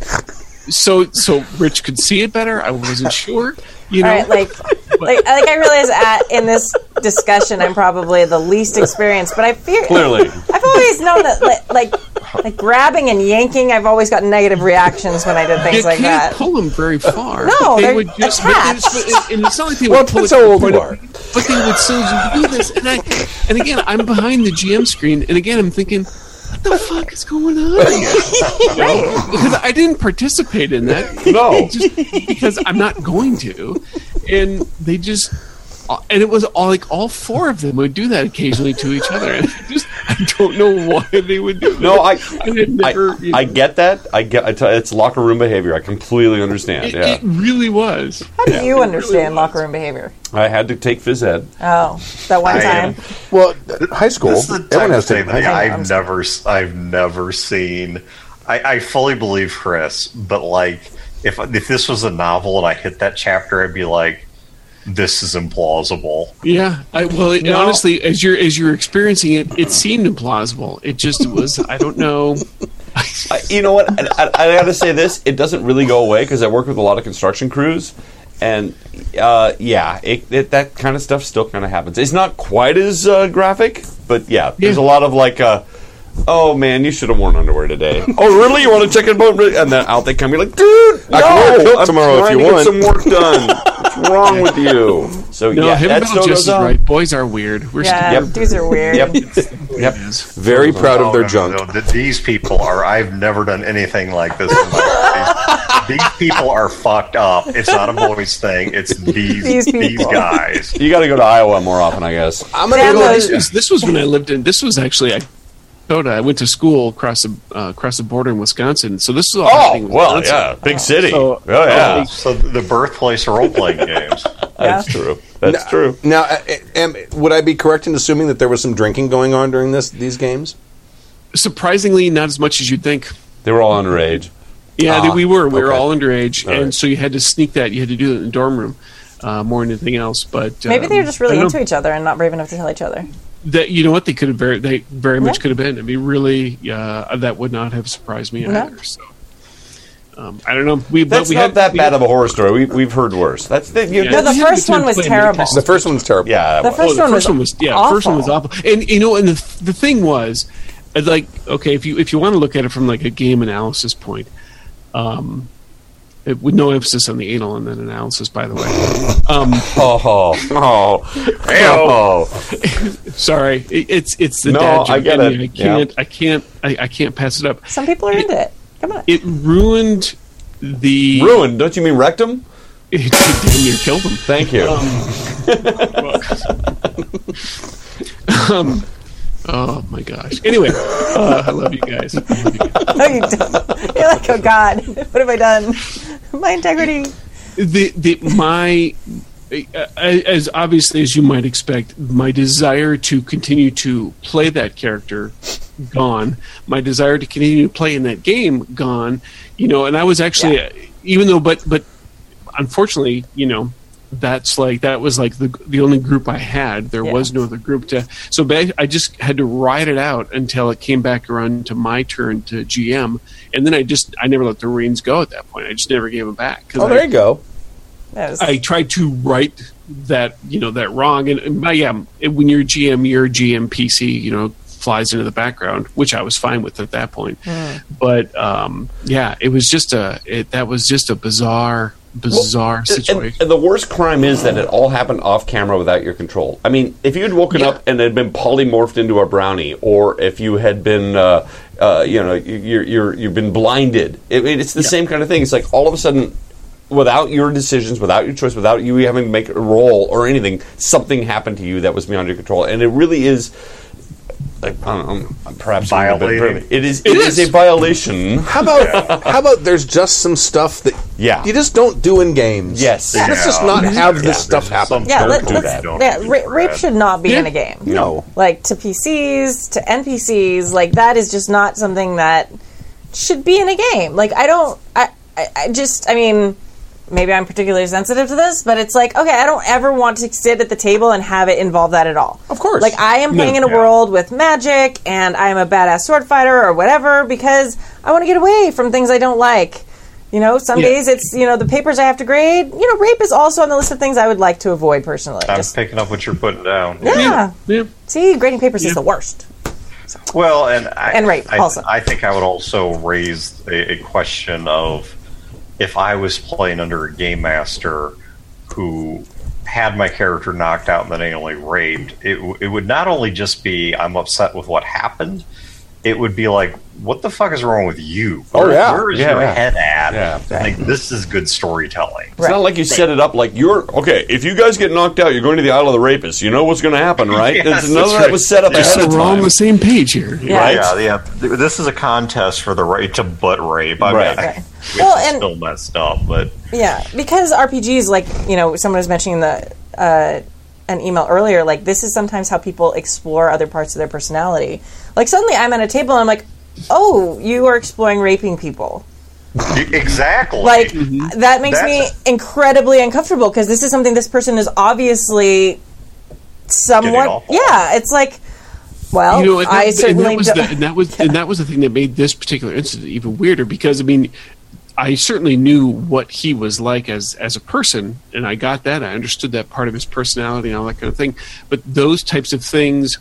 So so Rich could see it better. I wasn't <laughs> sure. You know, all right, like <laughs> like like I realize at in this discussion I'm probably the least experienced, but I fear Clearly. I've always known that like, like like grabbing and yanking. I've always got negative reactions when I did things you like can't that. pull them very far. No, But they're but it's- attached. and it's not like they Well, would pull that's it how old but- you are. But they would still do this, and I, and again, I'm behind the GM screen, and again, I'm thinking, what the fuck is going on? <laughs> Because I didn't participate in that. No. just because I'm not going to, and they just. Uh, and it was all like all four of them would do that occasionally to each other, and I just I don't know why they would do that. No, I, never, I, you know, I get that. I get. I tell, it's locker room behavior. I completely understand. it, yeah, it really was. How do you understand was. locker room behavior? I had to take phys ed. Oh, that one time. am- Well, high school. This is the Everyone has to thing that I'm I've never, I've never seen. I, I fully believe Chris, but like, if if this was a novel and I hit that chapter, I'd be like, "This is implausible." Yeah, I, well, it, No. honestly, as you're as you're experiencing it, it seemed implausible. It just was. I don't know. I, you know what? I, I, I got to say this. It doesn't really go away because I work with a lot of construction crews, and uh, yeah, it, it, that kind of stuff still kind of happens. It's not quite as uh, graphic, but yeah, there's Yeah. a lot of like. Uh, Oh man, you should have worn underwear today. oh really? You want to check it out? And then out they come. You're like, dude, I can wear a no, kilt I'm tomorrow if you to get want." some work done. What's wrong with you? <laughs> So No, yeah, heavy that metal still Jesse's goes on. right. Boys are weird. We're Yeah, Yep. dudes are weird. Yep. Yep. Yep. Very proud of their no, junk. no, no, th- These people are. I've never done anything like this in my life. <laughs> these people are fucked up. It's not a boys thing. It's <laughs> these These these, guys. You got to go to Iowa more often, I guess. I'm gonna Damn go. this was this was when I lived in. This was actually I. Dakota. I went to school across the uh, across the border in Wisconsin, so this is all Oh, well, Wisconsin. yeah, big city. So- oh, yeah, So the birthplace of role playing <laughs> games. that's true. That's true. Now, uh, am, would I be correct in assuming that there was some drinking going on during this these games? Surprisingly, not as much as you'd think. They were all underage. Yeah, Ah, we were. We were all underage, All and right. so you had to sneak that. You had to do it in the dorm room uh, more than anything else. But Maybe um, they were just really into know. each other and not brave enough to tell each other. That you know what they could have very they very much Yeah. could have been. I mean, really, uh, that would not have surprised me No. either. So. Um, I don't know. We That's but we not had that we bad had- of a horror story. We, we've heard worse. That's the, you, Yeah. No, the first one was terrible. The first one was terrible. yeah. The first oh, the one first was one was yeah. The first one was awful. awful. And you know, and the the thing was, uh, like, okay, if you if you want to look at it from like a game analysis point, um, it, with no emphasis on the anal and then analysis, by the way. <laughs> Um, oh, oh, oh. <laughs> sorry, it, it's it's the No, dad joke I get it. I can't I can't I, I can't pass it up. Some people are into it. Come on. It ruined the Ruined. Don't you mean rectum? It <laughs> damn near killed him. Thank you. Um, oh my gosh. Anyway, uh, I love you guys. <laughs> I love you guys. No, you don't. You're like, oh God, what have I done? My integrity. the the my uh, as obviously as you might expect, my desire to continue to play that character gone. My desire to continue to play in that game gone. You know, and I was actually, uh, even though, but but unfortunately, you know, that's like that was like the the only group I had. There Yeah. was no other group to. So ba- I just had to ride it out until it came back around to my turn to GM, and then I just I never let the reins go at that point. I just never gave them back. 'cause Oh, I- there you go. Was, I tried to write that you know that wrong, and, and by, yeah, when you're GM, your GM PC, you know, flies into the background, which I was fine with at that point. But um, yeah, it was just a it, that was just a bizarre, bizarre And, situation. and the worst crime is that it all happened off camera without your control. I mean, if you had woken Yeah. up and had been polymorphed into a brownie, or if you had been, uh, uh, you know, you- you're, you're you've been blinded, it, it's the same kind of thing. It's like all of a sudden, without your decisions, without your choice, without you having to make a roll or anything, something happened to you that was beyond your control, and it really is. Like, I perhaps I'm a bit- Violating. It is. It it is. is. a violation. How about <laughs> how about there's just some stuff that Yeah. you just don't do in games. Yes. Let's just not have Yeah. this stuff happen. yeah, Don't let, do let's, that. Yeah do ra- rape should not be Yeah. in a game. No. Like to PCs, to NPCs, like that is just not something that should be in a game. Like I don't, I, I, I just, I mean, maybe I'm particularly sensitive to this, but it's like, okay, I don't ever want to sit at the table and have it involve that at all. Of course. Like I am playing in a yeah. world with magic and I am a badass sword fighter or whatever because I want to get away from things I don't like. You know, some Yeah. days it's, you know, the papers I have to grade. You know, rape is also on the list of things I would like to avoid personally. I'm Just, picking up what you're putting down. yeah. yeah. See, grading papers Yeah. is the worst. Well, and I, And rape, I, also. I think I would also raise a, a question of if I was playing under a game master who had my character knocked out and then anally raped. It, it would not only just be I'm upset with what happened. It would be like, what the fuck is wrong with you? Oh, yeah. where is Yeah, your yeah. head at? Yeah. I think this is good storytelling. It's not like you set it up like you're okay. If you guys get knocked out, you're going to the Isle of the Rapists. You know what's going to happen, right? <laughs> Yes, It's none that's of that was set up Just ahead so of we're on the same page here. Yeah. Right? Yeah, yeah. This is a contest for the right to butt rape. I Right. mean, Right. Which Well, is and- still messed up, but Yeah, because RPGs, like you know, someone was mentioning the uh, an email earlier. Like this is sometimes how people explore other parts of their personality. Like suddenly, I'm at a table and I'm like, "Oh, you are exploring raping people." exactly. Like that makes me That's- incredibly uncomfortable because this is something this person is obviously somewhat. off. Yeah, it's like, well, you know, and that, I and certainly that was the, and that was and that was the thing that made this particular incident even weirder because I mean, I certainly knew what he was like as as a person, and I got that. I understood that part of his personality and all that kind of thing. But those types of things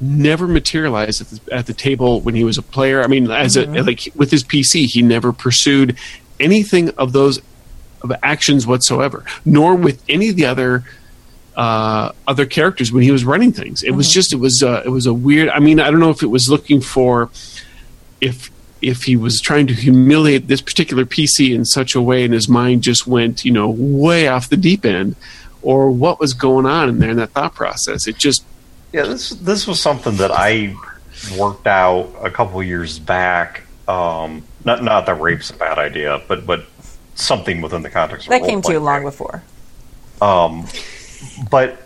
never materialized at the, at the table when he was a player. I mean, as a like with his PC, he never pursued anything of those of actions whatsoever, nor with any of the other uh, other characters when he was running things. It was just it was uh, it was a weird. I mean, I don't know if it was looking for if if he was trying to humiliate this particular PC in such a way and his mind just went, you know, way off the deep end, or what was going on in there in that thought process. It just Yeah, this this was something that I worked out a couple of years back. Um, not not that rape's a bad idea, but but something within the context of That came to you long before. Um but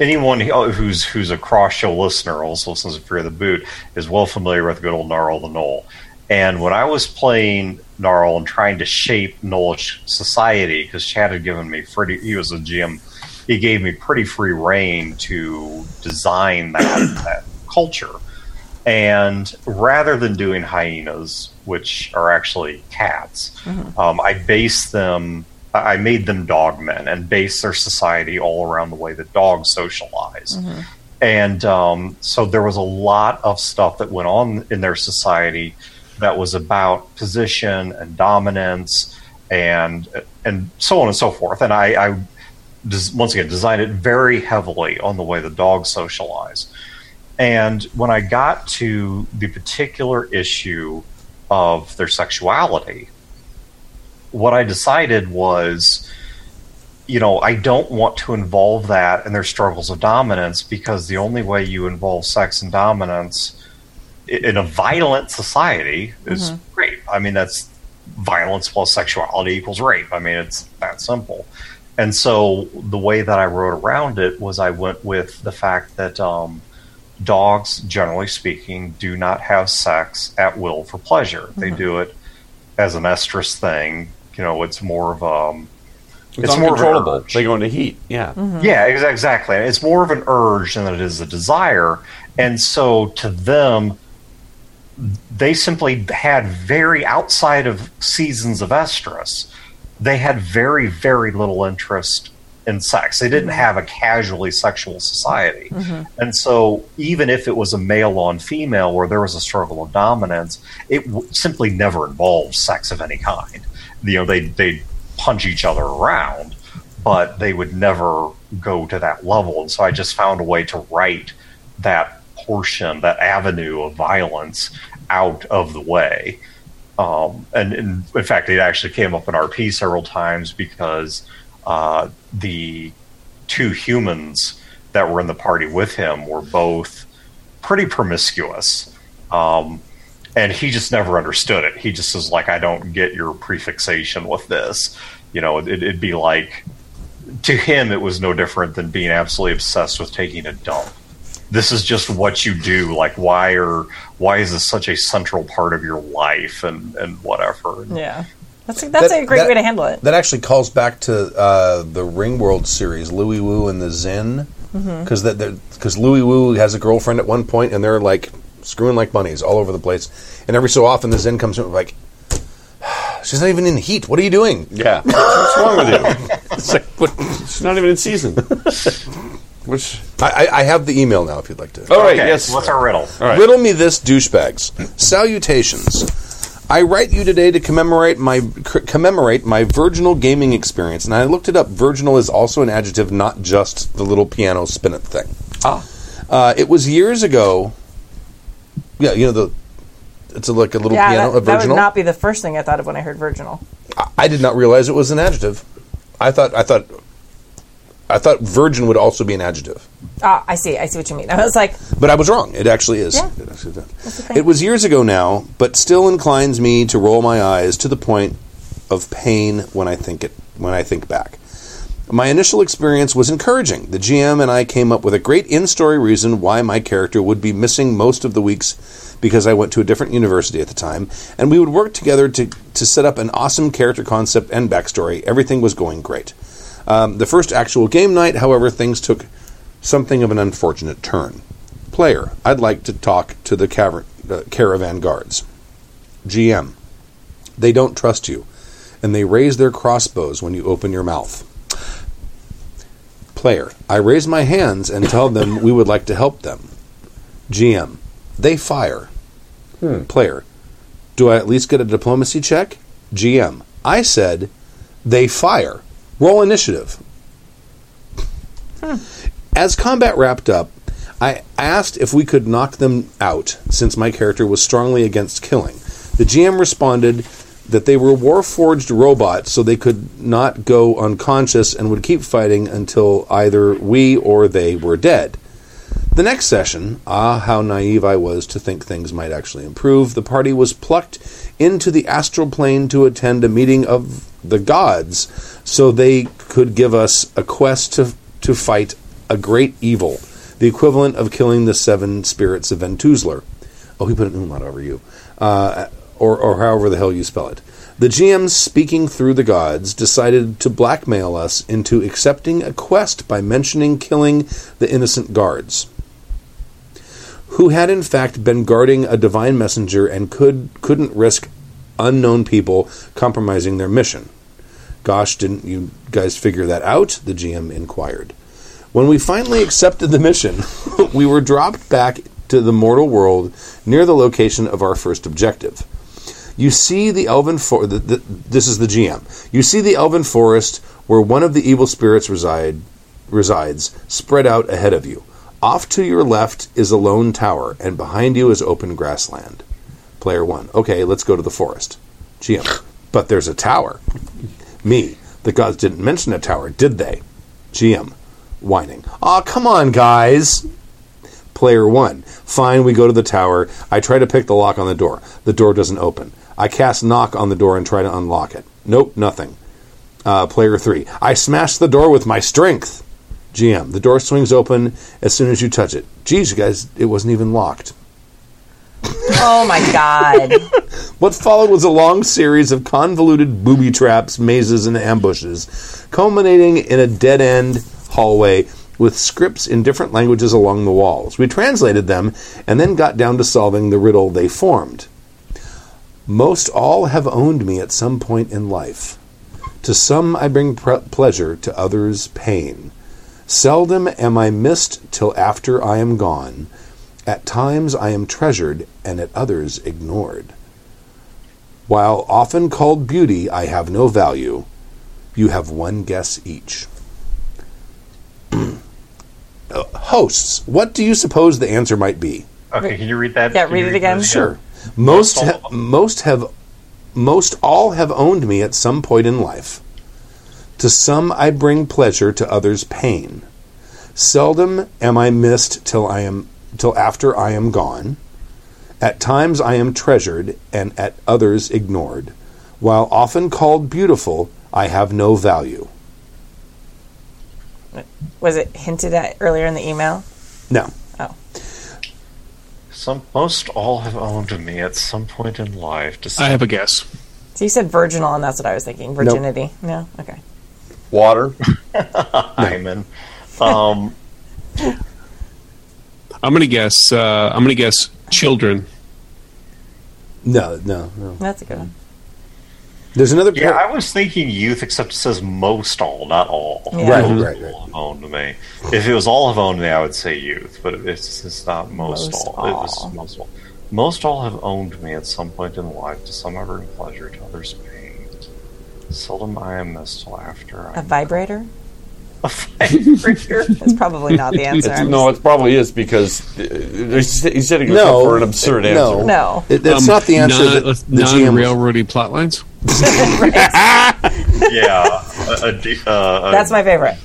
anyone who's who's a cross show listener, also listens to Fear the Boot, is well familiar with good old Gnarl the Gnoll. And when I was playing Gnarl and trying to shape Gnollish society, because Chad had given me pretty, he was a GM, he gave me pretty free reign to design that, that culture. And rather than doing hyenas, which are actually cats, um, I based them. I made them dogmen and based their society all around the way that dogs socialize. And um, so there was a lot of stuff that went on in their society that was about position and dominance and and so on and so forth. And I, I once again designed it very heavily on the way the dogs socialize. And when I got to the particular issue of their sexuality, what I decided was, you know, I don't want to involve that in their struggles of dominance because the only way you involve sex and dominance in a violent society is rape. I mean, that's violence plus sexuality equals rape. I mean, it's that simple. And so the way that I wrote around it was I went with the fact that um, dogs, generally speaking, do not have sex at will for pleasure. They do it as an estrus thing. You know, it's more of um, It's, more of an uncontrollable. urge. They go into heat. Yeah. Mm-hmm. yeah, ex- exactly. It's more of an urge than it is a desire. And so to them, they simply had very outside of seasons of estrus, they had very, very little interest in sex. They didn't mm-hmm. have a casually sexual society. Mm-hmm. And so even if it was a male on female where there was a struggle of dominance, it w- simply never involved sex of any kind. You know, they they punch each other around, but they would never go to that level. And so I just found a way to write that portion, that avenue of violence out of the way. Um, and, and in fact, it actually came up in RP several times because uh, the two humans that were in the party with him were both pretty promiscuous. Um, and he just never understood it. He just was like, I don't get your prefixation with this. You know, it, it'd be like, to him, it was no different than being absolutely obsessed with taking a dump. This is just what you do. Like, why are why is this such a central part of your life and and whatever? And Yeah. That's a, that's That- a great that- way to handle it. That actually calls back to uh, the Ringworld series, Louis Wu and the Kzin, because that because Louis Wu has a girlfriend at one point, and they're like screwing like bunnies all over the place, and every so often the Kzin comes in like. <sighs> She's not even in heat. What are you doing? Yeah. <laughs> What's wrong with you? It's like, what? It's not even in season. <laughs> Which, I, I, I have the email now. If you'd like to. all right, Okay, yes. what's our riddle? All right. Riddle me this, douchebags. Salutations. I write you today to commemorate my c- commemorate my virginal gaming experience, and I looked it up. Virginal is also an adjective, not just the little piano spinet thing. Ah. Uh, it was years ago. Yeah, you know the. It's a, like a little Yeah, piano, that, a that would not be the first thing I thought of when I heard virginal. I, I did not realize it was an adjective. I thought I thought I thought virgin would also be an adjective. Ah, I see. I see what you mean. <laughs> I was like, But I was wrong. It actually is. Yeah. It, actually does. It was years ago now, but still inclines me to roll my eyes to the point of pain when I think it when I think back. My initial experience was encouraging. The GM and I came up with a great in-story reason why my character would be missing most of the weeks because I went to a different university at the time, and we would work together to to set up an awesome character concept and backstory. Everything was going great. Um, the first actual game night, however, things took something of an unfortunate turn. Player, I'd like to talk to the uh, caravan guards. GM, they don't trust you, and they raise their crossbows when you open your mouth. Player, I raise my hands and tell them we would like to help them. GM, they fire. Hmm. Player, do I at least get a diplomacy check? GM, I said they fire. Roll initiative. Hmm. As combat wrapped up, I asked if we could knock them out, since my character was strongly against killing. The GM responded that they were war-forged robots, so they could not go unconscious and would keep fighting until either we or they were dead. The next session, ah, how naive I was to think things might actually improve, the party was plucked into the astral plane to attend a meeting of the gods so they could give us a quest to, to fight a great evil, the equivalent of killing the seven spirits of Ventuzler. Oh, he put an umlaut over you. Uh, or, or however the hell you spell it. The GMs, speaking through the gods, decided to blackmail us into accepting a quest by mentioning killing the innocent guards who had in fact been guarding a divine messenger and could couldn't risk unknown people compromising their mission. Gosh, didn't you guys figure that out? The GM inquired. When we finally accepted the mission, <laughs> we were dropped back to the mortal world near the location of our first objective. You see the elven for the, the, this is the GM. You see the elven forest where one of the evil spirits reside resides spread out ahead of you. Off to your left is a lone tower, and behind you is open grassland. Player one. Okay, let's go to the forest. GM. But there's a tower. Me. The gods didn't mention a tower, did they? GM. Whining. Aw, come on, guys. Player one. Fine, we go to the tower. I try to pick the lock on the door. The door doesn't open. I cast knock on the door and try to unlock it. Nope, nothing. Uh, player three. I smash the door with my strength. GM. The door swings open as soon as you touch it. Geez, you guys, it wasn't even locked. Oh my god. <laughs> What followed was a long series of convoluted booby traps, mazes, and ambushes, culminating in a dead end hallway with scripts in different languages along the walls. We translated them and then got down to solving the riddle they formed. Most all have owned me at some point in life. To some I bring pre- pleasure, to others pain. Seldom am I missed till after I am gone. At times I am treasured, and at others ignored. While often called beauty, I have no value. You have one guess each. <clears throat> Uh, hosts, what do you suppose the answer might be? Okay, can you read that? Yeah, Can read it again. that Sure. Most Most ha- most have most all have owned me at some point in life. To some I bring pleasure, to others pain. Seldom am I missed till I am till after I am gone. At times I am treasured and at others ignored. While often called beautiful, I have no value. Was it hinted at earlier in the email? No. Oh. Some most all have owned me at some point in life. To I have a guess. So you said virginal, and that's what I was thinking. Virginity. No? Okay. Water. <laughs> Hymen. Um, I'm gonna guess. Uh, I'm gonna guess children. No, no, no. That's a good one. There's another yeah, par- I was thinking youth, except it says most all, not all. Yeah. Right, Most right, right. all have owned me. If it was all have owned me, I would say youth, but it's, it's not most, Most all. It was most all. Most all have owned me at some point in life. To some I bring pleasure, to others pain. Seldom I am missed till after A I vibrator? <laughs> a vibrator. That's probably not the answer. It's, no, it probably is because uh, he's he's setting No, for an absurd no. answer. no. It, that's Um, not the answer Non, that the non railroady plot lines. <laughs> yeah, <laughs> a, a, de- uh, a- That's my favorite.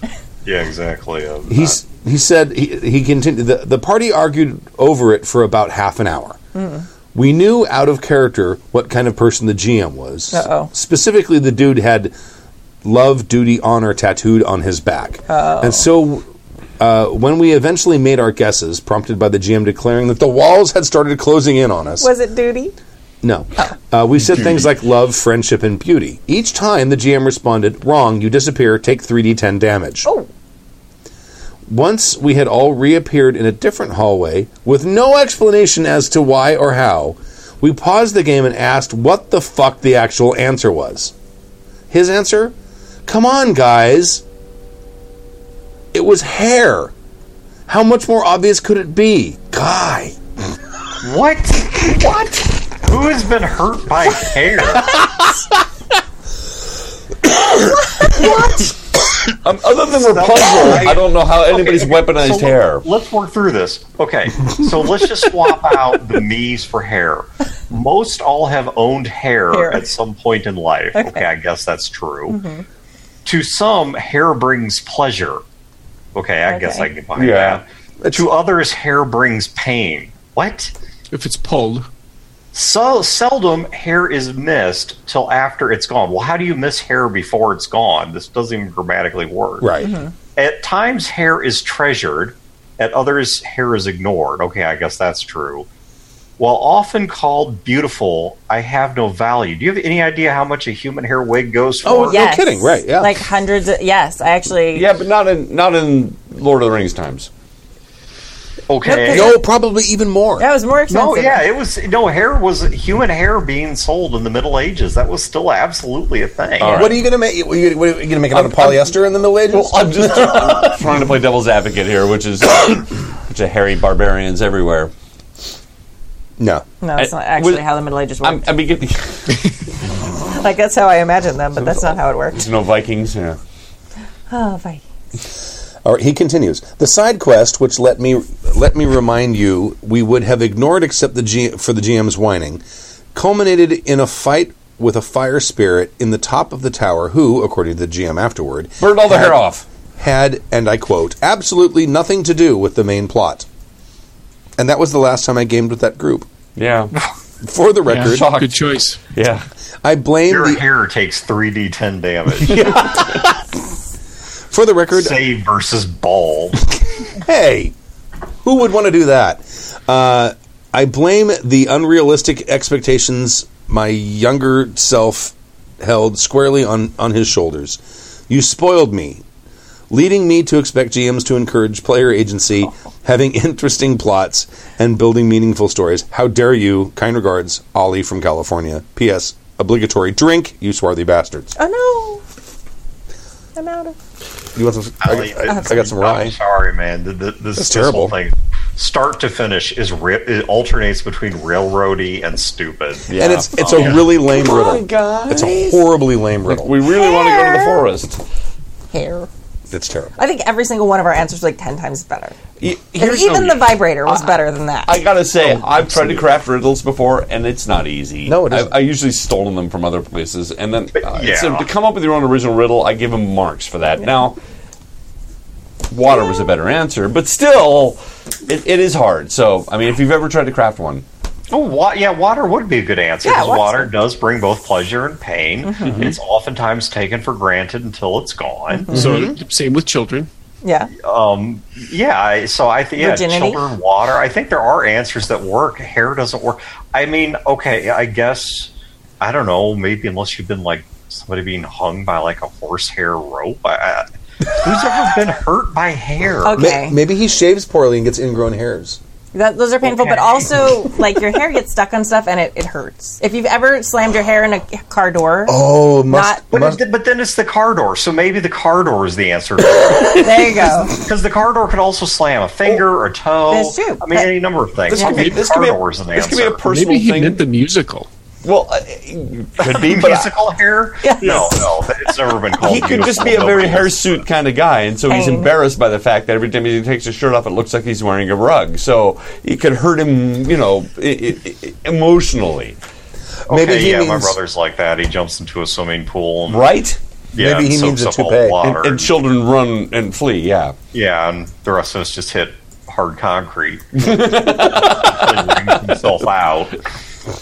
yeah, exactly. Uh, He's he said he, he continued the, the party argued over it for about half an hour. We knew out of character what kind of person the GM was. Uh-oh. Specifically, the dude had love, duty, honor tattooed on his back, and so. Uh, when we eventually made our guesses, prompted by the GM declaring that the walls had started closing in on us, Was it duty? no. Uh, we said things like love, friendship, and beauty. Each time the GM responded, Wrong, you disappear, take 3d10 damage. Oh. Once we had all reappeared in a different hallway, with no explanation as to why or how, we paused the game and asked what the fuck the actual answer was. His answer? Come on, guys. It was hair. How much more obvious could it be? Guy. what? What? Who has been hurt by hair? <laughs> what? Um, other than Rapunzel, I don't know how anybody's Okay, weaponized so hair. Let's work through this. Okay, so let's just swap out the me's for hair. Most all have owned hair, Hair. at some point in life. Okay, Okay. I guess that's true. To some, hair brings pleasure. Okay, I guess I can get behind Yeah. that. To others, hair brings pain. What? If it's pulled, So seldom hair is missed till after it's gone. Well, how do you miss hair before it's gone? This doesn't even grammatically work. Right. Mm-hmm. At times, hair is treasured. At others, hair is ignored. Okay, I guess that's true. While often called beautiful, I have no value. Do you have any idea how much a human hair wig goes oh, for? Oh, Yes. kidding, right, yeah. Like hundreds. Of, yes, I actually. Yeah, but not in not in Lord of the Rings times. okay. No, probably even more. That was more expensive. No, yeah, it was no hair was human hair being sold in the Middle Ages. That was still absolutely a thing. What are you going to make? What are you, you going to make it out of polyester in the Middle Ages? I'm just <laughs> trying to play devil's advocate here, which is <coughs> which are hairy barbarians everywhere. No. No, it's I- not actually was- how the Middle Ages I'm, worked. I mean, get <laughs> like that's how I imagine them, but that's not how it worked. no Vikings. Yeah. Oh, right. All right, he continues. The side quest, which let me let me remind you, we would have ignored except the G, for the GM's whining, culminated in a fight with a fire spirit in the top of the tower, who, according to the GM afterward, Burned all the had- hair off. Had, and I quote, absolutely nothing to do with the main plot. And that was the last time I gamed with that group. Yeah. <laughs> For the record, shocked. good choice. Yeah. I blame Your the hair takes 3d10 damage. <laughs> for the record. Save versus bald. <laughs> Hey, who would want to do that? Uh, I blame the unrealistic expectations my younger self held squarely on, on his shoulders. You spoiled me, leading me to expect GMs to encourage player agency, <laughs> having interesting plots, and building meaningful stories. How dare you? Kind regards, Ollie from California. P.S. Obligatory drink, you swarthy bastards. Oh no, I'm out of. You want some? I, got- I got some I'm sorry, man. Th- th- This, That's this whole terrible. thing, start to finish, is ri- it alternates between railroady and stupid. Yeah. And it's it's a really lame riddle. guys. It's a horribly lame riddle. We really want to go to the forest. Hair. It's terrible. I think every single one of our answers was like ten times better. Y- And here's even no- the vibrator was better than that. I gotta say, I've tried to craft riddles before, and it's not easy. No, it I, isn't. I usually stolen them from other places, and then uh, yeah. so to come up with your own original riddle, I give them marks for that. Now, water was a better answer, but still, it, it is hard. So, I mean, if you've ever tried to craft one, Oh, wa- yeah, water would be a good answer Yeah, because water's water does bring both pleasure and pain. Mm-hmm. It's oftentimes taken for granted until it's gone. So same with children. yeah. Um, yeah, so I think yeah, Virginity? children, water. I think there are answers that work. Hair doesn't work. I mean, okay, I guess I don't know. Maybe unless you've been like somebody being hung by like a horsehair rope. I, I, who's ever been hurt by hair? Okay. Ma- Maybe he shaves poorly and gets ingrown hairs. That, those are painful, but also like your hair gets stuck on stuff and it, it hurts. If you've ever slammed your hair in a car door, Oh, must, Not- But, must it- but then it's the car door, so maybe the car door is the answer. <laughs> there you go. Because the car door could also slam a finger or a toe. That's true. I mean, But- any number of things. This could be- this the could be a- door is an this could be a personal Maybe he thing. meant the musical. Well, uh, could be, but musical hair? Yes. No, no, it's never been called. he could just be a very Nobody- hirsute kind of guy, and so he's Pain. embarrassed by the fact that every time he takes his shirt off, it looks like he's wearing a rug. So it could hurt him, you know, i- i- i- emotionally, maybe Okay, he yeah, my means brother's like that. He jumps into a swimming pool. And, right? Yeah, Maybe he and means a up toupee. water. And, and children run and flee. Yeah. yeah, and the rest of us just hit hard concrete. <laughs> and wring himself out.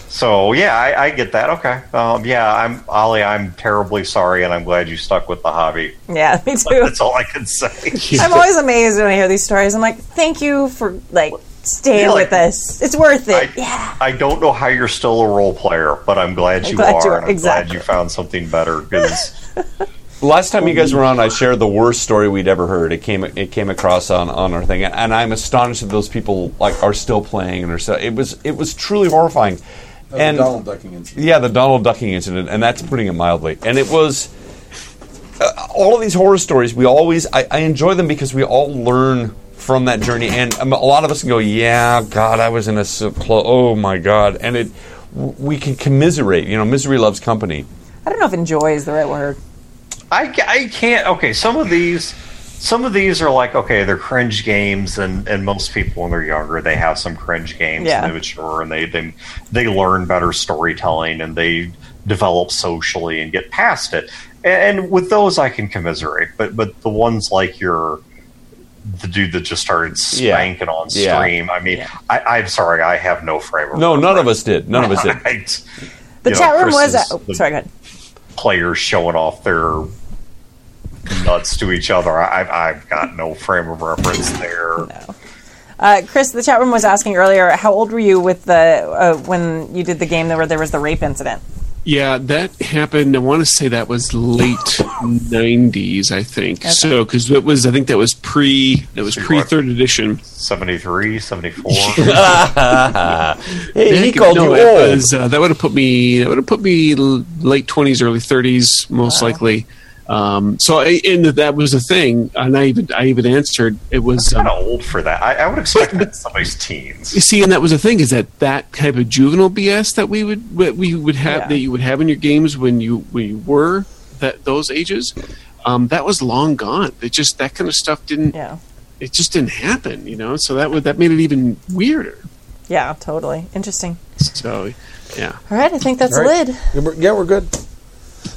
So yeah, I, I get that. Okay, um, yeah, I'm Ollie. I'm terribly sorry, and I'm glad you stuck with the hobby. Yeah, me too. That's all I can say. <laughs> I'm always amazed when I hear these stories. I'm like, thank you for like staying Yeah, like- with us. It's worth it. I, yeah. I don't know how you're still a role player, but I'm glad you glad are. you are, and I'm exactly. glad you found something better because <laughs> Last time you guys were on, I shared the worst story we'd ever heard. It came it came across on, on our thing, and, and I'm astonished that those people like are still playing and are still. It was it was truly horrifying. and ducking incident. yeah, the Donald ducking incident, and that's putting it mildly. And it was uh, all of these horror stories. We always I, I enjoy them because we all learn from that journey, and um, a lot of us can go, "Yeah, God, I was in a so clo- oh my God," and it we can commiserate. You know, misery loves company. I don't know if enjoy is the right word. I, I can't. Okay, some of these, some of these are like okay, they're cringe games, and and most people when they're younger they have some cringe games, Yeah. and they mature, and they they they learn better storytelling, and they develop socially and get past it. And, and with those, I can commiserate, but but the ones like your. The dude that just started Yeah. spanking on Yeah. stream. I mean, I, I'm sorry, I have no frame. Of No, none of us did. None of us did. <laughs> Right. The You know, chat room was. Chris's- uh, oh, the- sorry, go ahead. Players showing off their nuts to each other. I've, I've got no frame of reference there. Uh, Chris, the chat room was asking earlier, how old were you with the uh, when you did the game where there was the rape incident? Yeah, that happened. I want to say that was late '90s, I think. So, because it was, I think that was pre, that was See pre third edition. 73, 74. <laughs> <laughs> Hey, he Nick, called no, you old. was, uh, that would have put me. That would have put me late twenties, early thirties, most likely. Um, so, I, and that was the thing. And I even, I even answered. It was. kind Um, of old for that. I, I would expect that somebody's teens. you see, and that was the thing is that that type of juvenile BS that we would what we would have Yeah. that you would have in your games when you when you were that those ages, um, that was long gone. It just that kind of stuff didn't. Yeah. It just didn't happen, you know. So that would that made it even weirder. Yeah, totally. Interesting. So, yeah. All right, I think that's All a right. lid. Yeah, we're good.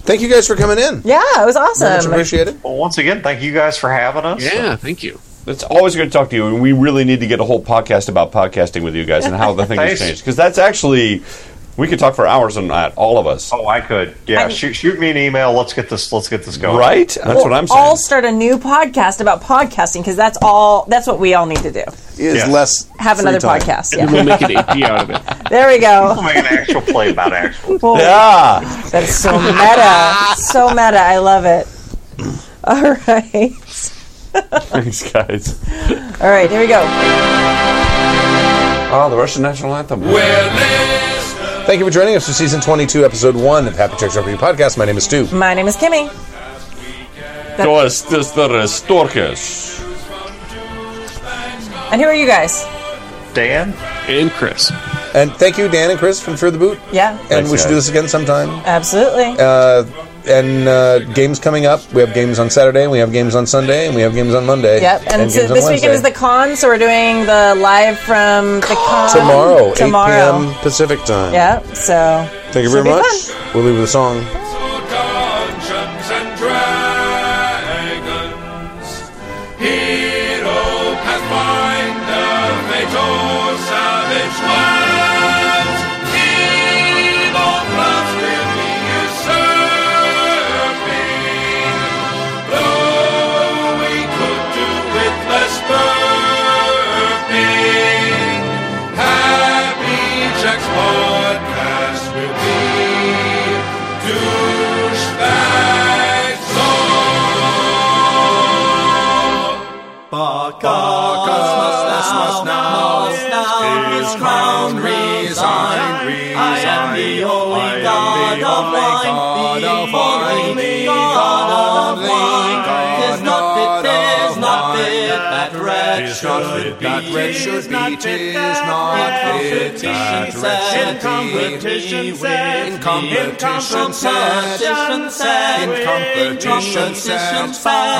Thank you guys for coming in. Yeah, it was Very much awesome. appreciated. Well, once again, thank you guys for having us. Yeah, thank you. It's always good to talk to you, and we really need to get a whole podcast about podcasting with you guys and how the thing has changed. Because that's actually, we could talk for hours on that, all of us. Oh, I could. Yeah, I- shoot, shoot me an email. Let's get this. Let's get this going. Right? That's what I'm saying. All start a new podcast about podcasting because that's all. That's what we all need to do. Is Yes. less Have free another time. podcast. Yeah. we'll make an AP out of it. <laughs> There we go. We'll go. make an actual play about actual. Well, yeah. That's so meta. So meta. I love it. <laughs> All right. <laughs> Thanks, guys. All right. Here we go. Oh, the Russian national anthem. Thank you for joining us for season 22, episode 1 of Happy Jacks RPG Podcast. My name is Stu. My name is Kimmy. To jest the And who are you guys? Dan, And Chris. And thank you, Dan and Chris from Fear the Boot. Yeah, And Thanks, we should guys. do this again sometime. absolutely. Uh, and uh, games coming up. We have games on Saturday, we have games on Sunday, and we have games on Monday. Yep. And, so games on this weekend is the con, so we're doing the live from the <gasps> con Tomorrow, Tomorrow. 8 p.m. Pacific time. Yep. So Thank you very much. fun. We'll leave with a song. Should be. That red should be. Tis not fit that red competition set. In competition set. In competition set.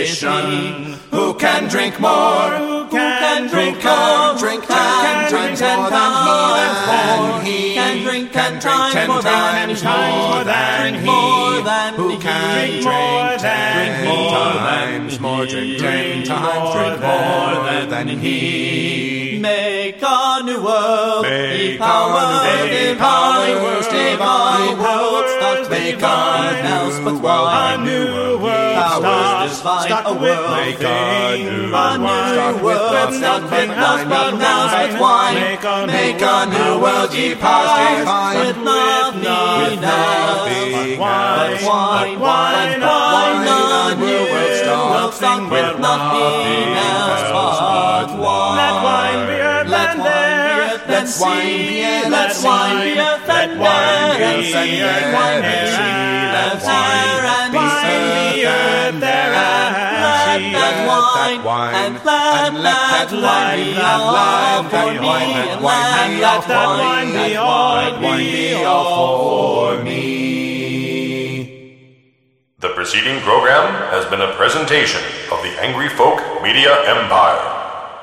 Competition. Who can drink more? Who can drink more? Drink ten times more than he. Can drink ten times more than he. Who can drink ten times more? Drink ten times drink more than he. Make a new world. Make power, a new world. powers, divine world. Make nothing else new but wine. A new world. Powers Start- divine, start a world. Make a new A new world. world. With nothing else but wine. Make a new Make a new world. Ye powers divine. with nothing else but wine. but Wine, wine, a new world. Start with nothing else but wine. Let wine be earth Let and wine be air. earth and sea. Let wine be earth and Let wine air and be sea. earth Let wine and be air. earth and Wine sea. be earth there and Let sea. that wine and let that wine be all for me. And let that wine be all for me. The preceding program has been a presentation of the Angry Folk Media Empire